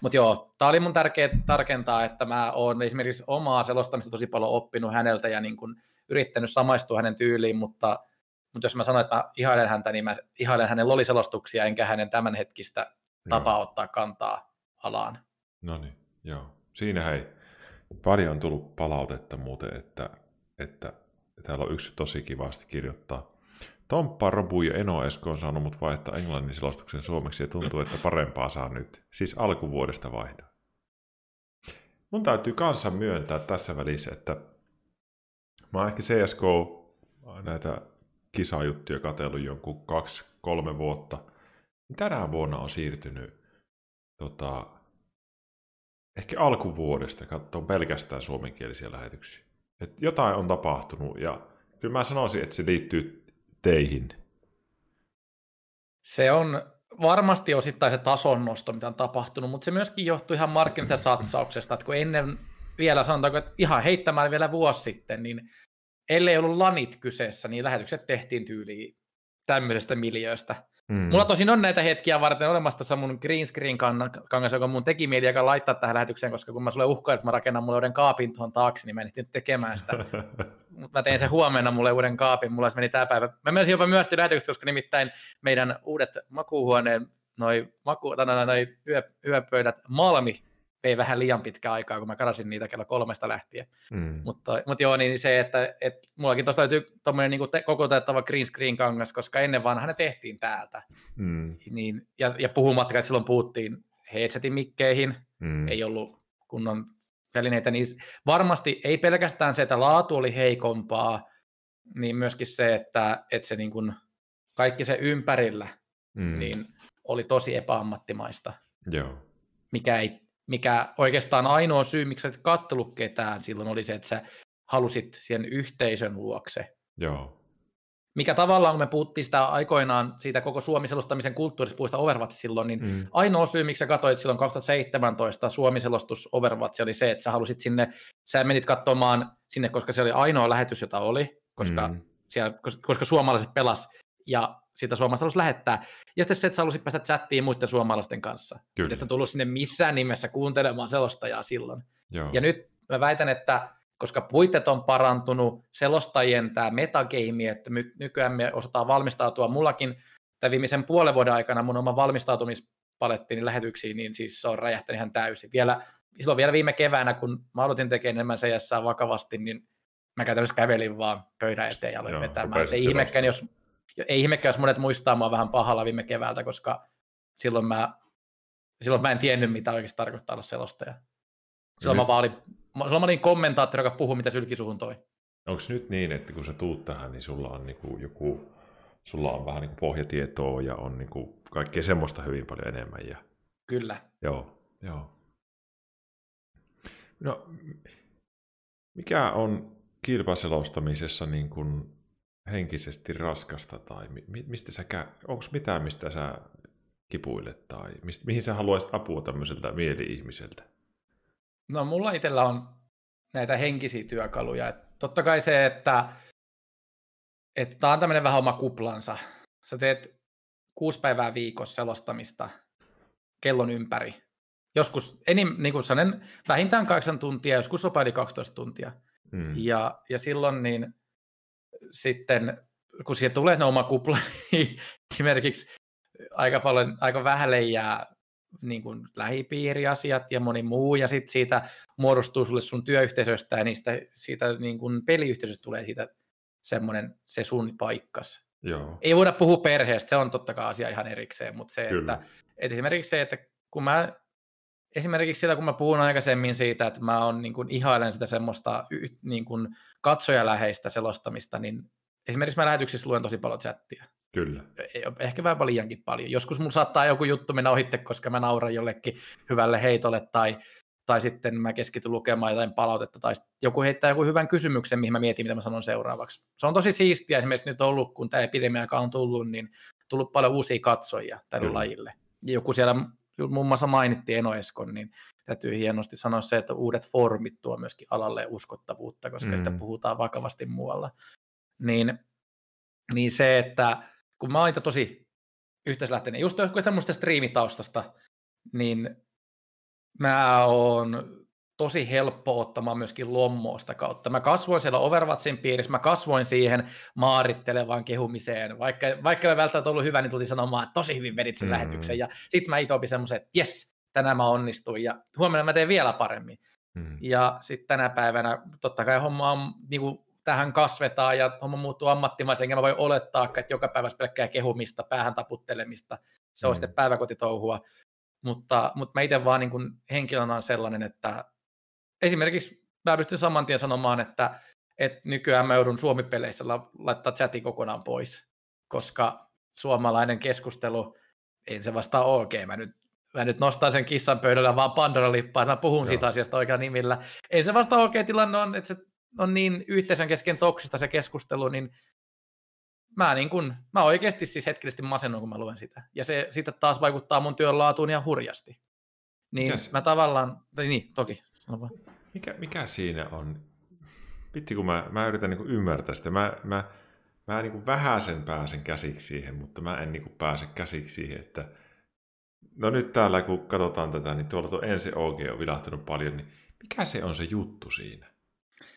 Mutta joo, tämä oli mun tärkeä tarkentaa, että mä oon esimerkiksi omaa selostamista tosi paljon oppinut häneltä ja niin kun yrittänyt samaistua hänen tyyliin, mutta, mutta jos mä sanon, että mä ihailen häntä, niin mä ihailen hänen loliselostuksia, enkä hänen tämänhetkistä tapaa joo. ottaa kantaa alaan. No niin, joo. Siinä hei, Paljon on tullut palautetta muuten, että, että täällä on yksi tosi kivasti kirjoittaa. Tomppa, Robu ja Eno Esko on saanut mut vaihtaa englannin selostuksen suomeksi ja tuntuu, että parempaa saa nyt. Siis alkuvuodesta vaihda. Mun täytyy kanssa myöntää tässä välissä, että mä oon ehkä CSK näitä kisajuttuja katsellut jonkun kaksi, kolme vuotta. Tänä vuonna on siirtynyt tota, ehkä alkuvuodesta katsoa pelkästään suomenkielisiä lähetyksiä. Et jotain on tapahtunut ja kyllä mä sanoisin, että se liittyy teihin. Se on varmasti osittain se tason nosto, mitä on tapahtunut, mutta se myöskin johtuu ihan markkinoiden satsauksesta, että kun ennen vielä sanotaanko, että ihan heittämään vielä vuosi sitten, niin ellei ollut lanit kyseessä, niin lähetykset tehtiin tyyliin tämmöisestä miljööstä. Mm. Mulla tosin on näitä hetkiä varten olemassa tuossa mun green screen kangas, joka mun teki mieli, joka laittaa tähän lähetykseen, koska kun mä sulle uhkaan, että mä rakennan mulle uuden kaapin tuohon taakse, niin mä en tekemään sitä. Mutta mä tein sen huomenna mulle uuden kaapin, mulla meni tämä päivä. Mä menisin jopa myöhästi lähetyksestä, koska nimittäin meidän uudet makuuhuoneen noi, maku, tai noi yö, yöpöydät Malmi vei vähän liian pitkä aikaa, kun mä karasin niitä kello kolmesta lähtien. Mm. Mutta, mutta joo, niin se, että, että mullakin tuossa löytyy tuommoinen niin te, koko teettävä green screen kangas, koska ennen vanha ne tehtiin täältä. Mm. Niin, ja, ja puhumatta, että silloin puhuttiin headsetin mikkeihin, mm. ei ollut kunnon välineitä, niin varmasti ei pelkästään se, että laatu oli heikompaa, niin myöskin se, että, että se niin kuin, kaikki se ympärillä mm. niin oli tosi epäammattimaista. Joo. Mikä ei mikä oikeastaan ainoa syy, miksi et kattellut ketään silloin oli se, että sä halusit siihen yhteisön luokse. Joo. Mikä tavallaan, kun me puhuttiin sitä aikoinaan siitä koko Suomi-selostamisen kulttuurista, puhuista Overwatch silloin, niin mm. ainoa syy, miksi sä katsoit silloin 2017 Suomi-selostus Overwatch oli se, että sä halusit sinne, sä menit katsomaan sinne, koska se oli ainoa lähetys, jota oli, koska, mm. siellä, koska suomalaiset pelas ja sitä suomalaista halusi lähettää. Ja sitten se, että sä halusit päästä chattiin muiden suomalaisten kanssa. Kyllä. Että tullut sinne missään nimessä kuuntelemaan selostajaa silloin. Joo. Ja nyt mä väitän, että koska puitteet on parantunut, selostajien tämä metagame, että my, nykyään me osataan valmistautua, mullakin tämän viimeisen puolen vuoden aikana mun oma valmistautumispalettini lähetyksiin, niin siis se on räjähtänyt ihan täysin. Vielä, silloin vielä viime keväänä, kun mä aloitin tekemään enemmän CS vakavasti, niin mä käytännössä kävelin vaan pöydän eteen ja aloin vetämään. Ei ihmekään, jos ei ihmekään, jos monet muistaa mua vähän pahalla viime keväältä, koska silloin mä, silloin mä en tiennyt, mitä oikeasti tarkoittaa olla selostaja. Silloin, nyt... mä, olin, silloin mä olin kommentaattori, joka puhui, mitä sylkisuhun toi. Onko nyt niin, että kun sä tuut tähän, niin sulla on niinku joku, sulla on vähän niinku pohjatietoa ja on niinku kaikkea semmoista hyvin paljon enemmän. Ja... Kyllä. Joo, joo. No, mikä on kilpaselostamisessa niin kuin henkisesti raskasta tai mi- mistä sä kä- onko mitään, mistä sä kipuilet tai mist- mihin sä haluaisit apua tämmöiseltä mieli-ihmiseltä? No mulla itsellä on näitä henkisiä työkaluja. Et totta kai se, että että tämä on tämmöinen vähän oma kuplansa. Sä teet kuusi päivää viikossa selostamista kellon ympäri. Joskus enim, niin kuin sanen, vähintään kahdeksan tuntia, joskus jopa yli 12 tuntia. Hmm. Ja, ja silloin niin sitten kun siihen tulee ne oma kupla, niin esimerkiksi aika paljon, aika vähälle jää niin kuin lähipiiriasiat ja moni muu, ja sitten siitä muodostuu sulle sun työyhteisöstä ja niistä, siitä niin kuin peliyhteisöstä tulee siitä semmoinen se sun paikkas. Joo. Ei voida puhua perheestä, se on totta kai asia ihan erikseen, mutta se, Kyllä. että Et esimerkiksi se, että kun mä, esimerkiksi sitä, kun mä puhun aikaisemmin siitä, että mä on, niin kuin, ihailen sitä semmoista niin kuin, katsojaläheistä selostamista, niin esimerkiksi mä lähetyksissä luen tosi paljon chattia. Kyllä. Ehkä vähän liiankin paljon. Joskus mulla saattaa joku juttu mennä ohitte, koska mä nauran jollekin hyvälle heitolle tai, tai sitten mä keskityn lukemaan jotain palautetta tai joku heittää joku hyvän kysymyksen, mihin mä mietin, mitä mä sanon seuraavaksi. Se on tosi siistiä esimerkiksi nyt ollut, kun tämä epidemia on tullut, niin tullut paljon uusia katsojia tälle Kyllä. lajille. Joku siellä muun muassa mainittiin Enoeskon, niin täytyy hienosti sanoa se, että uudet foorumit tuo myöskin alalle uskottavuutta, koska mm. sitä puhutaan vakavasti muualla. Niin, niin se, että kun mä oon tosi yhteislähteinen, just tämmöistä striimitaustasta, niin mä oon tosi helppo ottamaan myöskin lommoosta kautta. Mä kasvoin siellä Overwatchin piirissä, mä kasvoin siihen maarittelevaan kehumiseen. Vaikka, vaikka mä välttämättä ollut hyvä, niin tuli sanomaan, että tosi hyvin vedit sen mm. lähetyksen. Ja sitten mä itse opin semmoisen, että jes, tänään mä onnistuin ja huomenna mä teen vielä paremmin. Mm. Ja sitten tänä päivänä totta kai homma on niin kuin, tähän kasvetaan ja homma muuttuu ammattimaisen, enkä mä voi olettaa, että joka päivä pelkkää kehumista, päähän taputtelemista. Se on mm. sitten päiväkotitouhua. Mutta, mutta mä itse vaan niin kuin henkilönä on sellainen, että esimerkiksi mä pystyn saman tien sanomaan, että, että nykyään mä joudun Suomi-peleissä laittaa chati kokonaan pois, koska suomalainen keskustelu, ei se vasta ok, mä nyt, mä nyt nostan sen kissan pöydällä vaan Pandora-lippaa, mä puhun Joo. siitä asiasta oikein nimillä. Ei se vasta ok tilanne on, että se on niin yhteisön kesken toksista se keskustelu, niin mä, niin kun, mä oikeasti siis hetkellisesti masennun, kun mä luen sitä. Ja se sitten taas vaikuttaa mun työn laatuun ihan hurjasti. Niin Mikäs? mä tavallaan, tai niin, toki. Mikä, mikä siinä on? Pitti, kun mä, mä yritän niin ymmärtää sitä. Mä, mä, mä niin vähäisen pääsen käsiksi siihen, mutta mä en niin pääse käsiksi siihen, että no nyt täällä kun katsotaan tätä, niin tuolla tuo ensi OG on vilahtunut paljon, niin mikä se on se juttu siinä?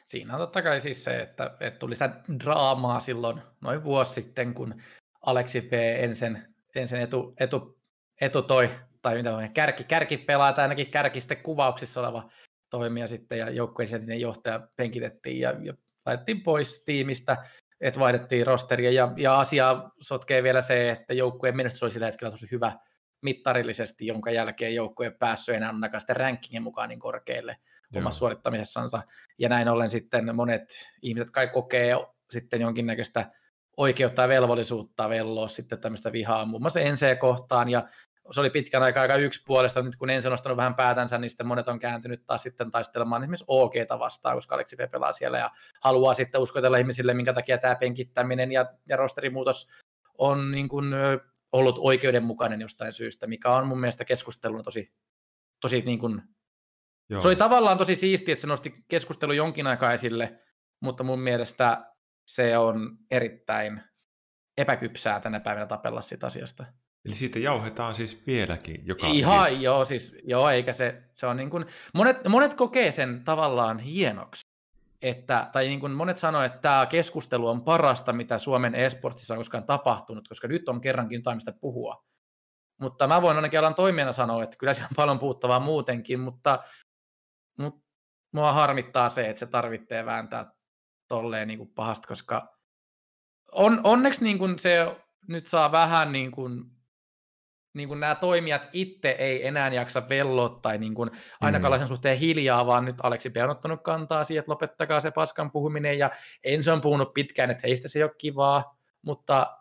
Siinä on totta kai siis se, että, että tuli sitä draamaa silloin noin vuosi sitten, kun Aleksi P. ensin, ensin etu, etu, etu toi, tai mitä on, kärki, kärki pelaa, tai ainakin kärkisten kuvauksissa oleva toimija sitten, ja joukkueen johtaja penkitettiin ja, ja laitettiin pois tiimistä, että vaihdettiin rosteria, ja, ja asia sotkee vielä se, että joukkueen menestys oli sillä hetkellä tosi hyvä mittarillisesti, jonka jälkeen joukkue ei päässyt enää ainakaan sitten rankingin mukaan niin korkealle omassa suorittamisessansa. Ja näin ollen sitten monet ihmiset kai kokee sitten jonkinnäköistä oikeutta ja velvollisuutta velloa sitten tämmöistä vihaa muun muassa NC-kohtaan, ja se oli pitkän aikaa aika puolesta, nyt kun ensin nostanut vähän päätänsä, niin sitten monet on kääntynyt taas sitten taistelemaan esimerkiksi OGta vastaan, koska Aleksi P pelaa siellä ja haluaa sitten uskotella ihmisille, minkä takia tämä penkittäminen ja, ja rosterimuutos on niin kuin, ollut oikeudenmukainen jostain syystä, mikä on mun mielestä keskustelun tosi, tosi niin kuin Joo. Se oli tavallaan tosi siisti, että se nosti keskustelu jonkin aikaa esille, mutta mun mielestä se on erittäin epäkypsää tänä päivänä tapella siitä asiasta. Eli siitä jauhetaan siis vieläkin joka Ihan, siis... joo, siis, joo, eikä se, se on niin kuin, monet, monet kokee sen tavallaan hienoksi. Että, tai niin kuin monet sanoo, että tämä keskustelu on parasta, mitä Suomen esportsissa on koskaan tapahtunut, koska nyt on kerrankin jotain, mistä puhua. Mutta mä voin ainakin alan toimijana sanoa, että kyllä siellä on paljon puhuttavaa muutenkin, mutta mutta mua harmittaa se, että se tarvitsee vääntää tolleen niin kuin pahasta, koska on, onneksi niin kuin se nyt saa vähän niin kuin, niin kuin nämä toimijat itse ei enää jaksa velloa tai niin kuin ainakaan mm. suhteen hiljaa, vaan nyt Aleksi on ottanut kantaa siihen, että lopettakaa se paskan puhuminen ja Enso on puhunut pitkään, että heistä se ei ole kivaa, mutta,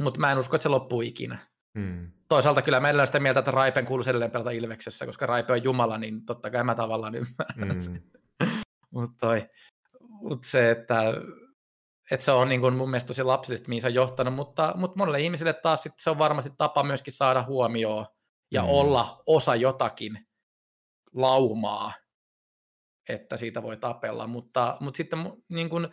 mutta mä en usko, että se loppuu ikinä. Mm. Toisaalta kyllä meillä on sitä mieltä, että Raipen kuuluu edelleen pelata Ilveksessä, koska Raipe on Jumala, niin totta kai mä tavallaan ymmärrän mm. Mutta mut se, että, että se on niin kuin mun mielestä tosi lapsellista, mihin se on johtanut, mutta, mutta monelle ihmiselle taas sit se on varmasti tapa myöskin saada huomioon ja mm. olla osa jotakin laumaa, että siitä voi tapella, mutta, mutta sitten niin kuin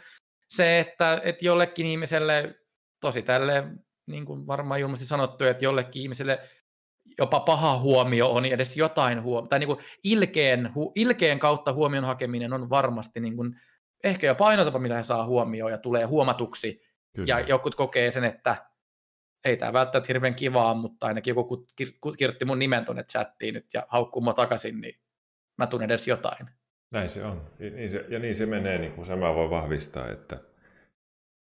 se, että, että jollekin ihmiselle tosi tälle niin kuin varmaan julmasti sanottu, että jollekin ihmiselle jopa paha huomio on edes jotain huomio, tai niin kuin ilkeen, hu, ilkeen kautta huomion hakeminen on varmasti niin kuin ehkä jo painotapa, millä he saa huomioon ja tulee huomatuksi, Kyllä. ja jokut kokee sen, että ei tämä välttämättä hirveän kivaa, mutta ainakin joku kirjoitti mun nimen tuonne chattiin nyt ja haukkuu mua takaisin, niin mä tunnen edes jotain. Näin se on. Niin se, ja niin se menee, niin kuin mä voi vahvistaa, että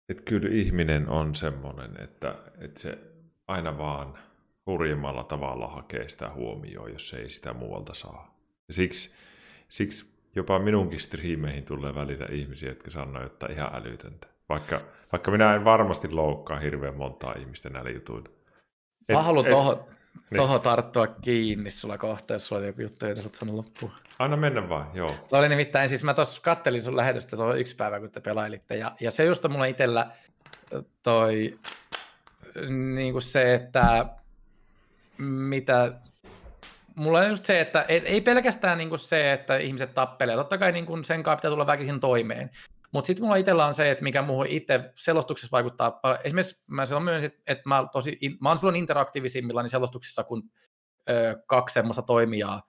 että kyllä ihminen on semmoinen, että, että se aina vaan hurjimmalla tavalla hakee sitä huomioon, jos ei sitä muualta saa. Ja siksi, siksi jopa minunkin striimeihin tulee välillä ihmisiä, jotka sanoo, että ihan älytöntä. Vaikka, vaikka minä en varmasti loukkaa hirveän montaa ihmistä näillä jutuilla. Mä haluan tuohon niin. tarttua kiinni sulla kohta, jos sulla oli joku juttu, jota sanoa loppuun. Anna mennä vaan, joo. Tuo oli nimittäin, siis mä tuossa kattelin sun lähetystä tuo yksi päivä, kun te pelailitte, ja, ja se just on mulla itsellä toi niin kuin se, että mitä mulla on just se, että ei pelkästään niin kuin se, että ihmiset tappelee, totta kai niin kuin sen kanssa pitää tulla väkisin toimeen, mutta sitten mulla itsellä on se, että mikä muuhun itse selostuksessa vaikuttaa. Esimerkiksi mä silloin myös, että mä, tosi, mä oon silloin interaktiivisimmilla niin selostuksissa, kun ö, kaksi semmoista toimijaa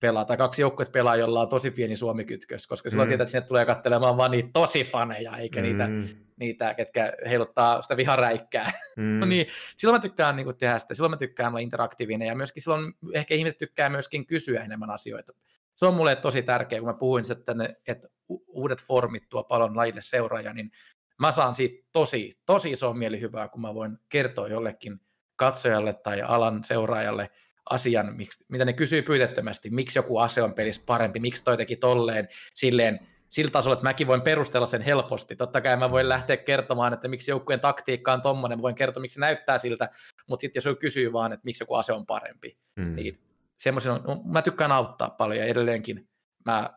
pelaa, tai kaksi joukkuetta pelaa, jolla on tosi pieni suomikytkös, koska silloin mm. tietää, että sinne tulee katselemaan vaan niitä tosi faneja, eikä mm. niitä, niitä, ketkä heiluttaa sitä viharäikkää. Mm. no niin, silloin mä tykkään niin kuin, tehdä sitä, silloin mä tykkään olla interaktiivinen, ja myöskin silloin ehkä ihmiset tykkää myöskin kysyä enemmän asioita. Se on mulle tosi tärkeää, kun mä puhuin, että, ne, että uudet formit tuo paljon lajille seuraaja, niin mä saan siitä tosi, tosi iso mielihyvää, kun mä voin kertoa jollekin katsojalle tai alan seuraajalle, asian, miksi, mitä ne kysyy pyytettömästi, miksi joku ase on pelissä parempi, miksi toi teki tolleen, silleen, sillä tasolla, että mäkin voin perustella sen helposti. Totta kai mä voin lähteä kertomaan, että miksi joukkueen taktiikka on tommonen, mä voin kertoa, miksi se näyttää siltä, mutta sitten jos joku kysyy vaan, että miksi joku ase on parempi, mm. niin semmoisen on, mä tykkään auttaa paljon ja edelleenkin mä,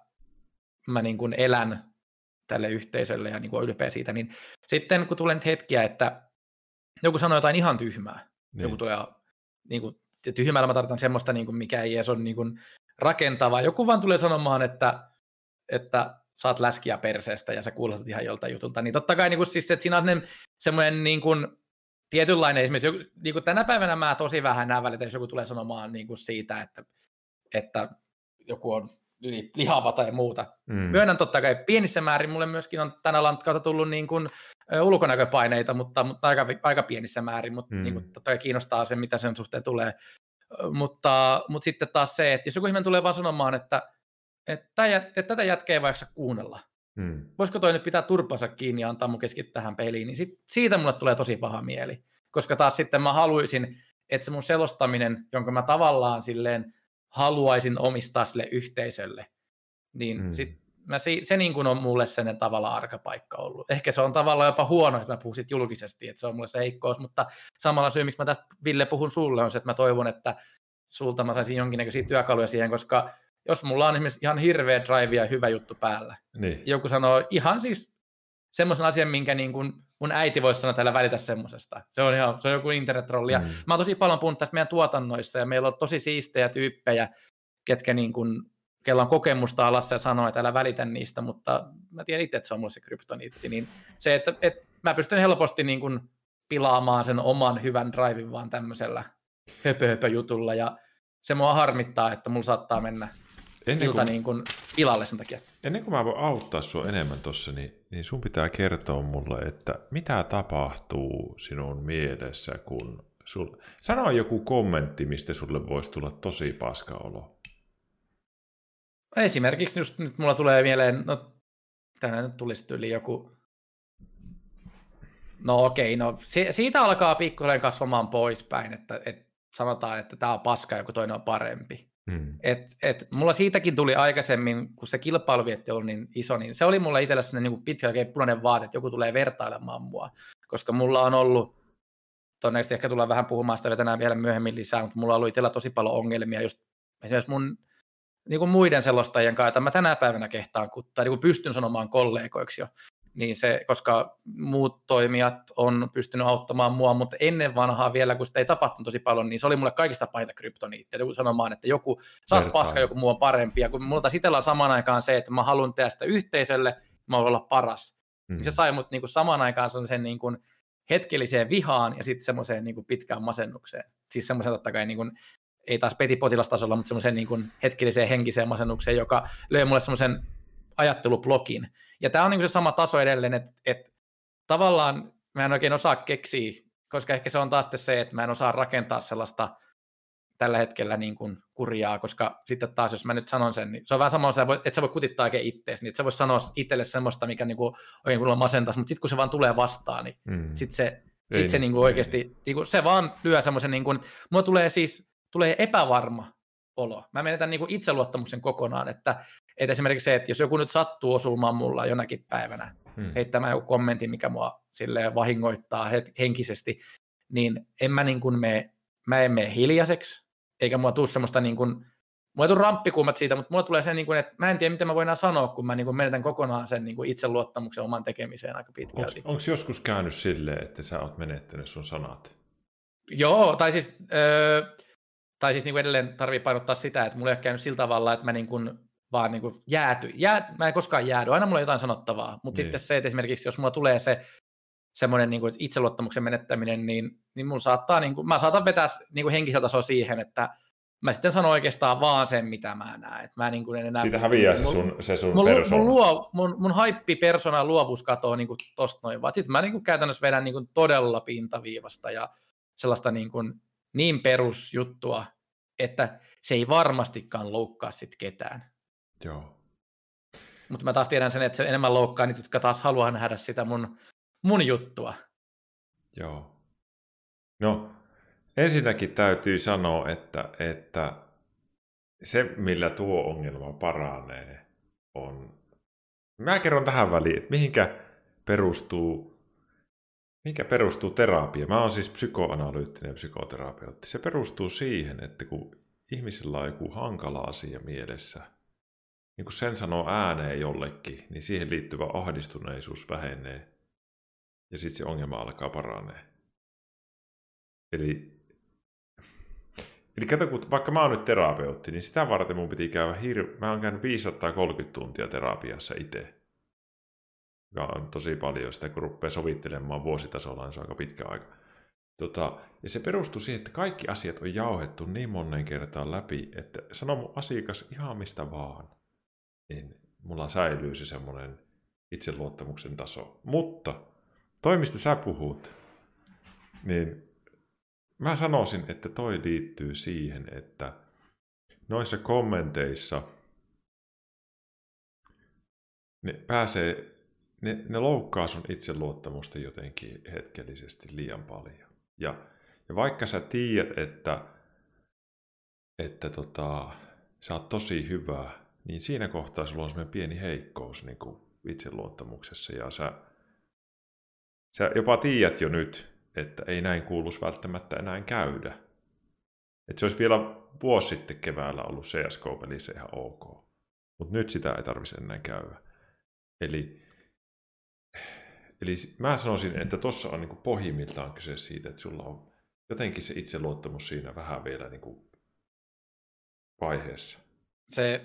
mä niin kuin elän tälle yhteisölle ja niin kuin ylpeä siitä, niin sitten kun tulee nyt hetkiä, että joku sanoo jotain ihan tyhmää, niin. joku tulee niin kuin tyhmällä mä tarkoitan semmoista, niin kuin, mikä ei edes ole niin kuin, rakentavaa. Joku vaan tulee sanomaan, että, että saat läskiä perseestä ja sä kuulostat ihan joltain jutulta. Niin totta kai niin kuin, siis, että siinä on semmoinen niin kuin, tietynlainen esimerkiksi, niin kuin tänä päivänä mä tosi vähän näen välitä, jos joku tulee sanomaan niin kuin siitä, että, että joku on lihava tai muuta. Mm. Myönnän totta kai pienissä määrin, mulle myöskin on tänä kautta tullut niin kuin, ulkonäköpaineita, mutta, mutta aika, aika pienissä määrin, mutta mm. niin kuin, totta kai kiinnostaa se, mitä sen suhteen tulee. Mutta, mutta sitten taas se, että jos joku ihminen tulee vaan sanomaan, että, että, että tätä jätkää ei vaikka kuunnella, mm. voisiko toi nyt pitää turpansa kiinni ja antaa mun keskittyä tähän peliin, niin sit, siitä mulle tulee tosi paha mieli. Koska taas sitten mä haluaisin, että se mun selostaminen, jonka mä tavallaan silleen haluaisin omistaa sille yhteisölle, niin mm. sit mä, se, se niin kuin on mulle sen tavalla arkapaikka ollut. Ehkä se on tavallaan jopa huono, että mä puhun sit julkisesti, että se on mulle se heikkous, mutta samalla syy, miksi mä tästä Ville puhun sulle, on se, että mä toivon, että sulta mä saisin jonkinnäköisiä työkaluja siihen, koska jos mulla on esimerkiksi ihan hirveä drive ja hyvä juttu päällä, niin. joku sanoo ihan siis semmoisen asian, minkä niin kuin mun äiti voisi sanoa täällä välitä semmoisesta. Se on, ihan, se on joku internet-trolli. Mm. Mä oon tosi paljon puhunut tästä meidän tuotannoissa ja meillä on tosi siistejä tyyppejä, ketkä niin kuin, kella on kokemusta alassa ja sanoo, että älä välitä niistä, mutta mä tiedän itse, että se on mulle se kryptoniitti. Niin se, että, että mä pystyn helposti niin kuin pilaamaan sen oman hyvän drivin vaan tämmöisellä höpö, höpö jutulla ja se mua harmittaa, että mulla saattaa mennä ennen ilta kuin, niin kuin pilalle sen takia. Ennen kuin mä voin auttaa sua enemmän tuossa, niin, niin sun pitää kertoa mulle, että mitä tapahtuu sinun mielessä, kun sul... Sano joku kommentti, mistä sulle voisi tulla tosi paska olo. Esimerkiksi just nyt mulla tulee mieleen, no tänään nyt tulisi yli joku No okei, no siitä alkaa pikkuhiljaa kasvamaan poispäin, että, että sanotaan, että tämä on paska, joku toinen on parempi. Mm. Et, et, mulla siitäkin tuli aikaisemmin, kun se kilpailuvietti oli niin iso, niin se oli mulla itsellä sellainen niin pitkä punainen vaate, että joku tulee vertailemaan mua, koska mulla on ollut, todennäköisesti ehkä tullaan vähän puhumaan sitä tänään vielä myöhemmin lisää, mutta mulla on ollut itsellä tosi paljon ongelmia just esimerkiksi mun niin kuin muiden selostajien kanssa, että mä tänä päivänä kehtaan, tai niin kuin pystyn sanomaan kollegoiksi jo, niin se, koska muut toimijat on pystynyt auttamaan mua, mutta ennen vanhaa vielä, kun sitä ei tapahtunut tosi paljon, niin se oli mulle kaikista paita kryptoniittia. Joku sanomaan, että joku, sä paska, joku muu on parempi. Ja kun mulla itsellä on samaan aikaan se, että mä haluan tehdä sitä yhteisölle, mä haluan olla paras. Mm. Niin se sai mut niin kuin samaan aikaan sen niin kuin hetkelliseen vihaan ja sitten semmoiseen niin pitkään masennukseen. Siis semmoisen totta kai niin kuin, ei taas petipotilastasolla, mutta semmoiseen niin kuin hetkelliseen henkiseen masennukseen, joka löi mulle semmoisen ajattelublogin. Ja tämä on niin se sama taso edelleen, että, että tavallaan mä en oikein osaa keksiä, koska ehkä se on taas se, että mä en osaa rakentaa sellaista tällä hetkellä niin kuin kurjaa, koska sitten taas, jos mä nyt sanon sen, niin se on vähän sama, että sä voi kutittaa oikein ittees, niin että sä voi sanoa itselle semmoista, mikä niin kuin, oikein kun masentaisi, mutta sitten kun se vaan tulee vastaan, niin mm. sitten se Sitten se niin kuin oikeasti, niin kuin, se vaan lyö semmoisen, niin kuin, mulla tulee siis tulee epävarma olo. Mä menetän niin kuin itseluottamuksen kokonaan, että, että esimerkiksi se, että jos joku nyt sattuu osumaan mulla jonakin päivänä, hmm. heittämään joku kommentti, mikä mua sille vahingoittaa henkisesti, niin en mä niin kuin mene, mä en mene hiljaiseksi, eikä mua tule semmoista niin kuin, mulla ei tule ramppikulmat siitä, mutta mulla tulee se, niin kuin, että mä en tiedä, miten mä voin sanoa, kun mä niin kuin menetän kokonaan sen niin kuin itseluottamuksen oman tekemiseen aika pitkälti. Onko joskus käynyt silleen, että sä oot menettänyt sun sanat? Joo, tai siis, öö, tai siis niin kuin edelleen tarvii painottaa sitä, että mulla ei ole käynyt sillä tavalla, että mä niin kuin vaan niin kuin jääty. Jää, mä en koskaan jäädy, aina mulla on jotain sanottavaa, mutta niin. sitten se, että esimerkiksi jos mulla tulee se semmoinen niin kuin itseluottamuksen menettäminen, niin, niin mun saattaa, niin kuin, mä saatan vetää niin kuin henkisellä tasolla siihen, että mä sitten sanon oikeastaan vaan sen, mitä mä näen. Että mä niin kuin en enää Siitä häviää se sun, se sun mun, persona. Mun, luo, mun, mun haippi persona luovuus katoo niin kuin tosta noin vaan. Sitten mä niin kuin käytännössä vedän niin kuin todella pintaviivasta ja sellaista niin, kuin, niin perusjuttua, että se ei varmastikaan loukkaa sit ketään. Joo. Mutta mä taas tiedän sen, että se enemmän loukkaa niitä, jotka taas haluaa nähdä sitä mun, mun juttua. Joo. No, ensinnäkin täytyy sanoa, että, että se, millä tuo ongelma paranee, on... Mä kerron tähän väliin, että mihinkä perustuu, mihinkä perustuu terapia. Mä oon siis psykoanalyyttinen psykoterapeutti. Se perustuu siihen, että kun ihmisellä on joku hankala asia mielessä – niin kun sen sanoo ääneen jollekin, niin siihen liittyvä ahdistuneisuus vähenee ja sitten se ongelma alkaa paranee. Eli, eli kato, kun vaikka mä oon nyt terapeutti, niin sitä varten mun piti käydä hir... Mä oon käynyt 530 tuntia terapiassa itse. Joka on tosi paljon sitä, kun rupeaa sovittelemaan vuositasolla, niin se on aika pitkä aika. Tota, ja se perustuu siihen, että kaikki asiat on jauhettu niin monen kertaan läpi, että sano mun asiakas ihan mistä vaan niin mulla säilyy se semmoinen itseluottamuksen taso. Mutta toi, mistä sä puhut, niin mä sanoisin, että toi liittyy siihen, että noissa kommenteissa ne pääsee, ne, ne loukkaa sun itseluottamusta jotenkin hetkellisesti liian paljon. Ja, ja vaikka sä tiedät, että, että tota, sä oot tosi hyvä niin siinä kohtaa sulla on semmoinen pieni heikkous niin kuin itseluottamuksessa ja sä, sä jopa tiedät jo nyt, että ei näin kuuluisi välttämättä enää käydä. Että se olisi vielä vuosi sitten keväällä ollut CSGO-pelissä ihan ok. Mutta nyt sitä ei tarvitse enää käydä. Eli, eli mä sanoisin, että tuossa on niin kuin pohjimmiltaan kyse siitä, että sulla on jotenkin se itseluottamus siinä vähän vielä niin kuin vaiheessa. Se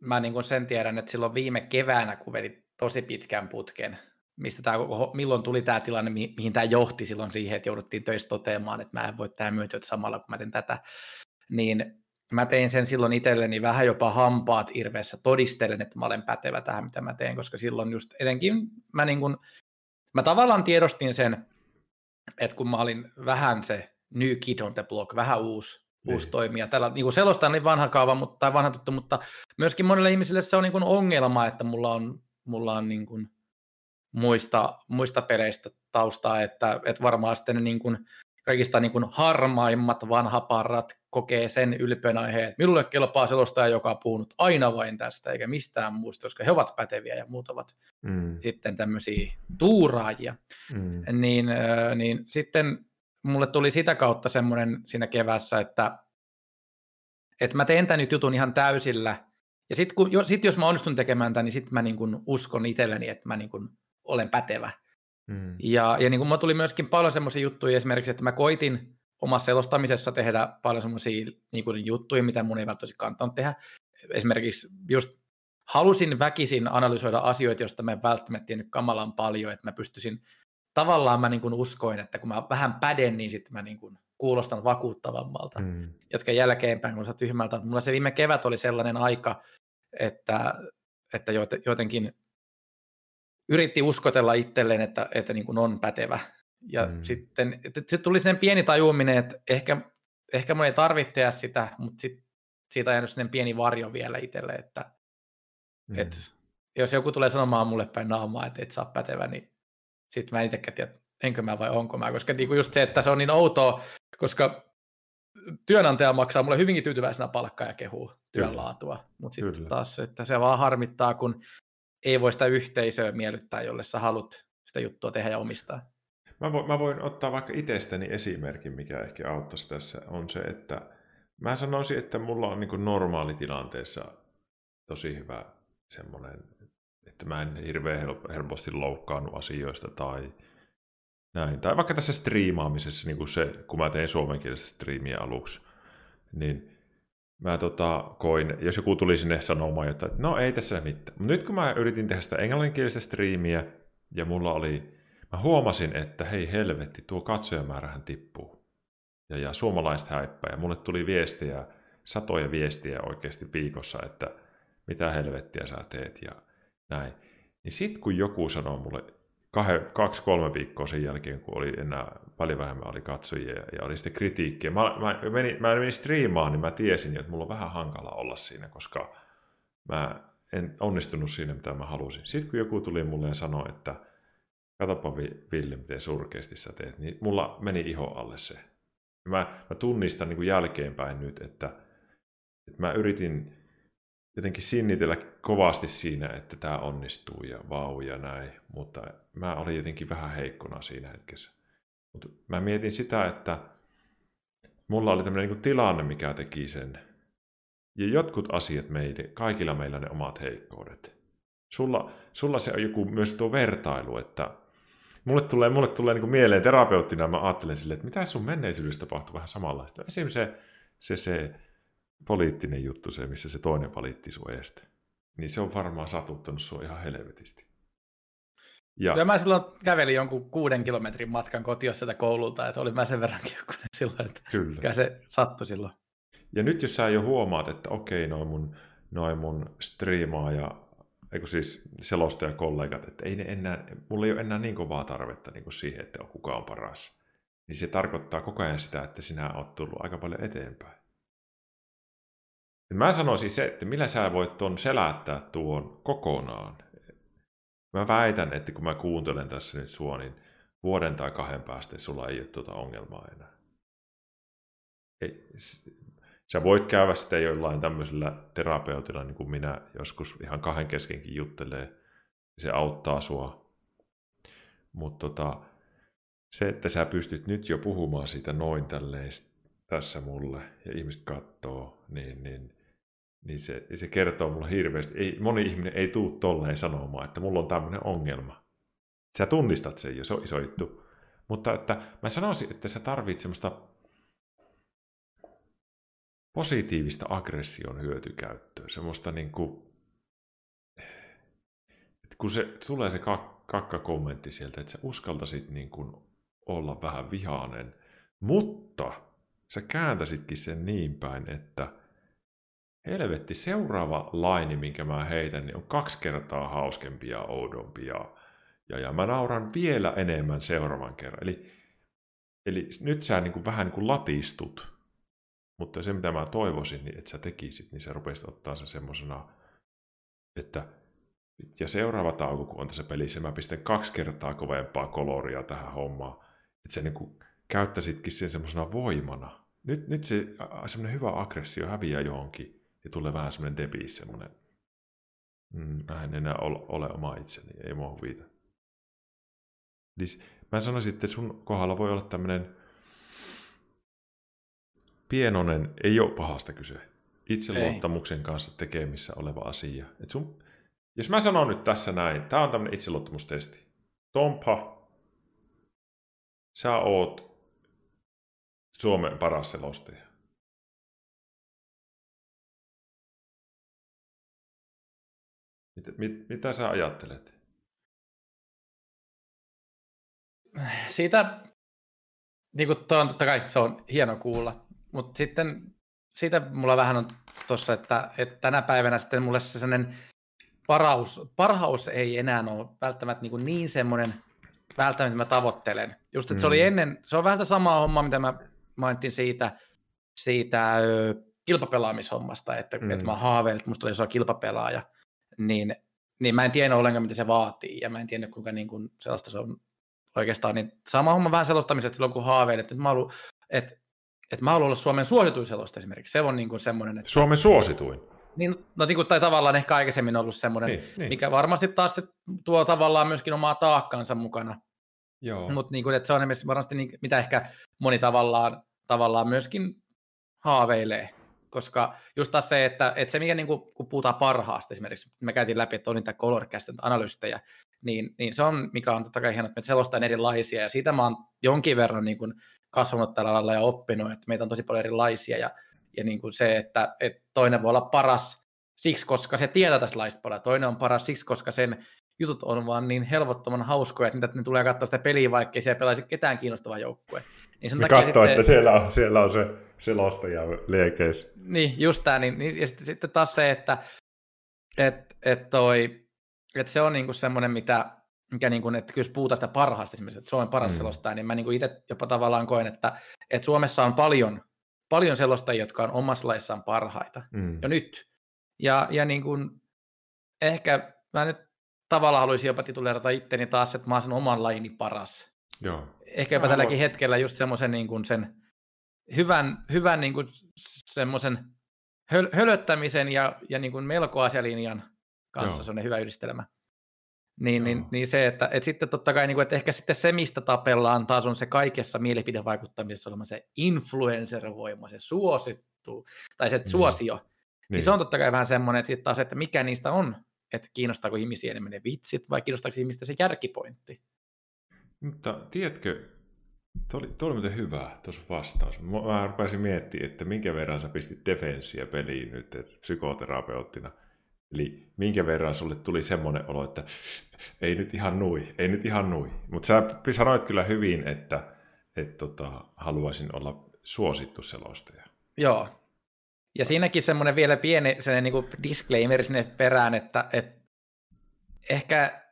mä niin kuin sen tiedän, että silloin viime keväänä, kun vedit tosi pitkän putken, mistä tämä, milloin tuli tämä tilanne, mihin, tämä johti silloin siihen, että jouduttiin töistä toteamaan, että mä en voi tehdä myyntiötä samalla, kun mä teen tätä, niin mä tein sen silloin itselleni vähän jopa hampaat irveessä todistelen, että mä olen pätevä tähän, mitä mä teen, koska silloin just etenkin mä, niin kuin, mä tavallaan tiedostin sen, että kun mä olin vähän se new kid on the block, vähän uusi, uusi niin. toimija. Tällä niin kuin selostan niin vanha kaava mutta, tai vanha tuttu, mutta myöskin monille ihmisille se on niin kuin ongelma, että mulla on, mulla on niin kuin muista, muista peleistä taustaa, että, että varmaan sitten ne niin kuin kaikista niin kuin harmaimmat vanhaparrat kokee sen ylpeän aiheen, että minulle kelpaa selostaja, joka on puhunut aina vain tästä, eikä mistään muusta, koska he ovat päteviä ja muut ovat mm. sitten tämmöisiä tuuraajia. Mm. Niin, niin sitten mulle tuli sitä kautta semmoinen siinä kevässä, että, että mä teen tämän nyt jutun ihan täysillä. Ja sitten jo, sit jos mä onnistun tekemään tämän, niin sitten mä niin kun uskon itselleni, että mä niin kun olen pätevä. Mm. Ja, ja niin kun mulla tuli myöskin paljon semmoisia juttuja esimerkiksi, että mä koitin omassa selostamisessa tehdä paljon semmoisia niin juttuja, mitä mun ei välttämättä kantanut tehdä. Esimerkiksi just halusin väkisin analysoida asioita, joista mä en välttämättä tiennyt kamalan paljon, että mä pystyisin tavallaan mä niin kuin uskoin, että kun mä vähän päden, niin sitten mä niin kuin kuulostan vakuuttavammalta. Mm. Jotka jälkeenpäin, kun sä tyhmältä, mulla se viime kevät oli sellainen aika, että, että jotenkin yritti uskotella itselleen, että, että niin kuin on pätevä. Ja mm. sitten sit tuli sen pieni tajuuminen, että ehkä, ehkä mun ei tarvitse sitä, mutta sit, siitä on jäänyt sellainen pieni varjo vielä itselle, että mm. et, jos joku tulee sanomaan mulle päin naamaa, että et saa pätevä, niin sitten mä itsekään tiedä, enkö mä vai onko mä, koska niinku just se, että se on niin outoa, koska työnantaja maksaa mulle hyvinkin tyytyväisenä palkkaa ja kehuu työnlaatua, mutta sitten taas, että se vaan harmittaa, kun ei voi sitä yhteisöä miellyttää, jolle sä haluat sitä juttua tehdä ja omistaa. Mä voin, mä voin ottaa vaikka itsestäni esimerkin, mikä ehkä auttaisi tässä, on se, että mä sanoisin, että mulla on niin normaalitilanteessa tosi hyvä semmoinen, että mä en hirveän helposti loukkaannut asioista tai näin. Tai vaikka tässä striimaamisessa, niin kuin se, kun mä tein suomenkielistä striimiä aluksi, niin mä tota, koin, jos joku tuli sinne sanomaan, että no ei tässä mitään. Mutta nyt kun mä yritin tehdä sitä englanninkielistä striimiä, ja mulla oli, mä huomasin, että hei helvetti, tuo katsojamäärähän tippuu. Ja, ja suomalaiset häippää, ja mulle tuli viestejä, satoja viestiä oikeasti viikossa, että mitä helvettiä sä teet, ja näin. Niin sit kun joku sanoo mulle kaksi-kolme viikkoa sen jälkeen, kun oli enää paljon vähemmän oli katsojia ja oli sitten kritiikkiä. Mä, mä, menin, mä menin striimaan, niin mä tiesin, että mulla on vähän hankala olla siinä, koska mä en onnistunut siinä, mitä mä halusin. Sitten kun joku tuli mulle ja sanoi, että katsopa Ville, miten surkeasti sä teet, niin mulla meni iho alle se. Mä, mä tunnistan niin kuin jälkeenpäin nyt, että, että mä yritin jotenkin sinnitellä kovasti siinä, että tämä onnistuu ja vau ja näin, mutta mä olin jotenkin vähän heikkona siinä hetkessä. Mutta mä mietin sitä, että mulla oli tämmöinen niin tilanne, mikä teki sen. Ja jotkut asiat meille, kaikilla meillä ne omat heikkoudet. Sulla, sulla se on joku myös tuo vertailu, että mulle tulee, mulle tulee niin mieleen terapeuttina, mä ajattelen silleen, että mitä sun menneisyydessä tapahtuu vähän samanlaista. Esimerkiksi se, se, se poliittinen juttu, se missä se toinen valitti sun edestä. Niin se on varmaan satuttanut sua ihan helvetisti. Ja, ja mä silloin kävelin jonkun kuuden kilometrin matkan kotiin sieltä koululta, että oli mä sen verran kiukkunen silloin, että Kyllä. se sattui silloin. Ja nyt jos sä jo huomaat, että okei, noin mun, noin mun striimaa ja eikö siis selostajakollegat, että ei ne enää, mulla ei ole enää niin kovaa tarvetta niin kuin siihen, että on kuka on paras. Niin se tarkoittaa koko ajan sitä, että sinä oot tullut aika paljon eteenpäin. Mä sanoisin se, että millä sä voit tuon selättää tuon kokonaan. Mä väitän, että kun mä kuuntelen tässä nyt sua, niin vuoden tai kahden päästä sulla ei ole tuota ongelmaa enää. Ei, sä voit käydä sitten jollain tämmöisellä terapeutilla, niin kuin minä joskus ihan kahden keskenkin juttelee. Se auttaa sua. Mutta tota, se, että sä pystyt nyt jo puhumaan siitä noin tälleen tässä mulle ja ihmiset katsoo, niin, niin, niin se, se kertoo mulle hirveästi. Ei, moni ihminen ei tuu tolleen sanomaan, että mulla on tämmöinen ongelma. Sä tunnistat sen jo, se on iso juttu. Mutta että mä sanoisin, että sä tarvitset semmoista positiivista aggression hyötykäyttöä. Semmoista niin kuin, että kun se tulee se kak- kakka-kommentti sieltä, että sä uskaltaisit niin kuin olla vähän vihainen, mutta sä kääntäisitkin sen niin päin, että helvetti, seuraava laini, minkä mä heitän, niin on kaksi kertaa hauskempi ja oudompi ja, ja, ja mä nauran vielä enemmän seuraavan kerran. Eli, eli nyt sä niin kuin vähän niin kuin latistut, mutta se mitä mä toivoisin, niin että sä tekisit, niin sä rupesit ottaa se semmosena, että ja seuraava tauko, kun on tässä pelissä, mä pistän kaksi kertaa kovempaa koloria tähän hommaan, että sä niin kuin käyttäisitkin sen semmoisena voimana, nyt, nyt se semmoinen hyvä aggressio häviää johonkin ja tulee vähän semmoinen debis, semmoinen, mm, mä en enää ole, ole oma itseni, ei mua huvita. Siis mä sanoisin, että sun kohdalla voi olla tämmöinen pienonen, ei ole pahasta kyse, itseluottamuksen ei. kanssa tekemissä oleva asia. Et sun, jos mä sanon nyt tässä näin, tämä on tämmöinen itseluottamustesti. Tompa, sä oot Suomen paras selostaja. Mit, mit, mitä sä ajattelet? Siitä, niin kuin toi on totta kai, se on hieno kuulla, mutta sitten siitä mulla vähän on tuossa, että, että tänä päivänä sitten mulle se sellainen paraus, parhaus ei enää ole välttämättä niin, niin semmoinen, välttämättä mä tavoittelen. Just, että mm. se oli mm. ennen, se on vähän sitä samaa hommaa, mitä mä mainitsin siitä, siitä ö, kilpapelaamishommasta, että, mm. että mä haaveilin, että musta tulee iso kilpapelaaja, niin, niin mä en tiedä ollenkaan, mitä se vaatii, ja mä en tiedä, kuinka niin kuin sellaista se on oikeastaan, niin sama homma vähän selostamisesta silloin, kun haaveilet, että mä haluan, että, että mä haluan olla Suomen suosituin selosta esimerkiksi. Se on niin kuin semmoinen, että... Suomen suosituin? Niin, no niin kuin, tai tavallaan ehkä aikaisemmin ollut semmoinen, niin, niin. mikä varmasti taas tuo tavallaan myöskin omaa taakkaansa mukana. Joo. Mutta niin kuin, että se on varmasti niin, mitä ehkä moni tavallaan, tavallaan myöskin haaveilee. Koska just taas se, että, että se mikä niin kuin, kun puhutaan parhaasta esimerkiksi, me käytiin läpi, että on niitä color analystejä, niin, niin se on, mikä on totta kai hienoa, että me selostaa erilaisia, ja siitä mä oon jonkin verran niin kuin kasvanut tällä lailla ja oppinut, että meitä on tosi paljon erilaisia, ja, ja niin kuin se, että, että toinen voi olla paras siksi, koska se tietää tästä laista paljon, toinen on paras siksi, koska sen jutut on vaan niin helvottoman hauskoja, että ne tulee katsoa sitä peliä, vaikka ei siellä pelaisi ketään kiinnostava joukkue. Niin sen takia katsoo, se... että siellä on, siellä on se selostaja liekeissä. Niin, just tämä. Niin, niin, ja sitten, sitten taas se, että et, et toi, et se on niinku semmoinen, mitä, mikä niinku, että jos puhutaan sitä parhaasta esimerkiksi, että Suomen paras mm. selostaja, niin mä niinku itse jopa tavallaan koen, että, että Suomessa on paljon, paljon selostajia, jotka on omassa laissaan parhaita mm. jo nyt. Ja, ja niin kuin, ehkä mä nyt tavallaan haluaisin jopa tituleerata itteni taas, että mä oon sen oman lajini paras. Joo. Ehkä jopa tälläkin hetkellä just semmoisen niin kuin sen hyvän, hyvän niin kuin semmoisen höl, hölöttämisen ja, ja niin kuin melko asialinjan kanssa Joo. se on hyvä yhdistelmä. Niin, niin, niin se, että, että sitten totta kai, niin kuin, että ehkä sitten se, mistä tapellaan taas on se kaikessa mielipidevaikuttamisessa olema se influencer-voima, se suosittu, tai se mm. suosio. Niin. niin se on totta kai vähän semmoinen, että sitten taas, että mikä niistä on, että kiinnostaako ihmisiä enemmän ne vitsit, vai kiinnostaako ihmistä se järkipointti. Mutta tiedätkö, Tuo oli, tuo oli muuten hyvä tuossa vastaus. Mä rupesin miettimään, että minkä verran sä pistit defenssiä peliin nyt psykoterapeuttina. Eli minkä verran sulle tuli semmoinen olo, että ei nyt ihan nui, ei nyt ihan nui. Mutta sä sanoit kyllä hyvin, että et tota, haluaisin olla suosittu selostaja. Joo. Ja siinäkin semmoinen vielä pieni niin kuin disclaimer sinne perään, että, että ehkä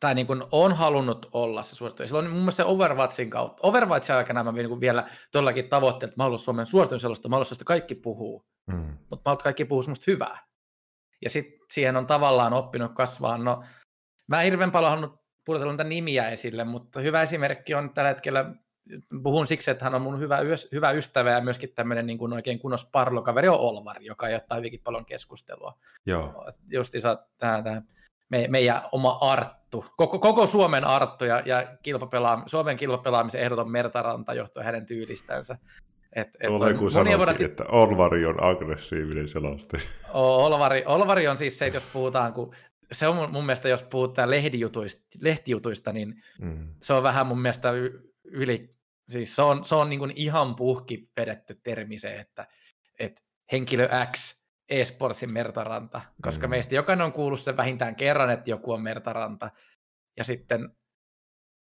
tai niin kuin on halunnut olla se suosittu. silloin mun mielestä se Overwatchin kautta, Overwatchin aikana mä niin vielä todellakin tavoitteet, että mä haluan Suomen suositun sellaista, mä haluan kaikki puhuu, mm. mutta mä haluan kaikki puhuu semmoista hyvää. Ja sitten siihen on tavallaan oppinut kasvaa. No, mä en hirveän paljon halunnut puhutella niitä nimiä esille, mutta hyvä esimerkki on tällä hetkellä, puhun siksi, että hän on mun hyvä, hyvä ystävä ja myöskin tämmöinen niin kuin oikein kunnos parlokaveri on Olvari, joka aiheuttaa hyvinkin paljon keskustelua. Joo. Justiinsa tämä, tämä me, meidän oma Arttu, koko, koko Suomen Arttu ja, ja kilpapelaam, Suomen kilpapelaamisen ehdoton Mertaranta johtuen hänen tyylistänsä. Et, et Tuolla kun sanottiin, että Olvari on aggressiivinen selosti. Olvari, Olvari on siis se, että jos puhutaan, kun se on mun, mun mielestä, jos puhutaan lehtijutuista, lehtijutuista niin mm. se on vähän mun mielestä yli, siis se on, se on niin kuin ihan puhki vedetty termi se, että, että henkilö X eSportsin Mertaranta, koska mm. meistä jokainen on kuullut sen vähintään kerran, että joku on Mertaranta, ja sitten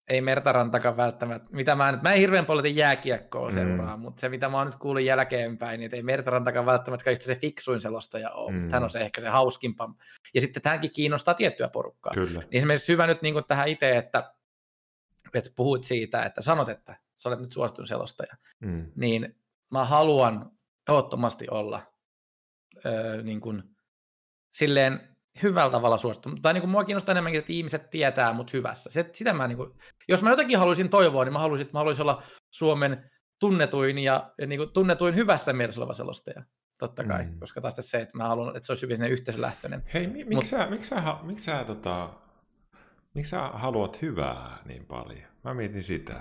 ei Mertarantakaan välttämättä, mitä mä nyt, mä en hirveän paljon jääkiekkoa mm. seuraa, mutta se mitä mä oon nyt kuullut jälkeenpäin, niin ei Mertarantakaan välttämättä kaikista se fiksuin selostaja ole, mm. hän on se ehkä se hauskimpa. Ja sitten tähänkin kiinnostaa tiettyä porukkaa. Kyllä. Niin esimerkiksi hyvä nyt niin kuin tähän itse, että, että puhuit siitä, että sanot, että sä olet nyt suositun selostaja, mm. niin mä haluan ehdottomasti olla öö, niin kuin, silleen hyvällä tavalla suosittu. Tai niin kuin, mua kiinnostaa enemmänkin, että ihmiset tietää mut hyvässä. Se, sitä mä, niin kuin, jos mä jotakin haluaisin toivoa, niin mä haluaisin, että mä haluaisin olla Suomen tunnetuin ja, ja niin kuin, tunnetuin hyvässä mielessä oleva selostaja. Totta kai, mm. koska taas se, että mä haluan, että se olisi hyvin yhteisölähtöinen. Hei, mi- miksi sä, miksi sä, miksi sä, tota, miksi sä haluat hyvää niin paljon? Mä mietin sitä.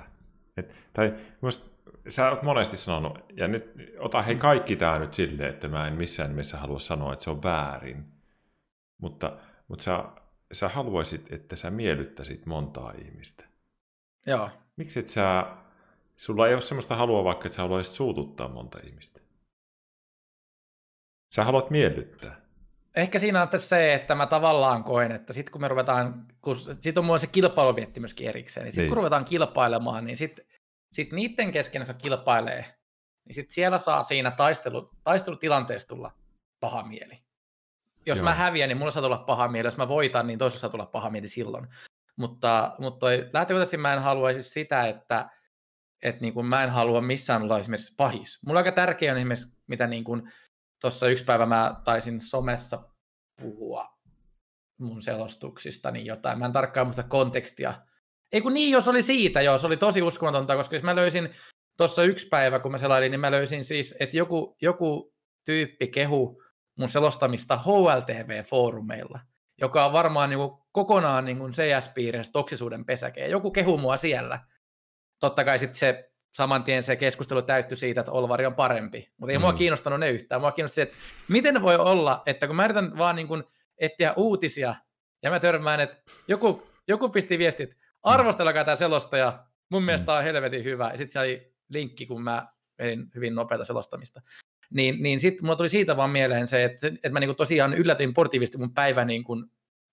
Et, tai musta sä oot monesti sanonut, ja nyt ota hei kaikki tämä nyt silleen, että mä en missään nimessä halua sanoa, että se on väärin. Mutta, mutta sä, sä haluaisit, että sä miellyttäisit montaa ihmistä. Joo. Miksi et sä, sulla ei ole semmoista halua vaikka, että sä haluaisit suututtaa monta ihmistä? Sä haluat miellyttää. Ehkä siinä on se, että mä tavallaan koen, että sitten kun me ruvetaan, kun sit on mulla se kilpailuvietti myöskin erikseen, niin sitten niin. kun ruvetaan kilpailemaan, niin sitten sitten niiden kesken, jotka kilpailee, niin sitten siellä saa siinä taistelu, taistelutilanteessa tulla paha mieli. Jos Joo. mä häviän, niin mulla saa tulla paha mieli. Jos mä voitan, niin toisella saa tulla paha mieli silloin. Mutta, mutta lähtökohtaisesti mä en haluaisi sitä, että, että niin kuin mä en halua missään olla esimerkiksi pahis. Mulla aika tärkeä on esimerkiksi, mitä niin kuin tuossa yksi päivä mä taisin somessa puhua mun selostuksista, niin jotain. Mä en tarkkaan muista kontekstia, Ei kun niin, jos oli siitä, joo, se oli tosi uskomatonta, koska jos mä löysin tuossa yksi päivä, kun mä selailin, niin mä löysin siis, että joku, joku tyyppi kehu mun selostamista HLTV-foorumeilla, joka on varmaan niin kuin kokonaan niin kuin CS-piirissä toksisuuden pesäke. Joku kehu mua siellä. Totta kai sitten se saman tien se keskustelu täyttyi siitä, että Olvari on parempi. Mutta ei mm. mua kiinnostanut ne yhtään. Mua kiinnosti se, että miten voi olla, että kun mä yritän vaan niin kuin etsiä uutisia, ja mä törmään, että joku, joku pisti viestit, arvostelakaa tämä selostaja, mun mielestä tämä on helvetin hyvä. Ja sitten se oli linkki, kun mä vedin hyvin nopeata selostamista. Niin, niin sitten mulla tuli siitä vaan mieleen se, että, että mä niin tosiaan yllätyin portiivisesti mun päivä niin kuin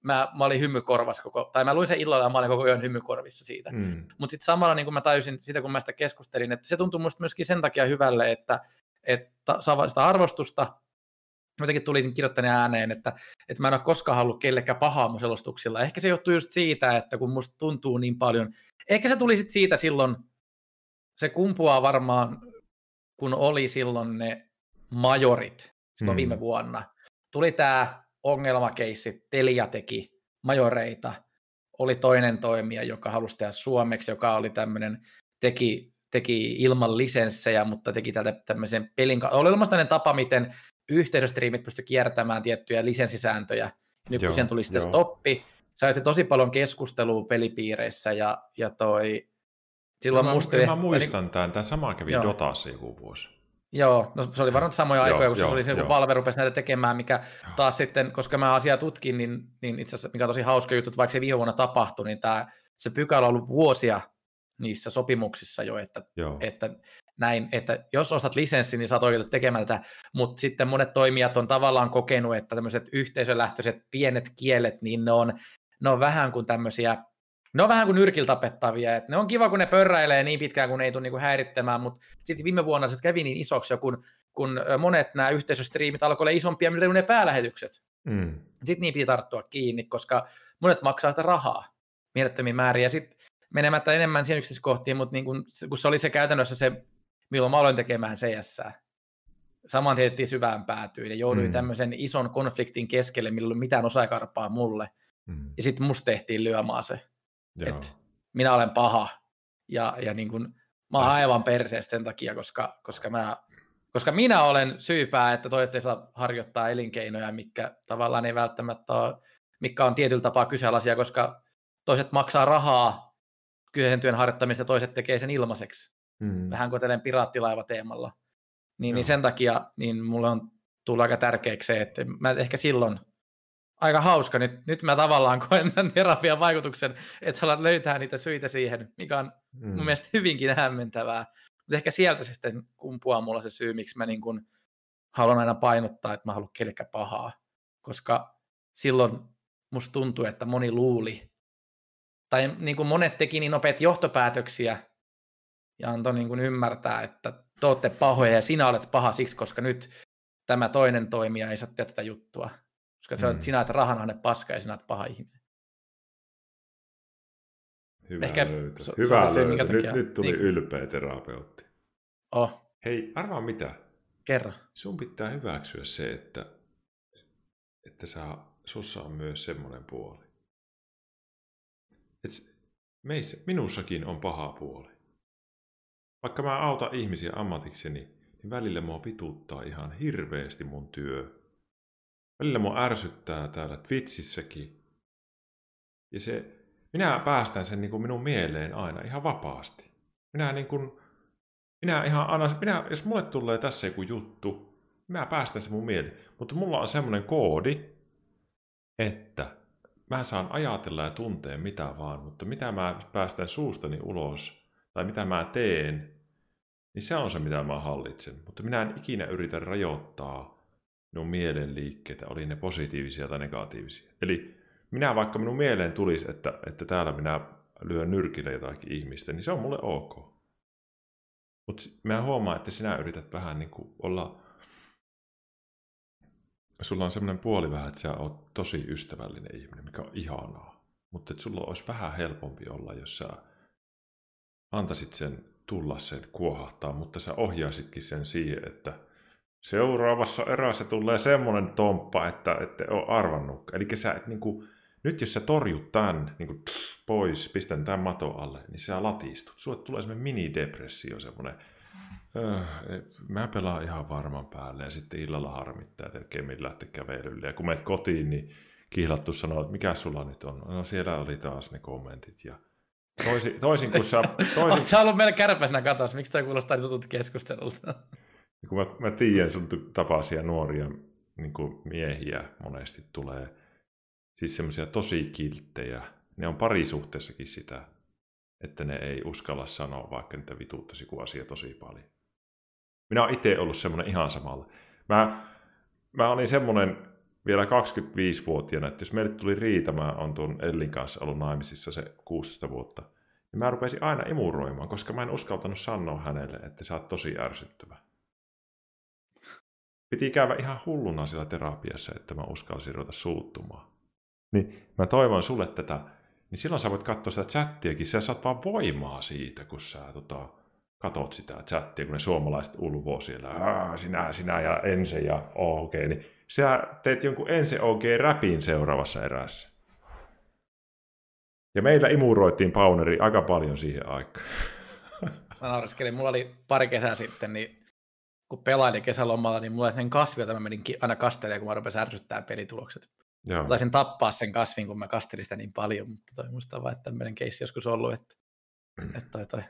mä, mä olin hymykorvassa koko, tai mä luin sen illalla ja mä olin koko yön hymykorvissa siitä. Mm. Mutta sitten samalla niin kun mä tajusin siitä, kun mä sitä keskustelin, että se tuntui musta myöskin sen takia hyvälle, että, että saa sitä arvostusta, jotenkin tuli kirjoittaneen ääneen, että, että mä en ole koskaan halunnut kellekään pahaa mun selostuksilla. Ehkä se johtuu just siitä, että kun musta tuntuu niin paljon, ehkä se tuli sitten siitä silloin, se kumpuaa varmaan, kun oli silloin ne majorit silloin mm. viime vuonna. Tuli tämä ongelmakeissi, Telia teki majoreita, oli toinen toimija, joka halusi tehdä suomeksi, joka oli tämmöinen, teki, teki ilman lisenssejä, mutta teki tältä tämmöisen pelin, oli olemassa tapa, miten yhteisöstriimit pystyi kiertämään tiettyjä lisenssisääntöjä. Nyt joo, kun siihen tuli sitten joo. stoppi, saitte tosi paljon keskustelua pelipiireissä ja, ja toi... Silloin mä, musta, mä muistan niin, tämän, tämä sama kävi joo. Dotassa joku vuosi. Joo, no se oli varmaan samoja aikoja, kun joo, se oli se, kun Valve rupesi näitä tekemään, mikä joo. taas sitten, koska mä asiaa tutkin, niin, niin itse asiassa, mikä on tosi hauska juttu, että vaikka se viime vuonna tapahtui, niin tämä, se pykälä on ollut vuosia niissä sopimuksissa jo, että, että näin, että jos ostat lisenssin, niin saat oikeutettu tekemään tätä, mutta sitten monet toimijat on tavallaan kokenut, että tämmöiset yhteisölähtöiset pienet kielet, niin ne on, ne on vähän kuin tämmöisiä, ne on vähän kuin nyrkillä tapettavia, että ne on kiva, kun ne pörräilee niin pitkään, kun ne ei tule niinku häirittämään, mutta sitten viime vuonna se kävi niin isoksi, kun, kun monet nämä yhteisöstriimit alkoi olla isompia, mitä ne päälähetykset. Mm. Sitten niin piti tarttua kiinni, koska monet maksaa sitä rahaa mielettömiä määriä. Sitten menemättä enemmän siihen yksityiskohtiin, mutta niin kun, kun se oli se käytännössä se milloin mä aloin tekemään CS. Saman tiettiin syvään päätyyn ja jouduin mm. tämmöisen ison konfliktin keskelle, millä ei ollut mitään osakarpaa mulle. Mm. Ja sitten musta tehtiin lyömaa se, että minä olen paha. Ja, ja niin kun, mä oon aivan perseestä sen takia, koska, koska, mä, koska minä olen syypää, että toiset ei saa harjoittaa elinkeinoja, mikä tavallaan ei välttämättä ole, mikä on tietyllä tapaa kyseenalaisia, koska toiset maksaa rahaa kyseisen työn harjoittamista ja toiset tekee sen ilmaiseksi mm. vähän kuin tällainen piraattilaivateemalla. Niin, niin sen takia niin mulle on tullut aika tärkeäksi se, että mä ehkä silloin aika hauska. Nyt, nyt mä tavallaan koen tämän terapian vaikutuksen, että alat löytää niitä syitä siihen, mikä on mm. mun mielestä hyvinkin hämmentävää. Mutta ehkä sieltä se sitten kumpuaa mulla se syy, miksi mä niin kun haluan aina painottaa, että mä haluan kellekään pahaa. Koska silloin musta tuntuu, että moni luuli, tai niin kuin monet teki niin nopeat johtopäätöksiä, ja antoi niin kuin ymmärtää, että te olette pahoja ja sinä olet paha siksi, koska nyt tämä toinen toimija ei saa tehdä tätä juttua. Koska mm. sinä olet rahanainen paska ja sinä olet paha ihminen. Hyvä Ehkä löytö. Se, Hyvä se löytö. Se, nyt, nyt tuli niin. ylpeä terapeutti. Oh. Hei, arvaa mitä? Kerro. Sun pitää hyväksyä se, että, että sä, sussa on myös semmoinen puoli. Et meissä, minussakin on paha puoli. Vaikka mä autan ihmisiä ammatikseni, niin välillä mua vituttaa ihan hirveästi mun työ. Välillä mua ärsyttää täällä Twitchissäkin. Ja se, minä päästän sen niin kuin minun mieleen aina ihan vapaasti. Minä niin kuin, minä ihan anna, minä, jos mulle tulee tässä joku juttu, minä päästän sen mun mieleen. Mutta mulla on semmoinen koodi, että mä saan ajatella ja tuntea mitä vaan, mutta mitä mä päästän suustani ulos, tai mitä mä teen, niin se on se, mitä mä hallitsen. Mutta minä en ikinä yritä rajoittaa minun mielenliikkeitä, oli ne positiivisia tai negatiivisia. Eli minä vaikka minun mieleen tulisi, että, että täällä minä lyön nyrkillä jotakin ihmistä, niin se on mulle ok. Mutta mä huomaan, että sinä yrität vähän niin kuin olla... Sulla on semmoinen puoli vähän, että sä oot tosi ystävällinen ihminen, mikä on ihanaa. Mutta että sulla olisi vähän helpompi olla, jos sä antaisit sen tulla sen kuohahtaa, mutta sä ohjaisitkin sen siihen, että seuraavassa erässä tulee semmoinen tomppa, että ette ole arvannut. Eli sä et niinku, nyt jos sä torjut tämän niin kuin, pois, pistän tämän mato alle, niin sä latistut. Sulle tulee semmoinen mini-depressio, semmoinen, mä pelaan ihan varman päälle ja sitten illalla harmittaa, että Kemmin lähti kävelylle. Ja kun menet kotiin, niin kihlattu sanoo, että mikä sulla nyt on? No siellä oli taas ne kommentit ja toisin, toisin kuin sä... Toisin... Sä ollut meillä kärpäisenä katossa, miksi tämä kuulostaa niin tutut keskustelulta? Kun mä, mä tiedän sun tapaisia nuoria niin miehiä monesti tulee, siis semmoisia tosi kilttejä, ne on parisuhteessakin sitä, että ne ei uskalla sanoa, vaikka niitä vituuttaisi kuin asia tosi paljon. Minä olen itse ollut semmoinen ihan samalla. Mä, mä olin semmoinen vielä 25-vuotiaana, että jos meille tuli riita, mä on tuon Ellin kanssa ollut naimisissa se 16 vuotta, niin mä rupesin aina imuroimaan, koska mä en uskaltanut sanoa hänelle, että sä oot tosi ärsyttävä. Piti käydä ihan hulluna siellä terapiassa, että mä uskalsin ruveta suuttumaan. Niin mä toivon sulle tätä, niin silloin sä voit katsoa sitä chattiakin, sä saat vaan voimaa siitä, kun sä tota, katot sitä chattia, kun ne suomalaiset ulvoo siellä, sinä, sinä ja ense ja OG, niin sä teet jonkun ense OG-räpin seuraavassa erässä. Ja meillä imuroitiin Pauneri aika paljon siihen aikaan. Mä nauriskelin, mulla oli pari kesää sitten, niin kun pelailin kesälomalla, niin mulla oli sen kasvi, jota mä menin aina kastelemaan, kun mä rupesin ärsyttää pelitulokset. Joo. Mä taisin tappaa sen kasvin, kun mä kastelin sitä niin paljon, mutta toi musta vaan, että tämmöinen keissi joskus ollut, että, että toi, toi.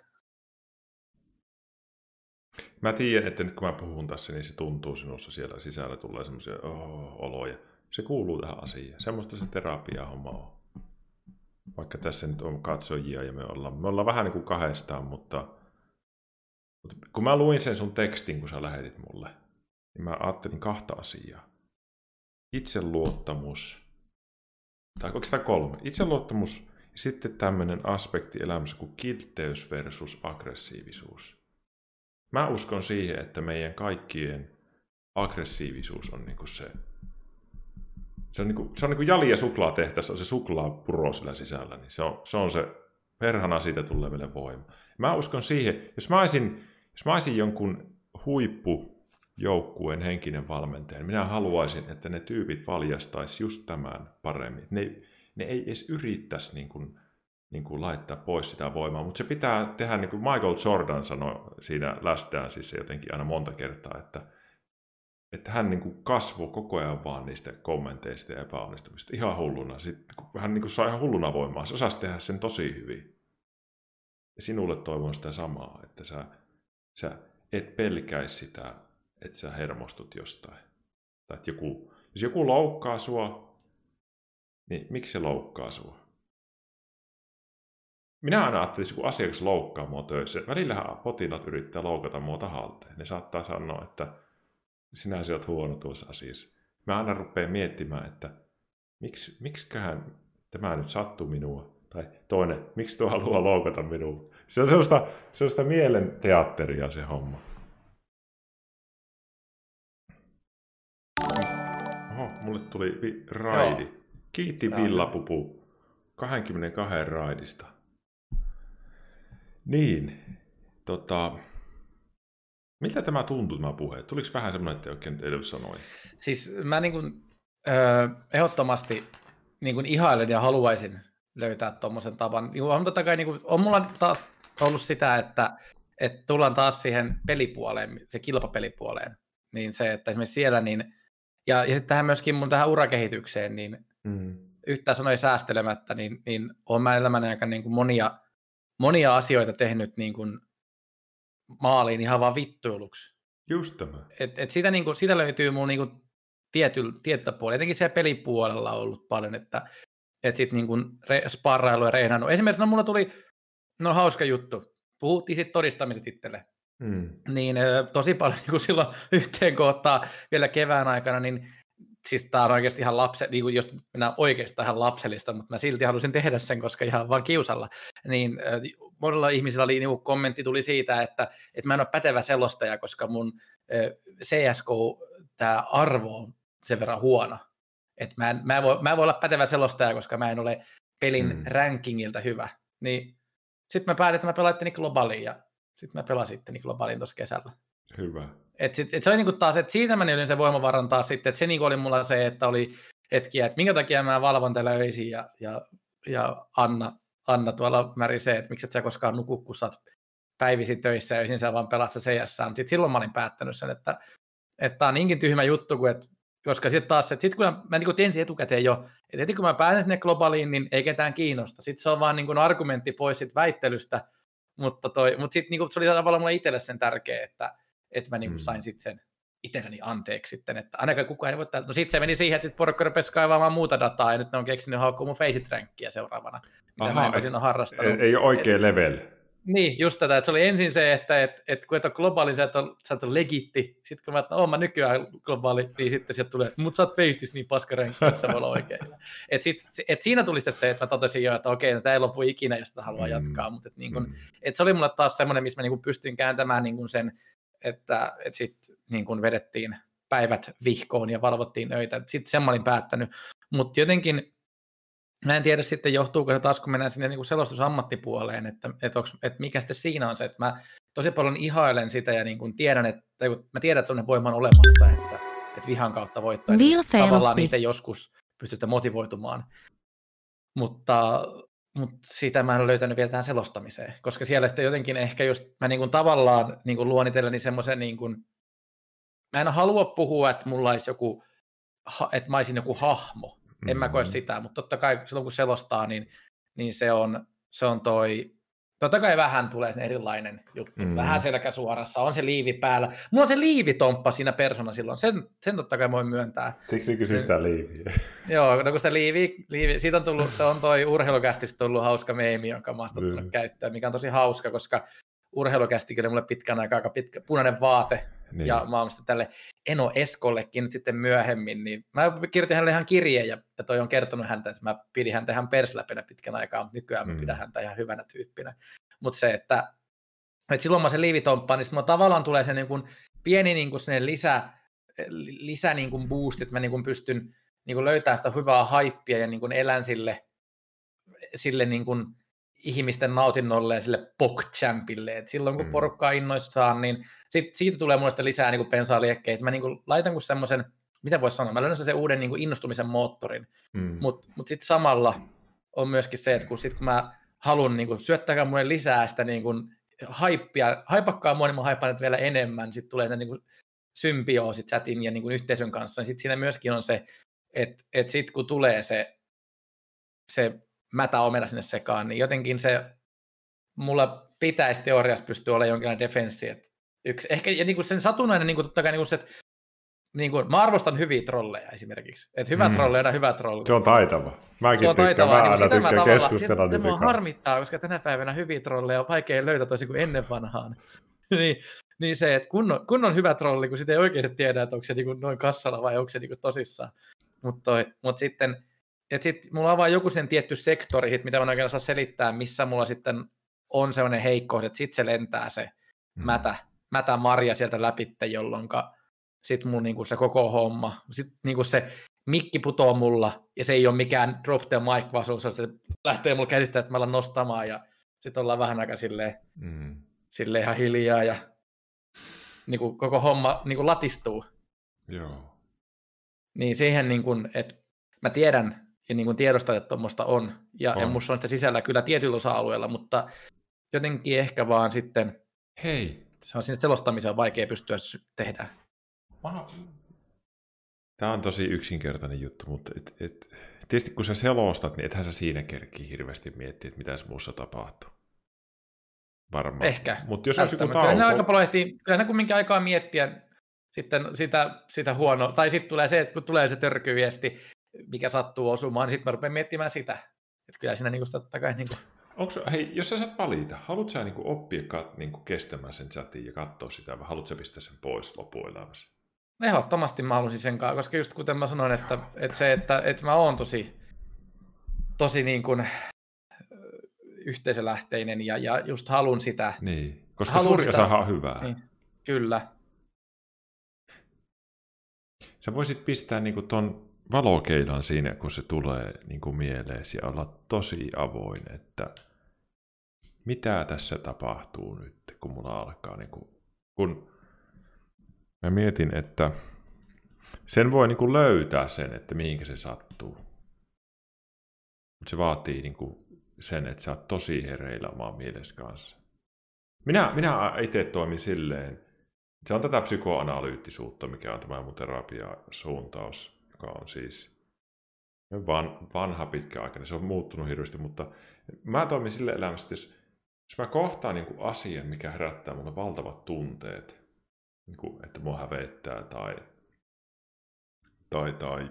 Mä tiedän, että nyt kun mä puhun tässä, niin se tuntuu sinussa siellä sisällä, tulee semmoisia oh, oloja. Se kuuluu tähän asiaan. Semmoista se terapia-homma on. Vaikka tässä nyt on katsojia ja me ollaan, me ollaan vähän niin kuin kahdestaan, mutta, mutta kun mä luin sen sun tekstin, kun sä lähetit mulle, niin mä ajattelin kahta asiaa. Itseluottamus, tai oikeastaan kolme. Itseluottamus ja sitten tämmöinen aspekti elämässä kuin kiltteys versus aggressiivisuus. Mä uskon siihen, että meidän kaikkien aggressiivisuus on niinku se, se on, niinku, se on niinku jali- ja suklaatehtässä, on se suklaapuro sillä sisällä, niin se on se, on se perhana siitä tulee meille voima. Mä uskon siihen, jos mä olisin, jos mä olisin jonkun huippujoukkueen henkinen valmentaja, niin minä haluaisin, että ne tyypit valjastaisi just tämän paremmin. Ne, ne ei edes yrittäisi niin kuin, niin kuin laittaa pois sitä voimaa, mutta se pitää tehdä, niin kuin Michael Jordan sanoi siinä Last Danceissa jotenkin aina monta kertaa, että, että hän niin kuin kasvoi koko ajan vaan niistä kommenteista ja epäonnistumista ihan hulluna. Sitten kun hän niin kuin sai ihan hulluna voimaa, se osasi tehdä sen tosi hyvin. Ja sinulle toivon sitä samaa, että sä, sä et pelkäisi sitä, että sä hermostut jostain. Tai että joku, jos joku loukkaa sua, niin miksi se loukkaa sua? Minä aina ajattelisin, kun asiakas loukkaa mua töissä. Välillähän potilaat yrittää loukata mua tahalteen. Ne saattaa sanoa, että sinä olet huono tuossa asiassa. Mä aina rupean miettimään, että miksi, miksiköhän tämä nyt sattuu minua. Tai toinen, miksi tuo haluaa loukata minua. Se on sellaista, sellaista mielen teatteria se homma. Oho, mulle tuli vi- raidi. Joo. Kiitti Villapupu 22 raidista. Niin, tota, miltä tämä tuntui tämä puhe? Tuliko vähän semmoinen, että oikein edes sanoi? Siis mä niin kuin, ö, ehdottomasti niin kuin ihailen ja haluaisin löytää tuommoisen tavan. Niin on, totta kai, niin kuin, on mulla taas ollut sitä, että, että tullaan taas siihen pelipuoleen, se kilpapelipuoleen. Niin se, että esimerkiksi siellä, niin, ja, ja sitten tähän myöskin mun tähän urakehitykseen, niin mm. yhtään sanoi säästelemättä, niin, niin on mä elämän aikana niin kuin monia monia asioita tehnyt niin kuin maaliin ihan vaan vittuiluksi. Just tämä. Et, et sitä, niin kuin, sitä löytyy mun niin kuin tietyllä, tietyllä puolella, etenkin siellä pelipuolella on ollut paljon, että et sit niin kuin re, sparrailu ja reinannut. Esimerkiksi no, mulla tuli, no hauska juttu, puhuttiin sitten todistamiset itselle. Mm. Niin tosi paljon niin kuin silloin yhteen kohtaa vielä kevään aikana, niin siis tämä on oikeasti ihan lapse, niin kuin jos mennään oikeastaan ihan lapsellista, mutta mä silti halusin tehdä sen, koska ihan vaan kiusalla, niin monella ihmisellä oli niin kommentti tuli siitä, että, että mä en ole pätevä selostaja, koska mun CSK, tämä arvo on sen verran huono, että mä en, mä, en voi, mä en voi olla pätevä selostaja, koska mä en ole pelin mm. rankingilta hyvä, niin sitten mä päätin, että mä pelaitteni globaliin ja sitten mä pelasin globaliin tuossa kesällä. Hyvä. Et sit, et se oli niinku taas, että siitä mä olin se voimavaran taas sitten, että se niinku oli mulla se, että oli hetkiä, että minkä takia mä valvon täällä öisin ja, ja, ja Anna, Anna tuolla märisee, että miksi et sä koskaan nuku, kun sä oot päivisin töissä ja öisin sä vaan pelaat CS. Mutta sitten silloin mä olin päättänyt sen, että että on niinkin tyhmä juttu, kuin että koska sitten taas, että sit kun mä, mä niin tiesin etukäteen jo, että heti kun mä pääsen sinne globaaliin, niin ei ketään kiinnosta. Sitten se on vaan niin kuin argumentti pois sit väittelystä, mutta, toi, mutta sitten niin se oli tavallaan mulle itselle sen tärkeä, että, että mä niin kuin mm. sain sitten sen itselleni anteeksi sitten, että ainakaan kukaan ei voi No sitten se meni siihen, että sitten porukka rupesi kaivaamaan muuta dataa, ja nyt ne on keksinyt haukkua mun Faceit seuraavana, mitä Aha, mä en et, harrastanut. Ei, ole oikea et, level. Niin, just tätä, että se oli ensin se, että et, et kun et ole globaali, sä et ole, sä et ole legitti. Sitten kun mä, että mä nykyään globaali, niin sitten sieltä tulee, mutta sä oot feistis niin paskarenkki, että se voi olla oikein. Et, sit, et siinä tuli sitten se, että mä totesin jo, että okei, no, tämä ei lopu ikinä, jos tätä haluaa mm. jatkaa. Mutta et, niin kun, mm. et se oli mulle taas semmoinen, missä mä niin kun pystyin kääntämään niin kun sen, että et sitten niin kun vedettiin päivät vihkoon ja valvottiin öitä. Sitten sen mä olin päättänyt. Mutta jotenkin Mä en tiedä sitten, johtuuko se taas, kun mennään sinne niin selostusammattipuoleen, että, että, onks, että mikä sitten siinä on se, että mä tosi paljon ihailen sitä ja niin kuin tiedän, että, mä tiedän, että sellainen voima on olemassa, että, että vihan kautta voittaa. Niin tavallaan niitä joskus pystytte motivoitumaan. Mutta, mutta sitä mä en ole löytänyt vielä tähän selostamiseen, koska siellä sitten jotenkin ehkä just mä niin kuin tavallaan niin kuin luon itselleni semmoisen, niin kuin, mä en halua puhua, että mulla olisi joku, että mä olisin joku hahmo, en mm. mä koe mm. sitä, mutta totta kai silloin kun selostaa, niin, niin se, on, se on toi, totta kai vähän tulee sen erilainen juttu, mm. vähän selkä suorassa, on se liivi päällä. Mulla on se liivitomppa siinä persona silloin, sen, sen totta kai voin myöntää. Siksi kysyy sitä liiviä. Joo, no kun se liivi, liivi siitä on tullut, se on toi urheilukästistä tullut hauska meemi, jonka mä oon mm. käyttöön, mikä on tosi hauska, koska urheilukästikin mulle pitkän aikaa aika pitkä punainen vaate, niin. ja mä oon tälle Eno Eskollekin nyt sitten myöhemmin, niin mä kirjoitin hänelle ihan kirjeen, ja, ja toi on kertonut häntä, että mä pidin häntä ihan persläpenä pitkän aikaa, mutta nykyään mm. mä pidän häntä ihan hyvänä tyyppinä. Mutta se, että, että silloin mä se liivitomppa, niin sitten tavallaan tulee se niin kuin pieni niin kuin lisä, lisä niin kuin boost, että mä niin kuin pystyn niin kuin löytämään sitä hyvää haippia ja niin kuin elän sille, sille niin kuin ihmisten nautinnolle ja sille pokchampille. Et silloin kun mm. porukka on innoissaan, niin sit, siitä tulee mulle lisää niin pensaa liekkeitä. Mä niin kuin laitan kuin semmoisen, mitä voisi sanoa, mä löydän sen uuden niin kuin innostumisen moottorin, mm. mutta mut sitten samalla on myöskin se, että kun, sit, kun mä haluan niin kuin, syöttäkää mulle lisää sitä niin kuin, haippia, haipakkaa mua, niin mä haipaan vielä enemmän, sitten tulee se niin kuin, symbioosi chatin ja niin kuin, yhteisön kanssa, niin sitten siinä myöskin on se, että et sitten kun tulee se, se mätä omena sinne sekaan, niin jotenkin se mulla pitäisi teoriassa pystyä olemaan jonkinlainen defenssi. Että yksi, ehkä ja niin kuin sen satunnainen, niin kuin totta kai niin kuin se, että niin kuin, mä arvostan hyviä trolleja esimerkiksi. Että hyvä mm. trolli on hyvä trolli. Se on taitava. Mäkin se on taitava, mä niin aina tykkään keskustella. Se mua harmittaa, koska tänä päivänä hyviä trolleja on vaikea löytää toisin kuin ennen vanhaan. niin, niin se, että kun on, kun on hyvä trolli, kun sitä ei oikein tiedä, että onko se niin kuin noin kassalla vai onko se niin kuin tosissaan. Mutta mut sitten että sitten mulla on vaan joku sen tietty sektori, mitä mä oikein saa selittää, missä mulla sitten on sellainen heikko, että sitten se lentää se mm. mätä, mätä marja sieltä läpi, jolloin sitten mun niinku se koko homma, sitten niinku se mikki putoo mulla, ja se ei ole mikään drop the mic, vaan se lähtee mulla käsistä, että mä alan nostamaan, ja sitten ollaan vähän aika silleen, mm. silleen ihan hiljaa, ja niinku koko homma niinku latistuu. Joo. Niin siihen, niinku, että mä tiedän, ja niin kuin tiedostaa, että tuommoista on. Ja, on. ja musta on sitä sisällä kyllä tietyllä osa-alueella, mutta jotenkin ehkä vaan sitten... Hei! Se on sinne selostamiseen vaikea pystyä tehdä. Tämä on tosi yksinkertainen juttu, mutta et, et, tietysti kun sä selostat, niin ethän sä siinä kerkki hirveästi miettiä, että mitä muussa tapahtuu. Varmaan. Ehkä. Mutta jos olisi joku tauko... Kyllä ne aika paljon ehtii, kyllä ne kumminkin aikaa miettiä sitten sitä, sitä huonoa, tai sitten tulee se, että kun tulee se törkyviesti, mikä sattuu osumaan, niin sitten mä rupean miettimään sitä. Että kyllä siinä niinku totta kai... Niinku... Onko, hei, jos sä saat valita, haluatko sä niinku oppia kat, niinku kestämään sen chatin ja katsoa sitä, vai haluatko sä pistää sen pois loppuelämässä? Ehdottomasti mä haluaisin sen kanssa, koska just kuten mä sanoin, että, että se, että, että mä oon tosi, tosi niin kuin yhteisölähteinen ja, ja just halun sitä. Niin, koska suuri osa on hyvää. Niin, kyllä. Sä voisit pistää niinku ton valokeilan siinä, kun se tulee niin kuin mieleesi ja olla tosi avoin, että mitä tässä tapahtuu nyt, kun mulla alkaa, niin kuin, kun mä mietin, että sen voi niin kuin löytää sen, että mihinkä se sattuu. Mutta se vaatii niin kuin sen, että sä oot tosi hereillä omaa mielessä kanssa. Minä, minä itse toimin silleen, se on tätä psykoanalyyttisuutta, mikä on tämä mun terapiasuuntaus, joka on siis van, vanha pitkäaikainen. Se on muuttunut hirveästi, mutta mä toimin sille elämässä, että jos, jos mä kohtaan niin kuin asian, mikä herättää mulle valtavat tunteet, niin kuin, että mua hävettää tai, tai, tai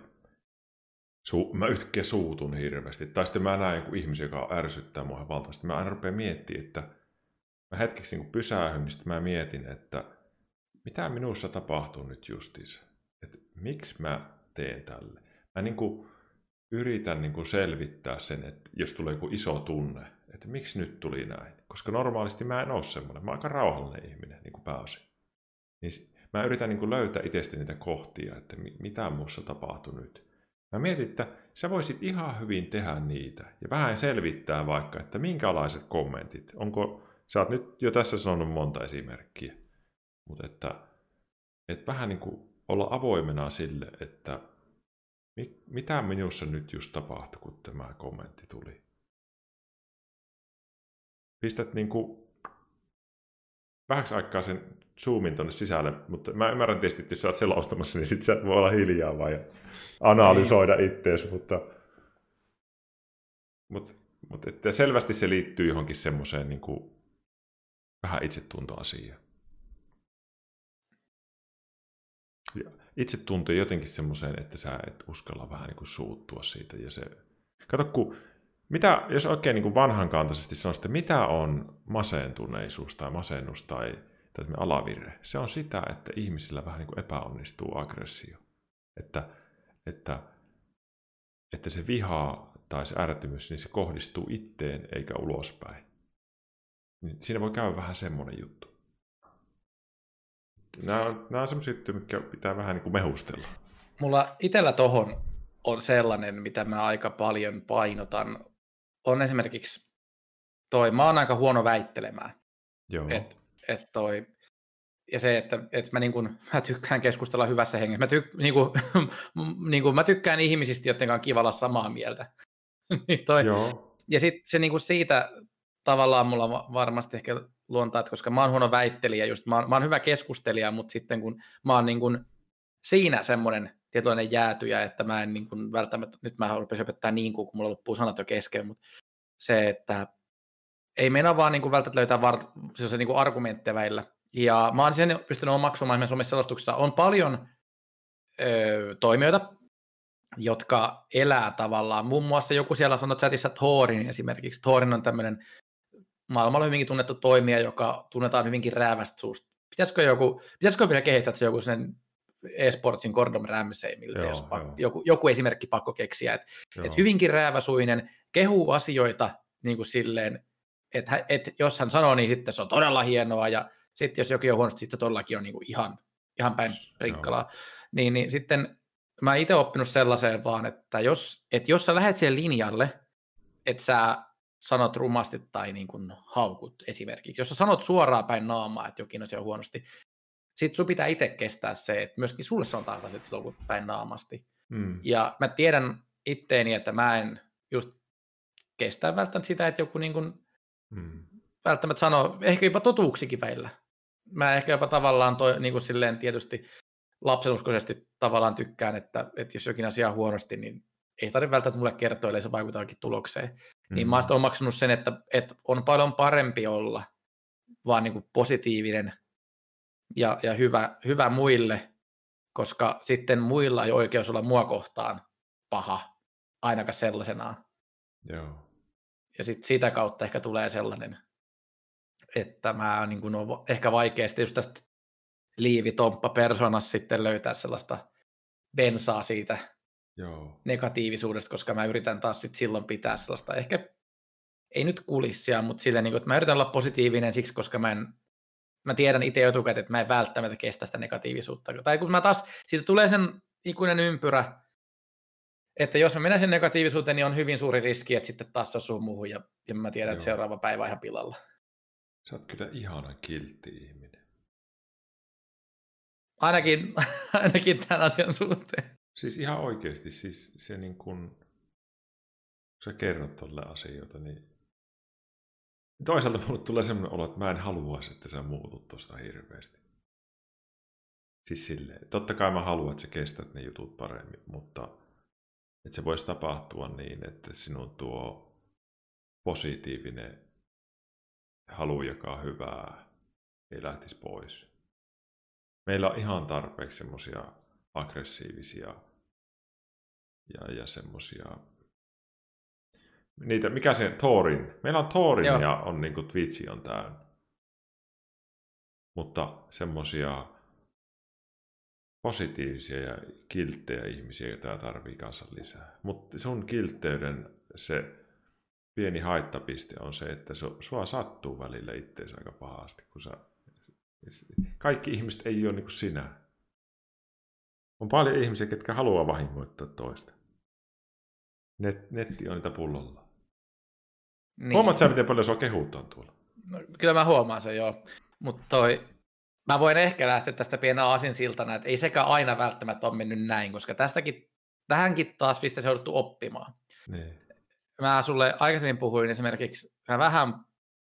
su, mä yhtäkkiä suutun hirveästi. Tai sitten mä näen joku ihmisen, joka ärsyttää mua valtavasti. Mä aina rupean miettimään, että mä hetkeksi niin pysähyn, niin sitten mä mietin, että mitä minussa tapahtuu nyt justiinsa. Että miksi mä teen tälle. Mä niin kuin yritän niin kuin selvittää sen, että jos tulee joku iso tunne, että miksi nyt tuli näin. Koska normaalisti mä en ole semmoinen. Mä oon aika rauhallinen ihminen niin kuin pääosin. Niin mä yritän niin kuin löytää itsestä niitä kohtia, että mitä muussa tapahtuu nyt. Mä mietin, että sä voisit ihan hyvin tehdä niitä ja vähän selvittää vaikka, että minkälaiset kommentit. Onko, sä oot nyt jo tässä sanonut monta esimerkkiä, mutta että, että vähän niin kuin olla avoimena sille, että mitä minussa nyt just tapahtui, kun tämä kommentti tuli. Pistät niin kuin vähäksi aikaa sen zoomin tuonne sisälle, mutta mä ymmärrän tietysti, että jos sä oot selostamassa, niin sit sä voi olla hiljaa vaan ja analysoida niin. ittees, mutta, mutta, mutta että selvästi se liittyy johonkin semmoiseen niin kuin vähän itsetuntoasiaan. Ja itsetunto jotenkin semmoiseen, että sä et uskalla vähän niin kuin suuttua siitä. Ja se... Kato, kun, mitä, jos oikein niin kuin vanhankantaisesti sanoo, että mitä on masentuneisuus tai masennus tai, tai alavirre? Se on sitä, että ihmisillä vähän niin kuin epäonnistuu aggressio. Että, että, että se viha tai se ärtymys, niin se kohdistuu itteen eikä ulospäin. Niin siinä voi käydä vähän semmoinen juttu. Nämä on, nämä on semmoisia juttuja, mitkä pitää vähän niin kuin mehustella. Mulla itsellä tohon on sellainen, mitä mä aika paljon painotan. On esimerkiksi toi, mä oon aika huono väittelemään. Joo. Et, et toi, ja se, että, että mä, niin kun, mä tykkään keskustella hyvässä hengessä. Mä, tyk, niin kun, niin kun, mä tykkään ihmisistä, joiden kanssa kiva olla samaa mieltä. niin toi, Joo. Ja sitten se niin siitä tavallaan mulla varmasti ehkä luontaa, että koska mä oon huono väittelijä, just mä oon, mä oon hyvä keskustelija, mutta sitten kun mä oon niin kuin siinä semmoinen tietynlainen jäätyjä, että mä en niin kuin välttämättä, nyt mä rupesin opettaa niin kuin, kun mulla loppuu sanat jo kesken, mutta se, että ei mennä vaan niin kuin välttämättä löytää vart, se niin kuin argumentteja väillä. Ja mä oon sen pystynyt omaksumaan esimerkiksi omissa selostuksissa. On paljon öö, toimijoita, jotka elää tavallaan. Muun muassa joku siellä sanoi chatissa Thorin esimerkiksi. Thorin on tämmöinen maailmalla hyvinkin tunnettu toimija, joka tunnetaan hyvinkin räävästä suusta. Pitäisikö joku, pitäisikö vielä kehittää se joku sen eSportsin Gordon Ramsay, miltä joo, jos pakko, joo. joku, joku esimerkki pakko keksiä, että et hyvinkin rääväsuinen, kehuu asioita niin kuin silleen, että et jos hän sanoo, niin sitten se on todella hienoa, ja sitten jos jokin on huonosti, sitten todellakin on niin kuin ihan, ihan päin prikkalaa. Niin, niin sitten mä itse oppinut sellaiseen vaan, että jos, että jos sä lähdet siihen linjalle, että sä sanot rumasti tai niin kuin haukut esimerkiksi. Jos sä sanot suoraan päin naamaa, että jokin asia on huonosti, sit sun pitää itse kestää se, että myöskin sulle sanotaan asiat silloin kun päin naamasti. Mm. Ja mä tiedän itteeni, että mä en just kestä välttämättä sitä, että joku niin kuin mm. välttämättä sanoo, ehkä jopa totuuksikin väillä. Mä ehkä jopa tavallaan toi, niin kuin silleen tietysti lapsenuskoisesti tavallaan tykkään, että, että jos jokin asia on huonosti, niin ei tarvitse välttämättä mulle kertoa, ellei se vaikutakin tulokseen. Mm. Niin mä oon omaksunut sen, että, että on paljon parempi olla vaan niin kuin positiivinen ja, ja hyvä, hyvä muille, koska sitten muilla ei oikeus olla mua kohtaan paha, ainakaan sellaisenaan. Joo. Ja sitten sitä kautta ehkä tulee sellainen, että mä niin kuin on ehkä vaikeasti just tästä liivitomppa persoonassa sitten löytää sellaista bensaa siitä Joo. negatiivisuudesta, koska mä yritän taas sit silloin pitää sellaista ehkä, ei nyt kulissia, mutta silleen, niin kuin, että mä yritän olla positiivinen siksi, koska mä en mä tiedän itse etukäteen, että mä en välttämättä kestä sitä negatiivisuutta. Tai kun mä taas, siitä tulee sen ikuinen ympyrä, että jos mä menen sen negatiivisuuteen, niin on hyvin suuri riski, että sitten taas osuu muuhun ja, ja mä tiedän, Joo. että seuraava päivä on ihan pilalla. Sä oot kyllä ihana kiltti ihminen. Ainakin, ainakin tämän asian suhteen. Siis ihan oikeasti, siis se niin kuin, kun sä kerrot tolle asioita, niin toisaalta mulle tulee semmoinen olo, että mä en haluaisi, että sä muutut tosta hirveästi. Siis silleen, totta kai mä haluan, että sä kestät ne jutut paremmin, mutta että se voisi tapahtua niin, että sinun tuo positiivinen halu jakaa hyvää ei lähtisi pois. Meillä on ihan tarpeeksi semmoisia aggressiivisia ja, ja semmoisia niitä, mikä se Thorin? Meillä on Thorin Joo. ja on niin kuin Twitchi on täynnä. Mutta semmoisia positiivisia ja kilttejä ihmisiä, joita tarvii kanssa lisää. Mutta sun kiltteyden se pieni haittapiste on se, että sua sattuu välillä itteensä aika pahasti, kun sä... Kaikki ihmiset ei ole niin kuin sinä. On paljon ihmisiä, ketkä haluaa vahingoittaa toista. Net, netti on niitä pullolla. Niin. Huomaat sä, miten paljon sua kehutaan tuolla? No, kyllä mä huomaan sen, joo. Mutta toi, mä voin ehkä lähteä tästä pienellä siltana, että ei sekään aina välttämättä ole mennyt näin, koska tästäkin, tähänkin taas se jouduttu oppimaan. Niin. Mä sulle aikaisemmin puhuin esimerkiksi, mä vähän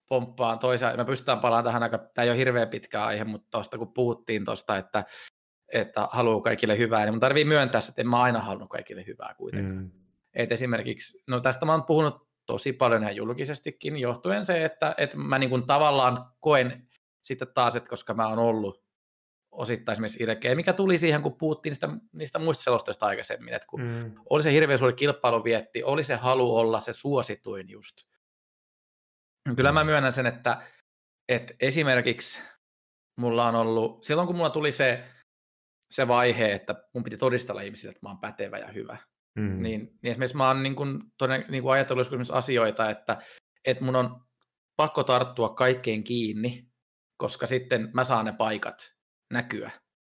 pomppaan toisaan, mä pystytään palaamaan tähän aika, tämä ei ole hirveän pitkä aihe, mutta tuosta kun puhuttiin tuosta, että, että haluaa kaikille hyvää, niin mun tarvii myöntää, että en mä aina halunnut kaikille hyvää kuitenkaan. Mm. Et esimerkiksi, no tästä mä oon puhunut tosi paljon ihan julkisestikin, johtuen se, että, että mä niin kuin tavallaan koen sitten taas, että koska mä oon ollut osittain esimerkiksi ilkeä, mikä tuli siihen, kun puhuttiin niistä, niistä muista selosteista aikaisemmin, että kun mm. oli se hirveän suuri kilpailuvietti, oli se halu olla se suosituin just. Kyllä mä myönnän sen, että, että esimerkiksi mulla on ollut, silloin kun mulla tuli se, se vaihe, että mun piti todistella ihmisille, että mä oon pätevä ja hyvä, mm. niin, niin esimerkiksi mä oon niin kuin, toden, niin kuin ajatellut asioita, että, että mun on pakko tarttua kaikkeen kiinni, koska sitten mä saan ne paikat näkyä.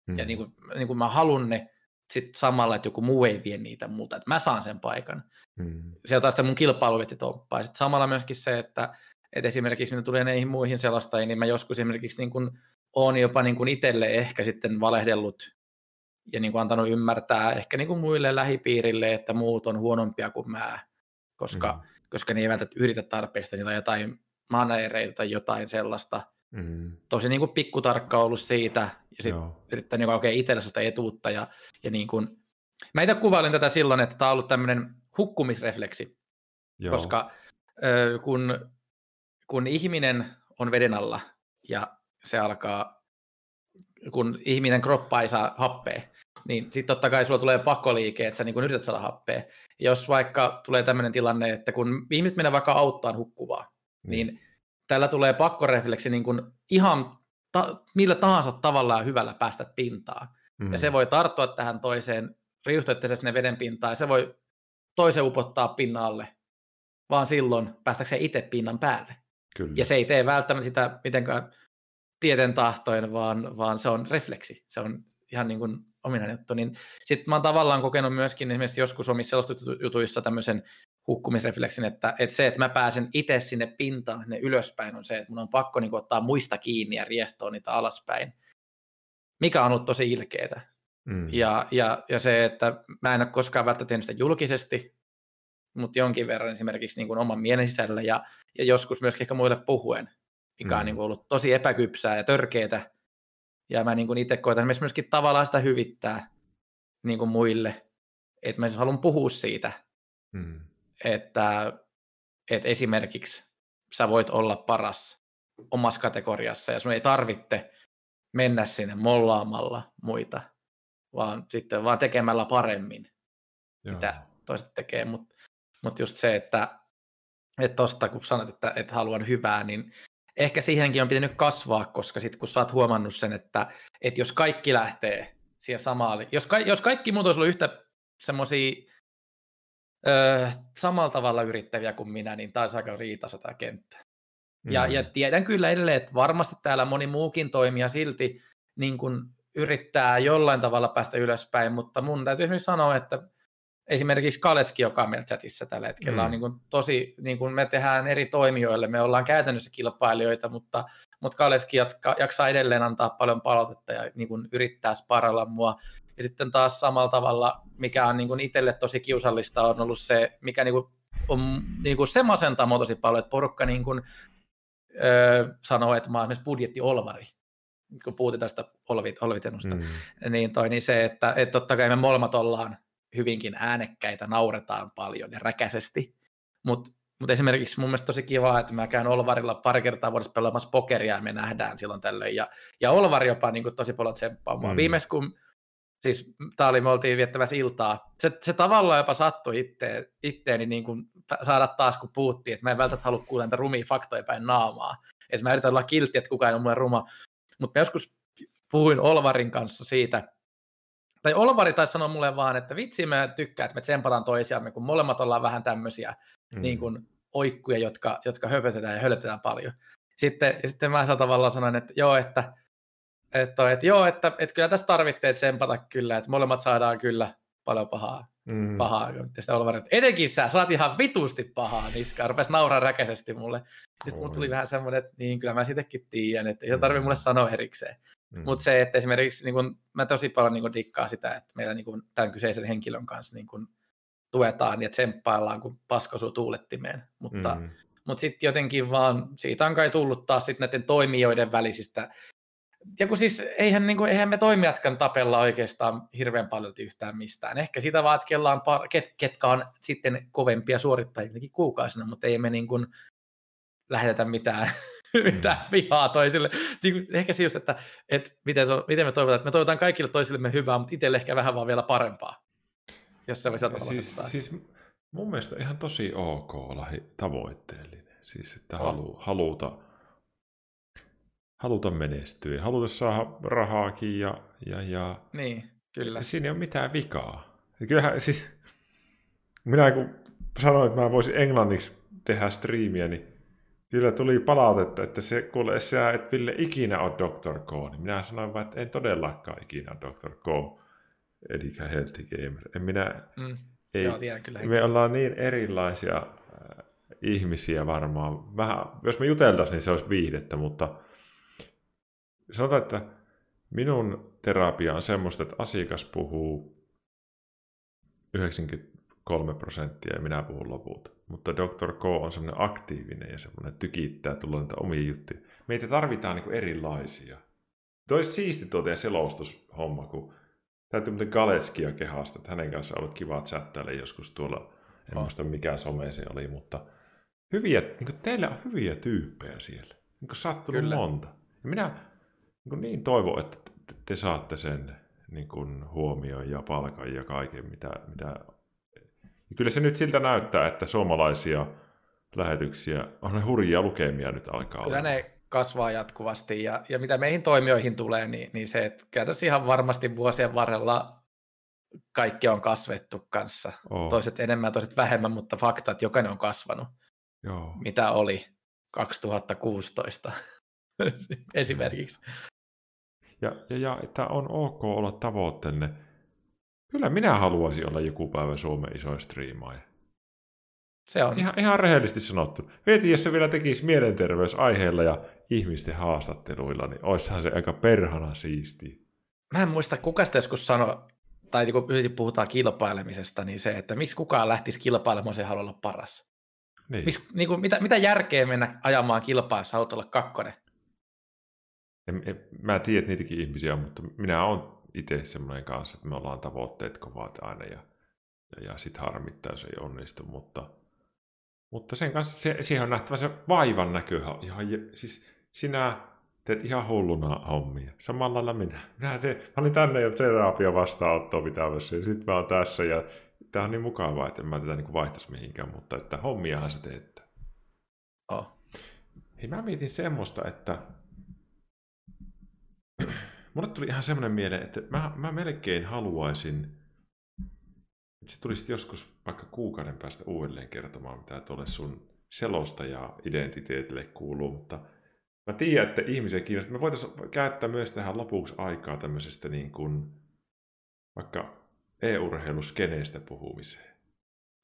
Mm. Ja niin kuin, niin kuin mä haluan ne sit samalla, että joku muu ei vie niitä muuta, että mä saan sen paikan. Mm. Se on taas sitä mun kilpailuvettitomppaa. Sitten samalla myöskin se, että, että esimerkiksi mitä tulee näihin muihin selostajiin, niin mä joskus esimerkiksi niin kuin, on jopa niin kuin itselle ehkä sitten valehdellut ja niin kuin antanut ymmärtää ehkä niin kuin muille lähipiirille, että muut on huonompia kuin mä, koska, mm. koska ne eivät yritä tarpeesta niillä jotain maneereita tai jotain sellaista. Mm. Tosi niin kuin pikkutarkka ollut siitä, ja sitten yrittää niin oikein itsellä sitä etuutta. Ja, ja niin kuin, mä itse kuvailin tätä silloin, että tämä on ollut tämmöinen hukkumisrefleksi, Joo. koska ö, kun, kun ihminen on veden alla ja se alkaa, kun ihminen kroppa ei saa happea, niin sitten totta kai sulla tulee pakoliike, että sä niin yrität saada happea. Jos vaikka tulee tämmöinen tilanne, että kun ihmiset menee vaikka auttaan hukkuvaa, niin, niin tällä tulee pakkorefleksi niin kuin ihan ta- millä tahansa tavalla ja hyvällä päästä pintaan. Mm. Ja se voi tarttua tähän toiseen, riuhtoitte sinne veden pintaan, ja se voi toisen upottaa pinnalle, vaan silloin päästäkseen itse pinnan päälle. Kyllä. Ja se ei tee välttämättä sitä mitenkään tieten tahtoin, vaan, vaan se on refleksi. Se on ihan niin kuin ominainen juttu. Niin sitten mä oon tavallaan kokenut myöskin esimerkiksi joskus omissa selostujutuissa tämmöisen hukkumisrefleksin, että, että se, että mä pääsen itse sinne pintaan, ne ylöspäin, on se, että mun on pakko niin kuin, ottaa muista kiinni ja riehtoa niitä alaspäin, mikä on ollut tosi ilkeetä. Mm. Ja, ja, ja se, että mä en ole koskaan välttämättä tehnyt sitä julkisesti, mutta jonkin verran esimerkiksi niin kuin oman mielen sisällä ja, ja joskus myöskin ehkä muille puhuen, mikä mm. on niin kuin ollut tosi epäkypsää ja törkeetä. Ja mä niin kuin itse koitan myöskin tavallaan sitä hyvittää niin kuin muille, että mä siis haluan puhua siitä, mm että, että esimerkiksi sä voit olla paras omassa kategoriassa ja sun ei tarvitse mennä sinne mollaamalla muita, vaan sitten vaan tekemällä paremmin, Joo. mitä toiset tekee. Mutta mut just se, että että tosta kun sanot, että, että haluan hyvää, niin ehkä siihenkin on pitänyt kasvaa, koska sitten kun sä oot huomannut sen, että, että jos kaikki lähtee siihen samaan, jos, ka, jos kaikki muut olisi ollut yhtä semmoisia öö, samalla tavalla yrittäviä kuin minä, niin taisi aika riitasa tämä kenttä. Mm. Ja, ja tiedän kyllä edelleen, että varmasti täällä moni muukin toimija silti niin kuin yrittää jollain tavalla päästä ylöspäin, mutta mun täytyy esimerkiksi sanoa, että esimerkiksi Kaletski, joka on meillä chatissa tällä hetkellä, mm. on niin kuin tosi, niin kuin me tehdään eri toimijoille, me ollaan käytännössä kilpailijoita, mutta, mutta Kaleski jatka, jaksaa edelleen antaa paljon palautetta ja niin kuin yrittää sparalla mua. Ja sitten taas samalla tavalla, mikä on niin kuin itselle tosi kiusallista, on ollut se, mikä niin kuin on, niin kuin se masentaa mua tosi paljon, että porukka niin kuin, öö, sanoo, että mä oon esimerkiksi budjetti-olvari, kun puhutaan tästä olvit, olvitennusta, mm. niin, toi, niin se, että, että totta kai me molemmat ollaan hyvinkin äänekkäitä, nauretaan paljon ja räkäisesti, mutta mutta esimerkiksi mun mielestä tosi kiva, että mä käyn Olvarilla pari kertaa vuodessa pelaamassa pokeria ja me nähdään silloin tällöin. Ja, ja Olvari jopa niin kuin, tosi paljon tsemppaa mua. Mm. Viimeis kun, siis tää oli, me oltiin viettävässä iltaa, se, se tavallaan jopa sattui itteen, itteeni niin kuin saada taas, kun puhuttiin, että mä en välttämättä halua kuulla niitä rumia faktoja päin naamaa. Että mä yritän olla kiltti, että kukaan ei ole mulle ruma. Mutta joskus puhuin Olvarin kanssa siitä, tai Olvari taisi sanoa mulle vaan, että vitsi mä tykkään, että me tsempataan toisiamme, kun molemmat ollaan vähän tämmöisiä mm. niin kuin oikkuja, jotka, jotka höpötetään ja hölötetään paljon. Sitten, ja sitten mä tavallaan sanoin, että joo, että, että, että, joo, että, että kyllä tässä tarvitsee tsempata kyllä, että molemmat saadaan kyllä paljon pahaa. Mm. pahaa. Sitten Olvari, että etenkin sä saat ihan vitusti pahaa niskaa. Rupesi nauraa räkäisesti mulle. Sitten mulle tuli vähän semmoinen, että niin, kyllä mä sitäkin tiedän, että ei tarvitse mulle sanoa erikseen. Mm. Mutta se, että esimerkiksi niin kun, mä tosi paljon niin kun, dikkaa sitä, että meillä niin kun, tämän kyseisen henkilön kanssa niin kun, tuetaan ja tsemppaillaan, kun paskosuu tuulettimeen. Mutta, mm. mutta sitten jotenkin vaan, siitä on kai tullut taas sitten näiden toimijoiden välisistä. Ja kun siis eihän, niin kuin, eihän me toimijatkaan tapella oikeastaan hirveän paljon yhtään mistään. Ehkä sitä vaan, että on par- ket, ketkä on sitten kovempia suorittajia kuukausina, mutta ei me niin kuin lähetetä mitään, mm. mitään vihaa toisille. Niin ehkä se just, että, että miten, miten me toivotaan, että me toivotaan kaikille toisillemme hyvää, mutta itselle ehkä vähän vaan vielä parempaa jos se voisi siis, siis mun mielestä ihan tosi ok olla tavoitteellinen. Siis että halu, haluta, haluta menestyä, haluta saada rahaakin ja, ja, ja niin, kyllä. siinä ei ole mitään vikaa. Ja kyllähän siis, minä kun sanoin, että mä voisin englanniksi tehdä striimiä, niin kyllä tuli palautetta, että se, kuule, sä et Ville ikinä ole Dr. K, niin minä sanoin vaan, että en todellakaan ikinä ole Dr. K eli Healthy Gamer. En minä, mm. ei, Joo, tiedän kyllä. Me ollaan niin erilaisia äh, ihmisiä varmaan. Vähän, jos me juteltaisiin, niin se olisi viihdettä, mutta sanotaan, että minun terapia on semmoista, että asiakas puhuu 93 prosenttia ja minä puhun loput. Mutta Dr. K on semmoinen aktiivinen ja semmoinen tykittää tulla niitä omia juttuja. Meitä tarvitaan niin erilaisia. Olisi siisti tuo teidän selostushomma, kun Täytyy muuten Galeskia kehasta, että hänen kanssa on ollut kiva chattailla joskus tuolla, en oh. muista mikä some se oli, mutta hyviä, niin kuin teillä on hyviä tyyppejä siellä. Niin kuin sattunut Kyllä. monta. Ja minä niin, niin toivon, että te, te saatte sen niin kuin huomioon ja palkan ja kaiken, mitä, mitä... Ja kyllä se nyt siltä näyttää, että suomalaisia lähetyksiä, on hurjia lukemia nyt alkaa Kyllä olla. ne kasvaa jatkuvasti. Ja, ja mitä meihin toimijoihin tulee, niin, niin se, että tässä ihan varmasti vuosien varrella kaikki on kasvettu kanssa. Oh. Toiset enemmän, toiset vähemmän, mutta fakta, että jokainen on kasvanut. Joo. Mitä oli 2016 esimerkiksi. Ja, ja, ja että on ok olla tavoitteenne. Kyllä minä haluaisin olla joku päivä Suomen isoin striimaaja. Se on. Ihan, ihan rehellisesti sanottu. Mieti, jos se vielä tekisi mielenterveysaiheilla ja ihmisten haastatteluilla, niin oissahan se aika perhana siisti. Mä en muista, kuka sitä joskus sanoi, tai kun puhutaan kilpailemisesta, niin se, että miksi kukaan lähtisi kilpailemaan, se haluaa olla paras. Niin. Mis, niin kuin, mitä, mitä järkeä mennä ajamaan kilpaa, jos haluat olla kakkonen? En, en, mä tiedän, että niitäkin ihmisiä on, mutta minä olen itse semmoinen kanssa, että me ollaan tavoitteet kovat aina ja, ja, ja sitten harmittaa, jos ei onnistu, mutta – mutta sen kanssa se, siihen on nähtävä se vaivan näkö. Ihan, siis sinä teet ihan hulluna hommia. Samalla lailla minä. Minä, teen, mä olin tänne jo terapia vastaanottoa pitämässä ja sitten mä oon tässä ja tämä on niin mukavaa, että en mä tätä niin vaihtaisi mihinkään, mutta että hommiahan se teette. Oh. Hei, mä mietin semmoista, että mulle tuli ihan semmoinen mieleen, että mä, mä melkein haluaisin että se tulisi joskus vaikka kuukauden päästä uudelleen kertomaan, mitä tuolle sun selosta ja identiteetille kuuluu, mutta mä tiedän, että ihmisiä kiinnostaa. Me voitaisiin käyttää myös tähän lopuksi aikaa tämmöisestä niin kuin vaikka e-urheiluskeneestä puhumiseen.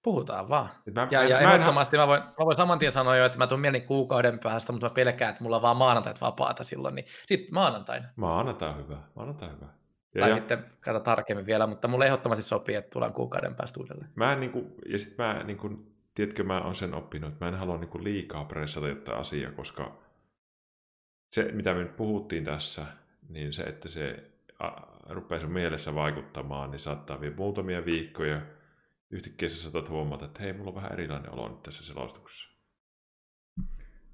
Puhutaan vaan. Mä, Ja, mä, ja mä en, ehdottomasti mä voin, mä voin saman tien sanoa jo, että mä tuun mielen kuukauden päästä, mutta mä pelkään, että mulla on vaan maanantait vapaata silloin, niin sitten maanantaina. maanantai on hyvä, maanantai on hyvä. Ja, Tai ja, sitten katsotaan tarkemmin vielä, mutta mulle ehdottomasti sopii, että tullaan kuukauden päästä uudelleen. mä en niinku, ja sit mä niinku, tiedätkö, mä oon sen oppinut, että mä en halua niinku liikaa pressata tätä asiaa, koska se, mitä me nyt puhuttiin tässä, niin se, että se a, rupeaa sun mielessä vaikuttamaan, niin saattaa vielä muutamia viikkoja. Yhtäkkiä sä saatat huomata, että hei, mulla on vähän erilainen olo nyt tässä selostuksessa.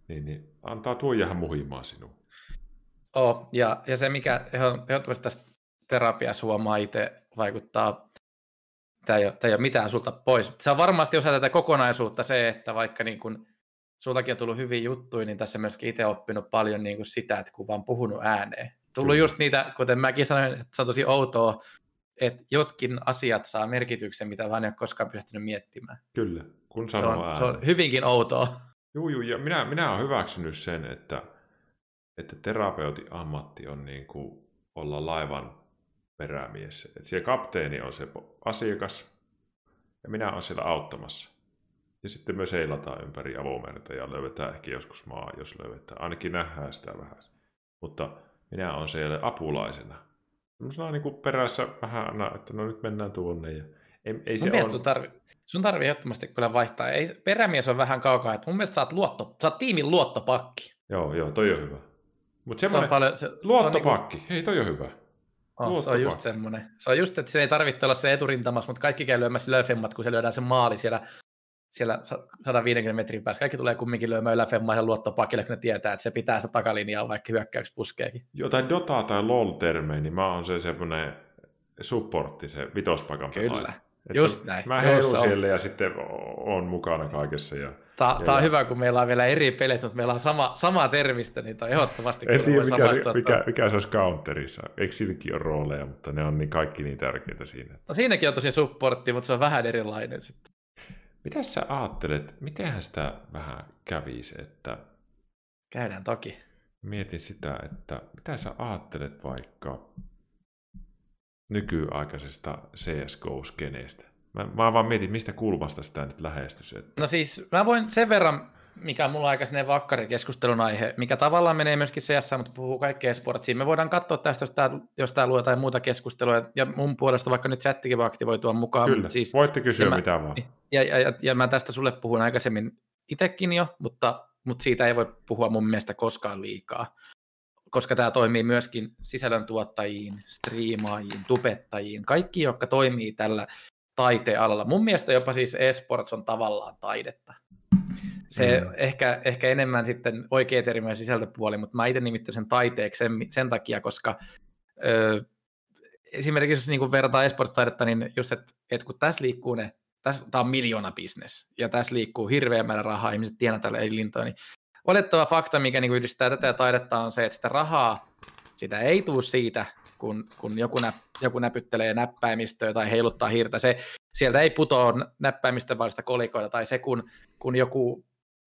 Niin, niin antaa tuo jäädä muhimaan sinua. Oh, ja, ja se, mikä ehdo- ehdottomasti tästä terapiassa huomaa itse, vaikuttaa, tämä ei, ole, tämä ei ole mitään sulta pois. Se on varmasti osa tätä kokonaisuutta se, että vaikka niin kun sultakin on tullut hyviä juttuja, niin tässä myöskin itse oppinut paljon niin kuin sitä, että kun vaan puhunut ääneen. Tullut Kyllä. just niitä, kuten mäkin sanoin, että se on tosi outoa, että jotkin asiat saa merkityksen, mitä vaan ei ole koskaan pystynyt miettimään. Kyllä, kun Se sanoo on, se ääneen. on hyvinkin outoa. Juu, juu, ja minä, minä olen hyväksynyt sen, että, että terapeutin ammatti on niin kuin olla laivan perämies. Että siellä kapteeni on se asiakas, ja minä olen siellä auttamassa. Ja sitten me seilataan ympäri avomerta ja löydetään ehkä joskus maa, jos löydetään. Ainakin nähdään sitä vähän. Mutta minä olen siellä apulaisena. Sellaisena niin kuin perässä vähän aina, että no nyt mennään tuonne. Ja ei, ei se on... sun tarvi, sun tarvii ehdottomasti kyllä vaihtaa. Ei, perämies on vähän kaukaa, että mun mielestä sä oot, luotto, sä oot tiimin luottopakki. Joo, joo, toi on hyvä. Mutta Se on semmoinen paljon, se, luottopakki, hei toi on hyvä. Se on, niinku, oh, se on just semmoinen. Se on just, että se ei tarvitse olla se eturintamassa, mutta kaikki käy lyömässä löfemmat, kun se lyödään se maali siellä, siellä sa- 150 metrin päässä. Kaikki tulee kumminkin lyömään löfemmaa ja luottopakille, kun ne tietää, että se pitää sitä takalinjaa, vaikka hyökkäyksi puskeekin. Jotain Dota tai LOL-termejä, niin mä oon se semmoinen supportti, se vitospaikan pelaaja. Kyllä. Että Just näin. Mä heilun on. siellä ja sitten oon mukana kaikessa. Ja... Tämä, Ja- tämä on ja- hyvä, kun meillä on vielä eri pelit, mutta meillä on sama, sama termistö, niin toi ehdottomasti En tiedä, mikä se, mikä, tuohon. mikä se olisi counterissa. Eikö silläkin ole rooleja, mutta ne on niin kaikki niin tärkeitä siinä. No, siinäkin on tosi supportti, mutta se on vähän erilainen sitten. Mitä sä ajattelet, mitenhän sitä vähän kävisi, että Käydään toki. mietin sitä, että mitä sä ajattelet vaikka nykyaikaisesta CSGO-skeneestä? Mä, mä vaan mietin, mistä kulmasta sitä nyt lähestys. Että... No siis mä voin sen verran, mikä on mulla aika sinne vakkarikeskustelun aihe, mikä tavallaan menee myöskin CS, mutta puhuu kaikkea sportsiin. Me voidaan katsoa tästä, jos tää, jos tää luo jotain muuta keskustelua, ja mun puolesta vaikka nyt chattikin voi aktivoitua mukaan. Kyllä, Siis, voitte kysyä mitä vaan. ja, ja, ja, ja mä tästä sulle puhun aikaisemmin itsekin jo, mutta, mutta siitä ei voi puhua mun mielestä koskaan liikaa. Koska tämä toimii myöskin sisällöntuottajiin, striimaajiin, tubettajiin, kaikki, jotka toimii tällä taitealalla. Mun mielestä jopa siis esports on tavallaan taidetta. Se Mm. ehkä, ehkä enemmän sitten oikea termi on sisältöpuoli, mutta mä itse nimittäin sen taiteeksi sen, sen takia, koska ö, esimerkiksi jos niin verrataan esports-taidetta, niin just, että et kun tässä liikkuu ne, tässä, tämä on miljoona business, ja tässä liikkuu hirveä määrä rahaa, ihmiset tienaa tällä elintoa, niin olettava fakta, mikä niin yhdistää tätä taidetta, on se, että sitä rahaa, sitä ei tule siitä, kun, kun joku, näp, joku näpyttelee näppäimistöä tai heiluttaa hiirtä. Se, sieltä ei putoa näppäimistön vaan kolikoita, tai se, kun, kun joku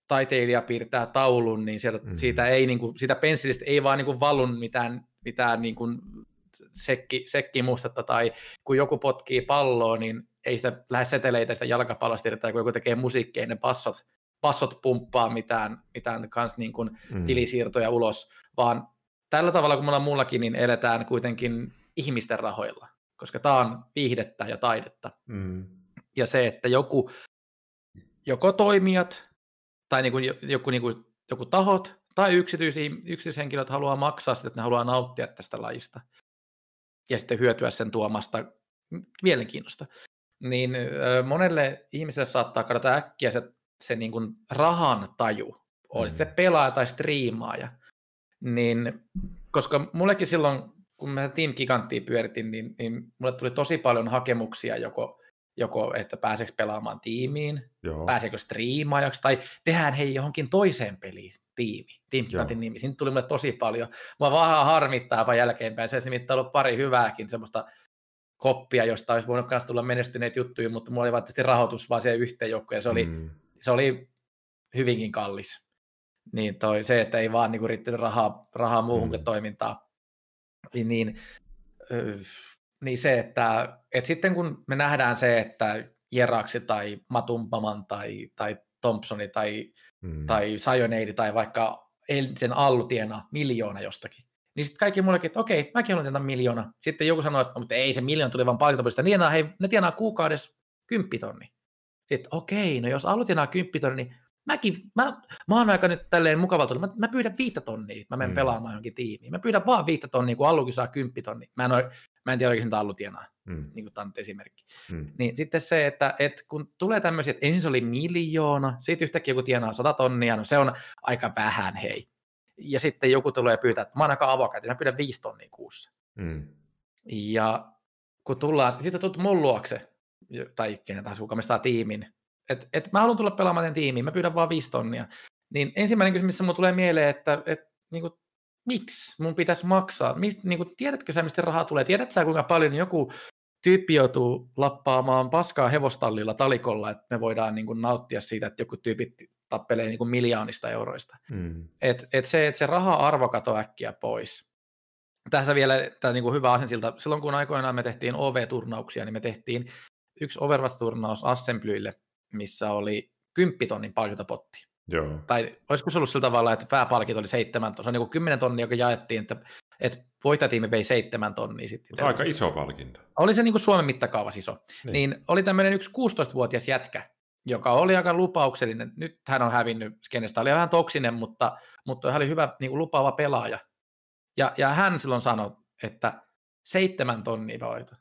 taiteilija piirtää taulun, niin sieltä, mm. siitä, ei, niin kuin, siitä pensselistä ei vaan niin kuin valu mitään, mitään niin kuin sekki, sekkimustetta, tai kun joku potkii palloa, niin ei sitä lähde seteleitä sitä jalkapallosta tai kun joku tekee musiikkia, niin ne passot, passot pumppaa mitään, mitään kans niin kuin Mm. tilisiirtoja ulos, vaan tällä tavalla kuin mulla muullakin, niin eletään kuitenkin ihmisten rahoilla, koska tämä on viihdettä ja taidetta. Mm. Ja se, että joku, joko toimijat tai niin kuin joku, niin kuin, joku tahot tai yksityisiä, yksityishenkilöt haluaa maksaa sitä, että ne haluaa nauttia tästä lajista ja sitten hyötyä sen tuomasta mielenkiinnosta. Niin monelle ihmiselle saattaa kadota äkkiä se, se niin kuin rahan taju, oli Mm. se pelaaja tai striimaaja. Niin, koska mullekin silloin, kun mä Team Giganttia pyöritin, niin, niin mulle tuli tosi paljon hakemuksia joko, joko että pääseekö pelaamaan tiimiin, Joo. pääseekö striimaajaksi, tai tehdään hei johonkin toiseen peliin tiimi, Team Gigantin nimi. Siinä tuli mulle tosi paljon. Mua vaan harmittaa vaan jälkeenpäin. Se nimittäin ollut pari hyvääkin semmoista koppia, josta olisi voinut myös tulla menestyneet juttuja, mutta mulla oli vaan rahoitus vaan se yhteen joukkoon, ja se oli, Mm. se oli hyvinkin kallis. Niin toi, se, että ei vaan niinku riittänyt rahaa, rahaa muuhun Mm. toimintaan. Niin, niin, niin se, että, että sitten kun me nähdään se, että Jeraksi tai Matumpaman tai, tai Thompsoni tai, Mm. tai Sajoneidi tai vaikka sen Allu tienaa miljoona jostakin. Niin sitten kaikki mullekin, että okei, mäkin haluan tienata miljoona. Sitten joku sanoi, että no, mutta ei se miljoona tuli vaan palkintopista. Ne tienaa, hei, ne tienaa kuukaudessa kymppitonni. Sitten okei, no jos Allu tienaa kymppitonni, niin mäkin, mä, mä oon aika nyt tälleen mukavalta, mä, mä pyydän viittä tonnia, mä menen Mm. pelaamaan johonkin tiimiin. Mä pyydän vaan viittä tonnia, kun Allukin saa kymppitonni. Mä en, ole, mä en tiedä oikein, mitä Allu tienaa, Mm. niin kuin tämä esimerkki. Mm. Niin sitten se, että, että kun tulee tämmöisiä, että ensin se oli miljoona, sitten yhtäkkiä joku tienaa 100 tonnia, no se on aika vähän, hei. Ja sitten joku tulee pyytää, että mä oon aika avokäti, mä pyydän 5 tonnia kuussa. Mm. Ja kun tullaan, sitten tulet mun luokse, tai kenen tahansa kuka tiimin, että et mä haluan tulla pelaamaan tämän tiimiin, mä pyydän vaan 5 tonnia. Niin ensimmäinen kysymys, missä mulle tulee mieleen, että et, niin kuin, miksi mun pitäisi maksaa? Mist, niin kuin, tiedätkö sä, mistä rahaa tulee? Tiedätkö sä, kuinka paljon joku tyyppi joutuu lappaamaan paskaa hevostallilla talikolla, että me voidaan niin kuin, nauttia siitä, että joku tyypit tappelee niin kuin, miljoonista euroista. Mm. Et, et se, että se raha-arvo katoaa äkkiä pois. Tässä vielä tämä niinku hyvä asensilta. Silloin kun aikoinaan me tehtiin OV-turnauksia, niin me tehtiin yksi Overwatch-turnaus Assemblyille, missä oli 10 tonnin palkintopotti. Joo. Tai olisiko se ollut sillä tavalla, että pääpalkinto oli 7 tonnia. Se on niin 10 tonnia, joka jaettiin, että, että voittajatiimi vei 7 tonnia sitten. Mutta aika iso palkinto. Oli se niin kuin Suomen mittakaavassa iso. Niin. Niin. niin oli tämmöinen yksi 16-vuotias jätkä, joka oli aika lupauksellinen. Nyt hän on hävinnyt skenestä, oli vähän toksinen, mutta, mutta hän oli hyvä niin kuin lupaava pelaaja. Ja, ja hän silloin sanoi, että seitsemän tonnia voita.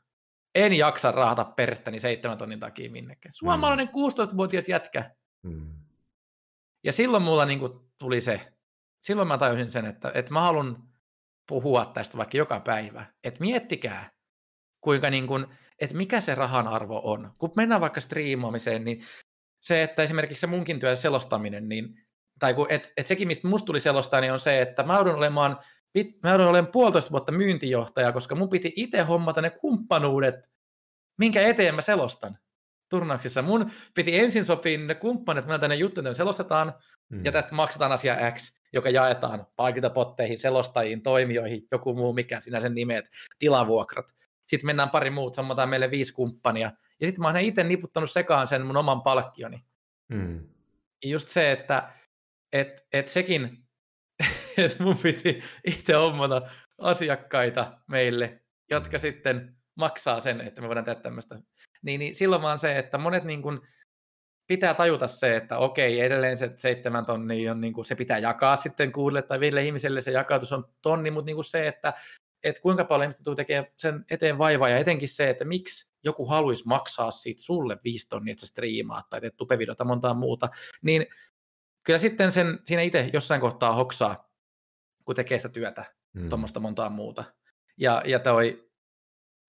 En jaksa rahata perstäni seitsemän tonnin takia minnekään. Suomalainen 16-vuotias jätkä. Mm. Ja silloin mulla niin kuin tuli se, silloin mä tajusin sen, että, että mä haluan puhua tästä vaikka joka päivä. Että miettikää, kuinka niin kuin, että mikä se rahan arvo on. Kun mennään vaikka striimaamiseen, niin se, että esimerkiksi se munkin työ selostaminen, niin, tai kun, et, et sekin, mistä musta tuli selostaa, niin on se, että mä joudun olemaan, mä joudun olemaan puolitoista vuotta myyntijohtaja, koska mun piti itse hommata ne kumppanuudet, minkä eteen mä selostan turnauksissa. Mun piti ensin sopia ne kumppanit, että tänne juttuja selostetaan, Mm. ja tästä maksetaan asia X, joka jaetaan palkintopotteihin, selostajiin, toimijoihin, joku muu mikä sinä sen nimet, tilavuokrat. Sitten mennään pari muut, hommataan meille viisi kumppania. Ja sitten mä oon itse niputtanut sekaan sen mun oman palkkioni. Mm. Just se, että et, et sekin, että mun piti itse hommata asiakkaita meille, jotka sitten maksaa sen, että me voidaan tehdä tämmöistä. Niin, niin silloin vaan se, että monet niin kuin pitää tajuta se, että okei, edelleen se seitsemän tonnia on, niin kuin, se pitää jakaa sitten kuudelle tai viidelle ihmiselle, se jakautus on tonni, mutta niin kuin se, että että kuinka paljon ihmiset tulee tekemään sen eteen vaivaa, ja etenkin se, että miksi joku haluaisi maksaa siitä sulle viisi tonnia, että sä striimaat tai teet tupevideota montaa muuta, niin kyllä sitten sen siinä itse jossain kohtaa hoksaa, kun tekee sitä työtä, Mm. tuommoista montaa muuta. Ja, ja toi,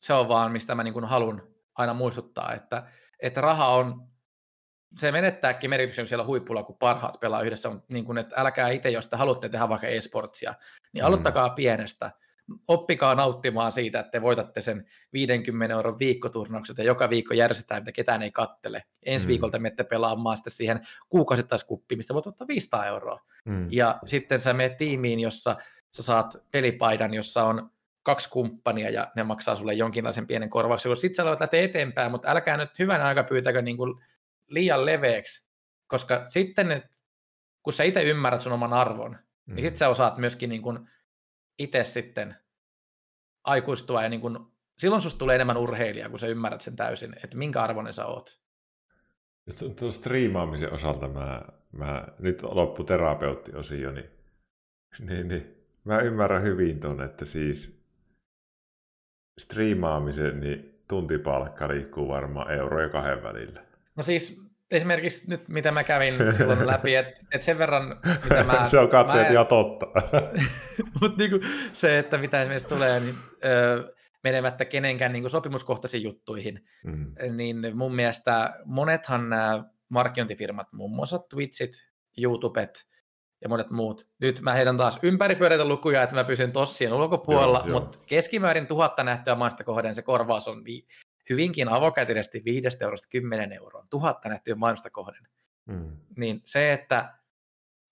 se on vaan, mistä mä niin kuin haluan aina muistuttaa, että, että raha on, se menettääkin merkityksen siellä huipulla, kun parhaat pelaa yhdessä, mutta niin kuin, että älkää itse, jos te haluatte tehdä vaikka e-sportsia, niin Mm. aloittakaa pienestä. Oppikaa nauttimaan siitä, että te voitatte sen 50 euron viikkoturnaukset ja joka viikko järjestetään, mitä ketään ei kattele. Ensi Mm. viikolta menette pelaamaan sitten siihen kuukausittaiskuppiin, mistä voit ottaa 500 euroa. Mm. Ja sitten sä menet tiimiin, jossa sä saat pelipaidan, jossa on kaksi kumppania ja ne maksaa sulle jonkinlaisen pienen korvauksen. Sitten sä aloit lähteä eteenpäin, mutta älkää nyt hyvän aika pyytäkö niin kuin liian leveäksi, koska sitten kun sä itse ymmärrät sun oman arvon, Mm. niin sitten sä osaat myöskin niin kuin itse sitten aikuistua ja niin kuin, silloin susta tulee enemmän urheilija, kun sä ymmärrät sen täysin, että minkä arvoinen sä oot. Ja tu- tuon striimaamisen osalta mä, mä nyt loppu terapeuttiosio, niin, niin, niin mä ymmärrän hyvin ton, että siis striimaamisen niin tuntipalkka liikkuu varmaan euro ja kahden välillä. No siis esimerkiksi nyt, mitä mä kävin silloin läpi, että et sen verran, mitä mä... Se on katseet mä- ja totta. Mutta niinku se, että mitä esimerkiksi tulee, niin öö, menemättä kenenkään niinku sopimuskohtaisiin juttuihin, mm. niin mun mielestä monethan nämä markkinointifirmat, muun muassa Twitchit, YouTubet ja monet muut. Nyt mä heitän taas ympäripyöreitä lukuja, että mä pysyn tossien ulkopuolella, Joo, joo. mutta keskimäärin tuhatta nähtyä maista kohden se korvaus on vi- hyvinkin avokätisesti 5 eurosta 10 euroon, tuhatta nähtyä mainosta kohden. Mm. Niin se, että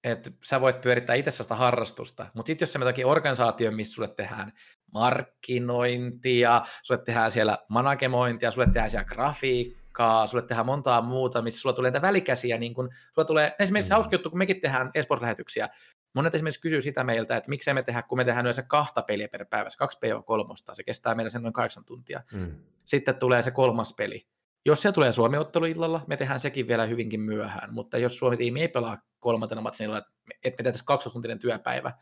että sä voit pyörittää itse sitä harrastusta, mutta sitten jos se jotakin organisaatio, missä sulle tehdään markkinointia, sulle tehdään siellä managemointia, sulle tehdään siellä grafiikkaa, sulle tehdään montaa muuta, missä sulla tulee näitä välikäsiä, niin kun, sulla tulee, esimerkiksi mm. hauska juttu, kun mekin tehdään esport-lähetyksiä, monet esimerkiksi kysyy sitä meiltä, että miksei me tehdä, kun me tehdään yleensä kahta peliä per päivässä, kaksi PO3, se kestää meillä sen noin kahdeksan tuntia. Mm. Sitten tulee se kolmas peli. Jos se tulee Suomi-ottelu illalla, me tehdään sekin vielä hyvinkin myöhään, mutta jos Suomi-tiimi ei pelaa kolmantena matsinilla, että me tehdään kaksituntinen työpäivä,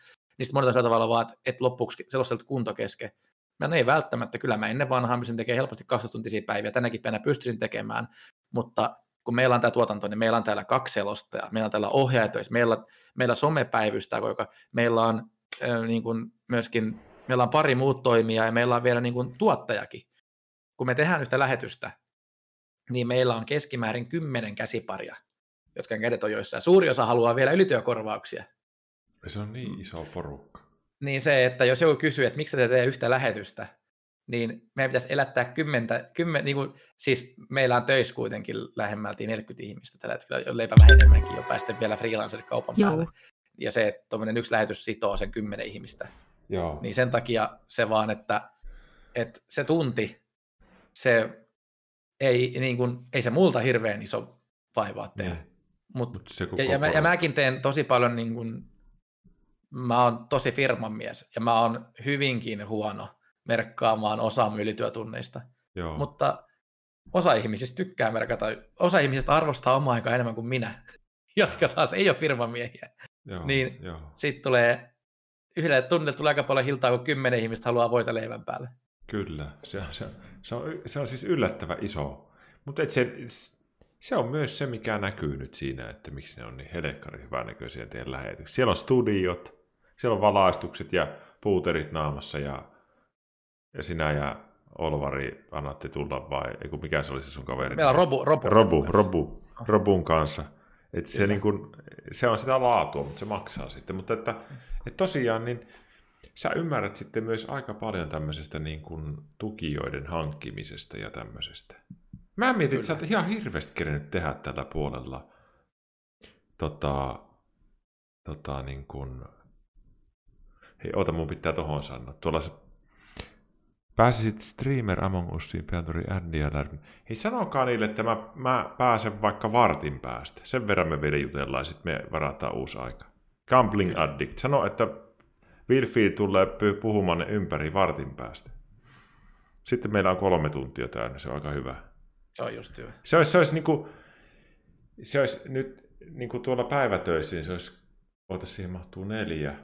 sitten monella tavalla vaan, että loppuksi sellaiselta kunto kesken. Mä no ei välttämättä, kyllä mä ennen vanhaan pystyn tekemään helposti kaksituntisia päiviä, tänäkin päivänä pystyisin tekemään, mutta kun meillä on tämä tuotanto, niin meillä on täällä kaksi selostajaa, meillä on täällä ohjaajat, meillä, meillä somepäivystä, koska meillä on äh, niin kuin myöskin, meillä on pari muut toimijaa ja meillä on vielä niin kuin tuottajakin. Kun me tehdään yhtä lähetystä, niin meillä on keskimäärin kymmenen käsiparia, jotka kädet on joissain. Suuri osa haluaa vielä ylityökorvauksia. Se on niin iso porukka. Niin se, että jos joku kysyy, että miksi te teette yhtä lähetystä, niin meidän pitäisi elättää kymmentä, kymmen, niin kuin, siis meillä on töissä kuitenkin lähemmälti 40 ihmistä tällä hetkellä, leipä vähän enemmänkin jo päästä vielä freelancer-kaupan Joo. päälle. Ja se, että yksi lähetys sitoo sen kymmenen ihmistä. Joo. Niin sen takia se vaan, että, että se tunti, se ei, niin kuin, ei se multa hirveän iso vaivaa tehdä. Niin. Mut, Mut se, ja, ja, mä, ja mäkin teen tosi paljon, niin kuin, mä oon tosi firman mies, ja mä oon hyvinkin huono merkkaamaan osaa ylityötunneista. Joo. Mutta osa ihmisistä tykkää merkata, osa ihmisistä arvostaa omaa aikaa enemmän kuin minä, jotka taas ei ole firmamiehiä. Joo, niin sitten tulee, yhdelle tunnille tulee aika paljon hiltaa, kun kymmenen ihmistä haluaa voita leivän päälle. Kyllä, se on, se, se on, se on siis yllättävän iso. Mutta se, se on myös se, mikä näkyy nyt siinä, että miksi ne on niin helekkarin hyvänäköisiä teidän lähetyksiä. Siellä on studiot, siellä on valaistukset ja puuterit naamassa ja ja sinä ja Olvari annatte tulla vai, eiku, mikä se oli se sun kaveri? Meillä on Robu. Robu, Robu, Robu Robun kanssa. Et se, niin kun, se on sitä laatua, mutta se maksaa sitten. Mutta että, että tosiaan, niin sä ymmärrät sitten myös aika paljon tämmöisestä niin kuin tukijoiden hankkimisesta ja tämmöisestä. Mä mietin, että sä oot ihan hirveästi kerennyt tehdä tällä puolella tota, tota niin kuin, hei, oota, mun pitää tohon sanoa. Tuolla se Pääsisit Streamer Among Usiin Featuri Andy Hei, sanokaa niille, että mä, mä pääsen vaikka vartin päästä. Sen verran me vielä jutellaan, sitten me varataan uusi aika. Gambling Addict. Sano, että Wilfi tulee puhumaan ne ympäri vartin päästä. Sitten meillä on kolme tuntia täynnä, se on aika hyvä. Se on just hyvä. Se olisi, se olisi, niin kuin, se olisi nyt niin kuin tuolla päivätöissä, se olisi, ota siihen mahtuu neljä.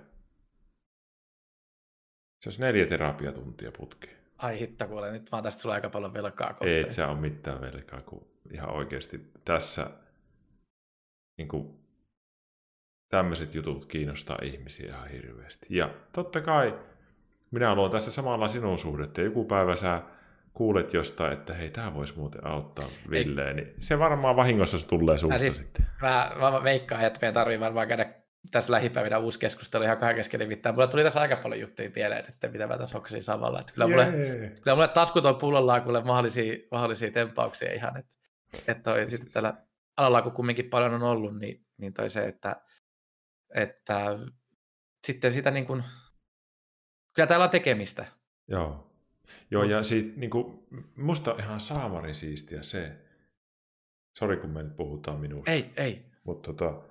Se olisi neljä terapiatuntia putkeen. Ai hitta kuule, nyt vaan tästä sulla aika paljon velkaa kohta. Ei se ole mitään velkaa, kun ihan oikeasti tässä niin kuin, tämmöiset jutut kiinnostaa ihmisiä ihan hirveästi. Ja totta kai minä luon tässä samalla sinun suhdetta. Joku päivä sä kuulet jostain, että hei, tämä voisi muuten auttaa Villeen, niin se varmaan vahingossa se tulee suusta siis, sitten. Mä, mä veikkaan, että meidän tarvii varmaan käydä tässä lähipäivinä uusi keskustelu ihan kahden kesken nimittäin. Mulla tuli tässä aika paljon juttuja pieleen, että mitä mä tässä hoksasin samalla. Että kyllä, mulle, kyllä mulle taskut on pullollaan kuule mahdollisia, mahdollisia tempauksia ihan. Että, että toi, sitten tällä alalla, kun kumminkin paljon on ollut, niin, niin toi se, että, että sitten sitä niin kuin, kyllä täällä on tekemistä. Joo. Joo, ja siitä, niin kuin, musta on ihan saamarin siistiä se, sori kun me nyt puhutaan minusta. Ei, ei. Mutta tota,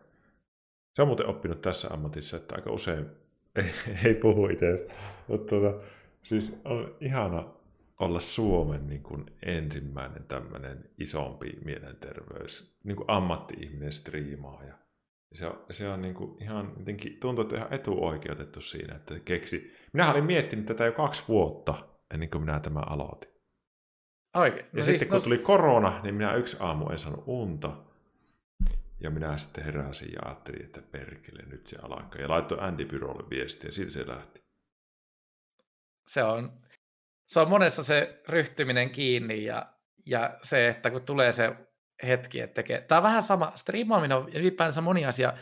se on muuten oppinut tässä ammatissa, että aika usein ei, ei puhu itse. Mutta tota, siis on ihana olla Suomen niin kuin ensimmäinen tämmöinen isompi mielenterveys, niin kuin ammatti-ihminen striimaaja. Se on, se on niin kuin ihan jotenkin, tuntuu, että ihan etuoikeutettu siinä, että keksi. Minä olin miettinyt tätä jo kaksi vuotta ennen kuin minä tämä aloitin. Oikein. No ja siis, sitten kun no... tuli korona, niin minä yksi aamu en saanut unta. Ja minä sitten heräsin ja ajattelin, että perkele, nyt se alkaa. Ja laittoi Andy Pyrolle viestiä, ja siitä se lähti. Se on, se on monessa se ryhtyminen kiinni ja, ja se, että kun tulee se hetki, että tekee. Tämä on vähän sama, striimaaminen on ylipäänsä moni asia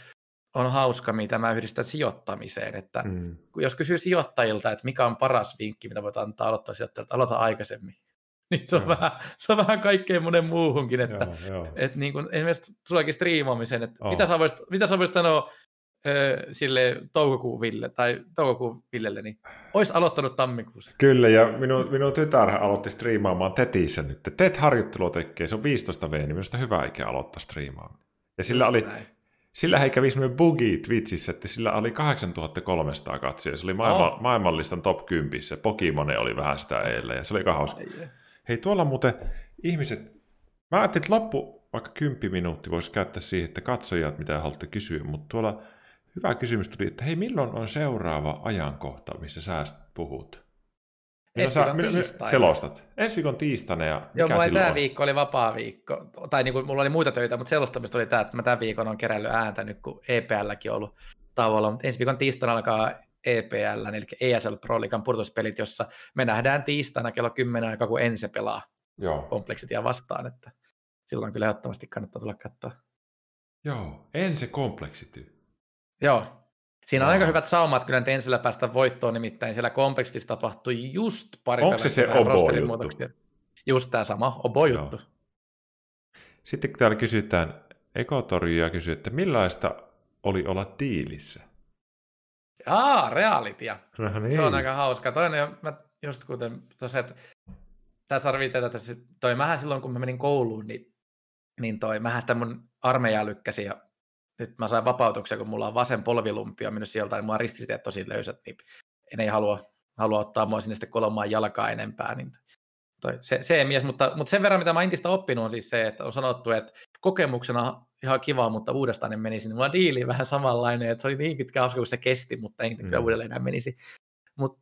on hauska, mitä mä yhdistän sijoittamiseen. Että mm. jos kysyy sijoittajilta, että mikä on paras vinkki, mitä voit antaa aloittaa sijoittajalta, aloita aikaisemmin. Niin se on, vähän, se on vähän kaikkeen monen muuhunkin, että, joo, joo. että niin kuin, esimerkiksi sullakin striimaamisen, että mitä sä, voisit, mitä sä voisit sanoa öö, sille toukokuun Ville, tai toukokuun Villelle, niin olisi aloittanut tammikuussa. Kyllä, ja minun, minun tytär aloitti striimaamaan Tetissä nyt. TET harjoittelua tekee, se on 15 V, niin minusta hyvä ikä aloittaa striimaamaan. Ja sillä Just oli, näin. sillä he kävi semmoinen bugi Twitchissä, että sillä oli 8300 katsojaa. Se oli maailman, Oh. maailmanlistan top 10. Se Pokimone oli vähän sitä eilen, ja se oli hauska. Hei, tuolla muuten ihmiset, mä ajattelin, että loppu vaikka 10 minuuttia voisi käyttää siihen, että katsojat mitä haluatte kysyä, mutta tuolla hyvä kysymys tuli, että hei, milloin on seuraava ajankohta, missä sä puhut? Milloin Ensi viikon tiistaina. selostat? Ensi viikon tiistaina ja mikä Joo, mulla tämä viikko oli vapaa viikko, tai niin kuin, mulla oli muita töitä, mutta selostamista oli tämä, että mä tämän viikon on kerännyt ääntä nyt, kun EPLkin on ollut tauolla, mutta ensi viikon tiistaina alkaa EPL, eli ESL Pro Liigan purtuspelit, jossa me nähdään tiistaina kello 10 aikaa, kun Ense pelaa Joo, kompleksitia vastaan, että silloin kyllä ehdottomasti kannattaa tulla katsoa. joo, en se kompleksity. Joo. Siinä on Joo. aika hyvät saumat kyllä nyt ensillä päästä voittoon, nimittäin siellä kompleksissa tapahtui just pari Onko se se juttu? Just tämä sama Obo-juttu. Sitten täällä kysytään, Ekotoria kysyy, että millaista oli olla diilissä? Aa, realitia. No niin. Se on aika hauska. Toinen, mä just kuten tuossa, että tässä tarvii tätä, toi mähän silloin, kun mä menin kouluun, niin, niin toi, mähän sitä mun armeijaa lykkäsin ja nyt mä sain vapautuksia, kun mulla on vasen polvilumpia mennyt sieltä, niin mulla on ristisiteet tosi löysät, niin en ei halua, halua ottaa mua sinne sitten kolmaan jalkaa enempää, niin toi, se, se mies, mutta, mutta sen verran, mitä mä Intistä oppinut, on siis se, että on sanottu, että kokemuksena ihan kiva, mutta uudestaan en menisi, niin mulla diili vähän samanlainen, että se oli niin pitkä hauska, kun se kesti, mutta en kyllä Mm. uudelleen enää menisi. Mutta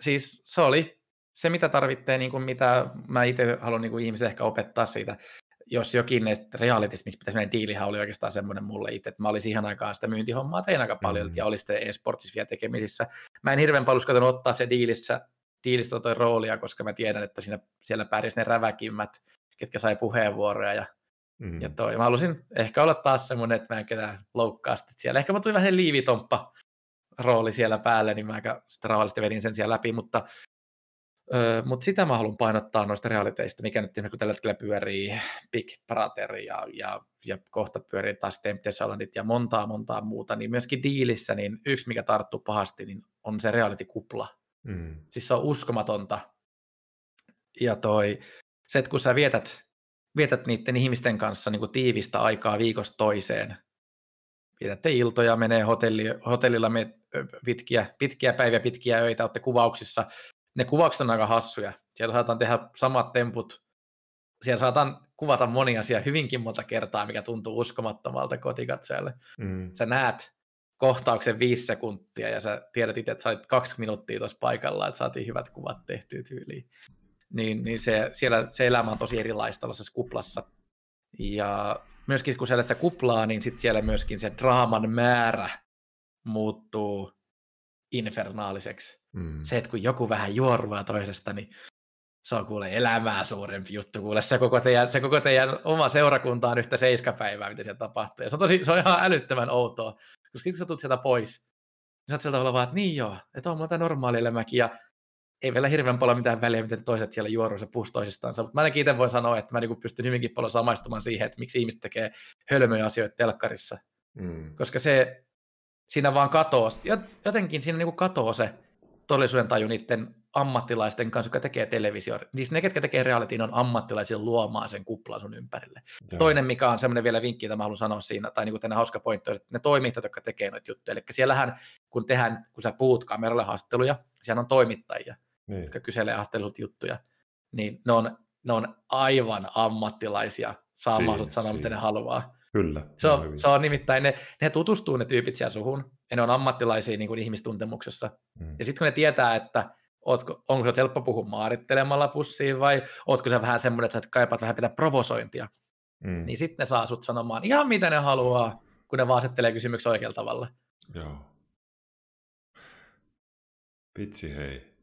siis se oli se, mitä tarvitsee, niin kuin mitä mä itse haluan niin ihmisen ehkä opettaa siitä, jos jokin näistä realitista, missä pitäisi mennä diilihän oli oikeastaan semmoinen mulle itse, että mä olin siihen aikaan sitä myyntihommaa tein aika paljon, Mm. ja oli sitten e-sportissa vielä tekemisissä. Mä en hirveän paljon uskaltanut ottaa se diilissä, diilistä toi roolia, koska mä tiedän, että siinä, siellä pärjäs ne räväkimmät, ketkä sai puheenvuoroja, ja Mm. ja toi, mä halusin ehkä olla taas semmoinen, että mä en ketään loukkaa sitten siellä. Ehkä mä tuli vähän liivitomppa rooli siellä päälle, niin mä aika sitten rauhallisesti vedin sen siellä läpi, mutta, öö, mutta sitä mä haluan painottaa noista realiteista, mikä nyt kun tällä hetkellä pyörii Big Brother ja, ja, ja kohta pyörii taas Temptation Islandit ja montaa montaa muuta, niin myöskin diilissä, niin yksi mikä tarttuu pahasti, niin on se reality-kupla. Mm. Siis se on uskomatonta. Ja toi, se, että kun sä vietät, vietät niiden ihmisten kanssa niin kuin tiivistä aikaa viikosta toiseen, vietätte iltoja, menee hotelli, hotellilla me, pitkiä, pitkiä päiviä, pitkiä öitä, olette kuvauksissa. Ne kuvaukset on aika hassuja. Siellä saataan tehdä samat temput. Siellä saataan kuvata monia asia hyvinkin monta kertaa, mikä tuntuu uskomattomalta kotikatsojalle Mm. sä näet kohtauksen viisi sekuntia ja sä tiedät itse, että sä olit kaksi minuuttia tuossa paikalla, että saatiin hyvät kuvat tehtyä tyyliin. Niin, niin se, siellä se elämä on tosi erilaista tällaisessa kuplassa. Ja myöskin kun siellä sitä kuplaa, niin sitten siellä myöskin se draaman määrä muuttuu infernaaliseksi. Mm. Se, että kun joku vähän juorvaa toisesta, niin se on kuule elämää suurempi juttu. Kuule se koko teidän, se koko teidän oma seurakunta on yhtä seiskapäivää, mitä siellä tapahtuu. Ja se on, tosi, se on ihan älyttömän outoa, koska sitten kun sä tulet sieltä pois, niin sä oot sieltä olla vaan, että niin joo, että on mulla tämä normaali elämäkin ja ei vielä hirveän paljon mitään väliä, miten toiset siellä juoruu se puhuu toisistansa. Mutta mä ainakin itse voin sanoa, että mä niinku pystyn hyvinkin paljon samaistumaan siihen, että miksi ihmiset tekee hölmöjä asioita telkkarissa Mm. koska se siinä vaan katoo, jot- jotenkin siinä niinku katoo se todellisuuden taju niiden ammattilaisten kanssa, jotka tekee televisio. Siis ne, ketkä tekee realityin, on ammattilaisia luomaan sen kuplan sun ympärille. Joo. Toinen, mikä on semmoinen vielä vinkki, jota mä haluan sanoa siinä, tai niinku tänne hauska pointti, on, että ne toimittajat, jotka tekee noita juttuja. Eli siellähän, kun tehdään, kun sä puhut kameralle haastatteluja, siellä on toimittajia, Niin. jotka kyselee haastattelut juttuja, niin ne on, ne on aivan ammattilaisia saamaan sut sanoa, mitä ne haluaa. Kyllä. Se on, hyvin. se on nimittäin, ne, ne tutustuu ne tyypit siellä suhun, ja ne on ammattilaisia niin kuin ihmistuntemuksessa. Mm. Ja sitten kun ne tietää, että ootko, onko se helppo puhua maarittelemalla pussiin, vai ootko se vähän semmoinen, että sä kaipaat vähän pitää provosointia, Mm. niin sitten ne saa sut sanomaan ihan mitä ne haluaa, kun ne vaan asettelee kysymyksen oikealla tavalla. Joo. Vitsi hei.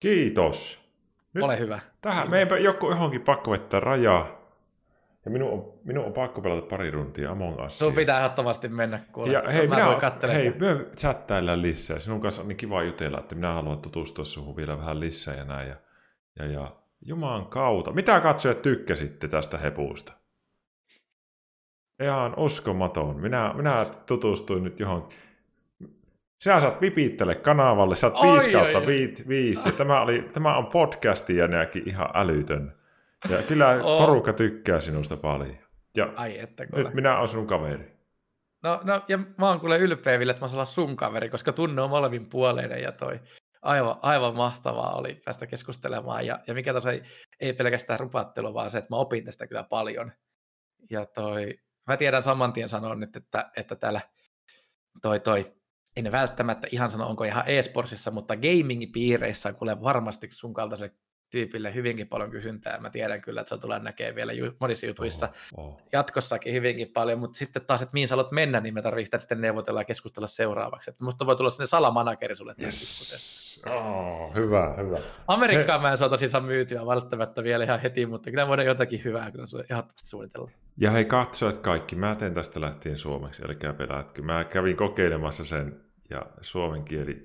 Kiitos. Nyt Ole hyvä. tähän, meidän joku johonkin pakko vetää rajaa. Ja minun on, minun on pakko pelata pari runtia Among Usia. Sun pitää ehdottomasti mennä kuule. Ja hei, mä minä, voin katsella hei, me chattaillaan lisää. Sinun kanssa on niin kiva jutella, että minä haluan tutustua suhun vielä vähän lisää ja näin. Ja, ja, ja Jumalan kautta. Mitä katsojat tykkäsitte tästä hepuusta? Ihan uskomaton. Minä, minä tutustuin nyt johon. Sinä saat pipittele kanavalle, sä oot 5 kautta 5. Tämä, oli, tämä on podcasti ja ihan älytön. Ja kyllä oh. porukka tykkää sinusta paljon. Ja Ai että nyt minä olen sinun kaveri. No, no ja mä oon kuule ylpeä, Ville, että mä saan sun kaveri, koska tunne on molemmin puoleinen ja toi aivan, aivan mahtavaa oli päästä keskustelemaan. Ja, ja mikä tosiaan ei, ei pelkästään rupattelu, vaan se, että mä opin tästä kyllä paljon. Ja toi, mä tiedän saman tien sanoa nyt, että, että täällä toi, toi, en välttämättä ihan sano, onko ihan e-sportsissa, mutta gaming-piireissä on kuule varmasti sun kaltaisen tyypille hyvinkin paljon kysyntää. Mä tiedän kyllä, että se tulee näkee vielä monissa jutuissa oh, oh. jatkossakin hyvinkin paljon, mutta sitten taas, että mihin sä haluat mennä, niin me tarvitsemme sitten neuvotella ja keskustella seuraavaksi. Että musta voi tulla sinne salamanakeri sulle. Yes. Oh, hyvä, hyvä. Amerikkaan He... mä en saata siis myytyä välttämättä vielä ihan heti, mutta kyllä voidaan jotakin hyvää kyllä ehdottomasti suunnitella. Ja hei katsojat kaikki, mä teen tästä lähtien suomeksi, eli pelätkö. Mä kävin kokeilemassa sen ja suomen kieli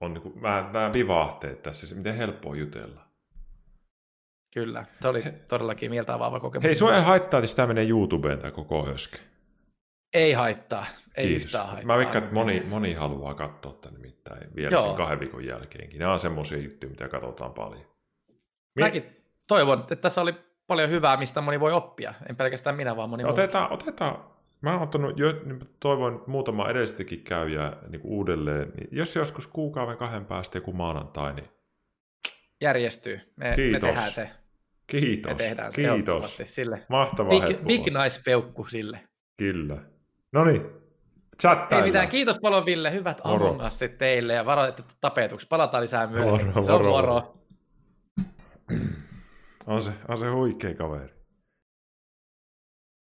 on niin kuin, mä, mä vivahteet tässä, se miten helppoa jutella. Kyllä, se oli todellakin mieltä avaava kokemus. Hei, sua ei haittaa, että tämä menee YouTubeen tämä koko höske. Ei haittaa, ei Kiitos. yhtään haittaa. Mä veikkaan, että moni, moni haluaa katsoa tämän nimittäin vielä Joo. sen kahden viikon jälkeenkin. Nämä on semmoisia juttuja, mitä katsotaan paljon. Mi- Mäkin toivon, että tässä oli paljon hyvää, mistä moni voi oppia. En pelkästään minä, vaan moni otetaan, muu. Otetaan, Mä oon ottanut, jo, niin toivon muutama edellistäkin käyjää niin uudelleen. Niin jos joskus kuukauden kahden päästä joku maanantai, niin... Järjestyy. Me, Kiitos. me tehdään se. Kiitos. Me tehdään se Kiitos. Sille. Mahtavaa big, big nice peukku sille. Kyllä. No niin, Ei mitään, kiitos paljon Ville, hyvät Among teille ja varoitettu tapetuksi. Palataan lisää myöhemmin. Moro, se on moro. moro. on, se, on se huikea kaveri.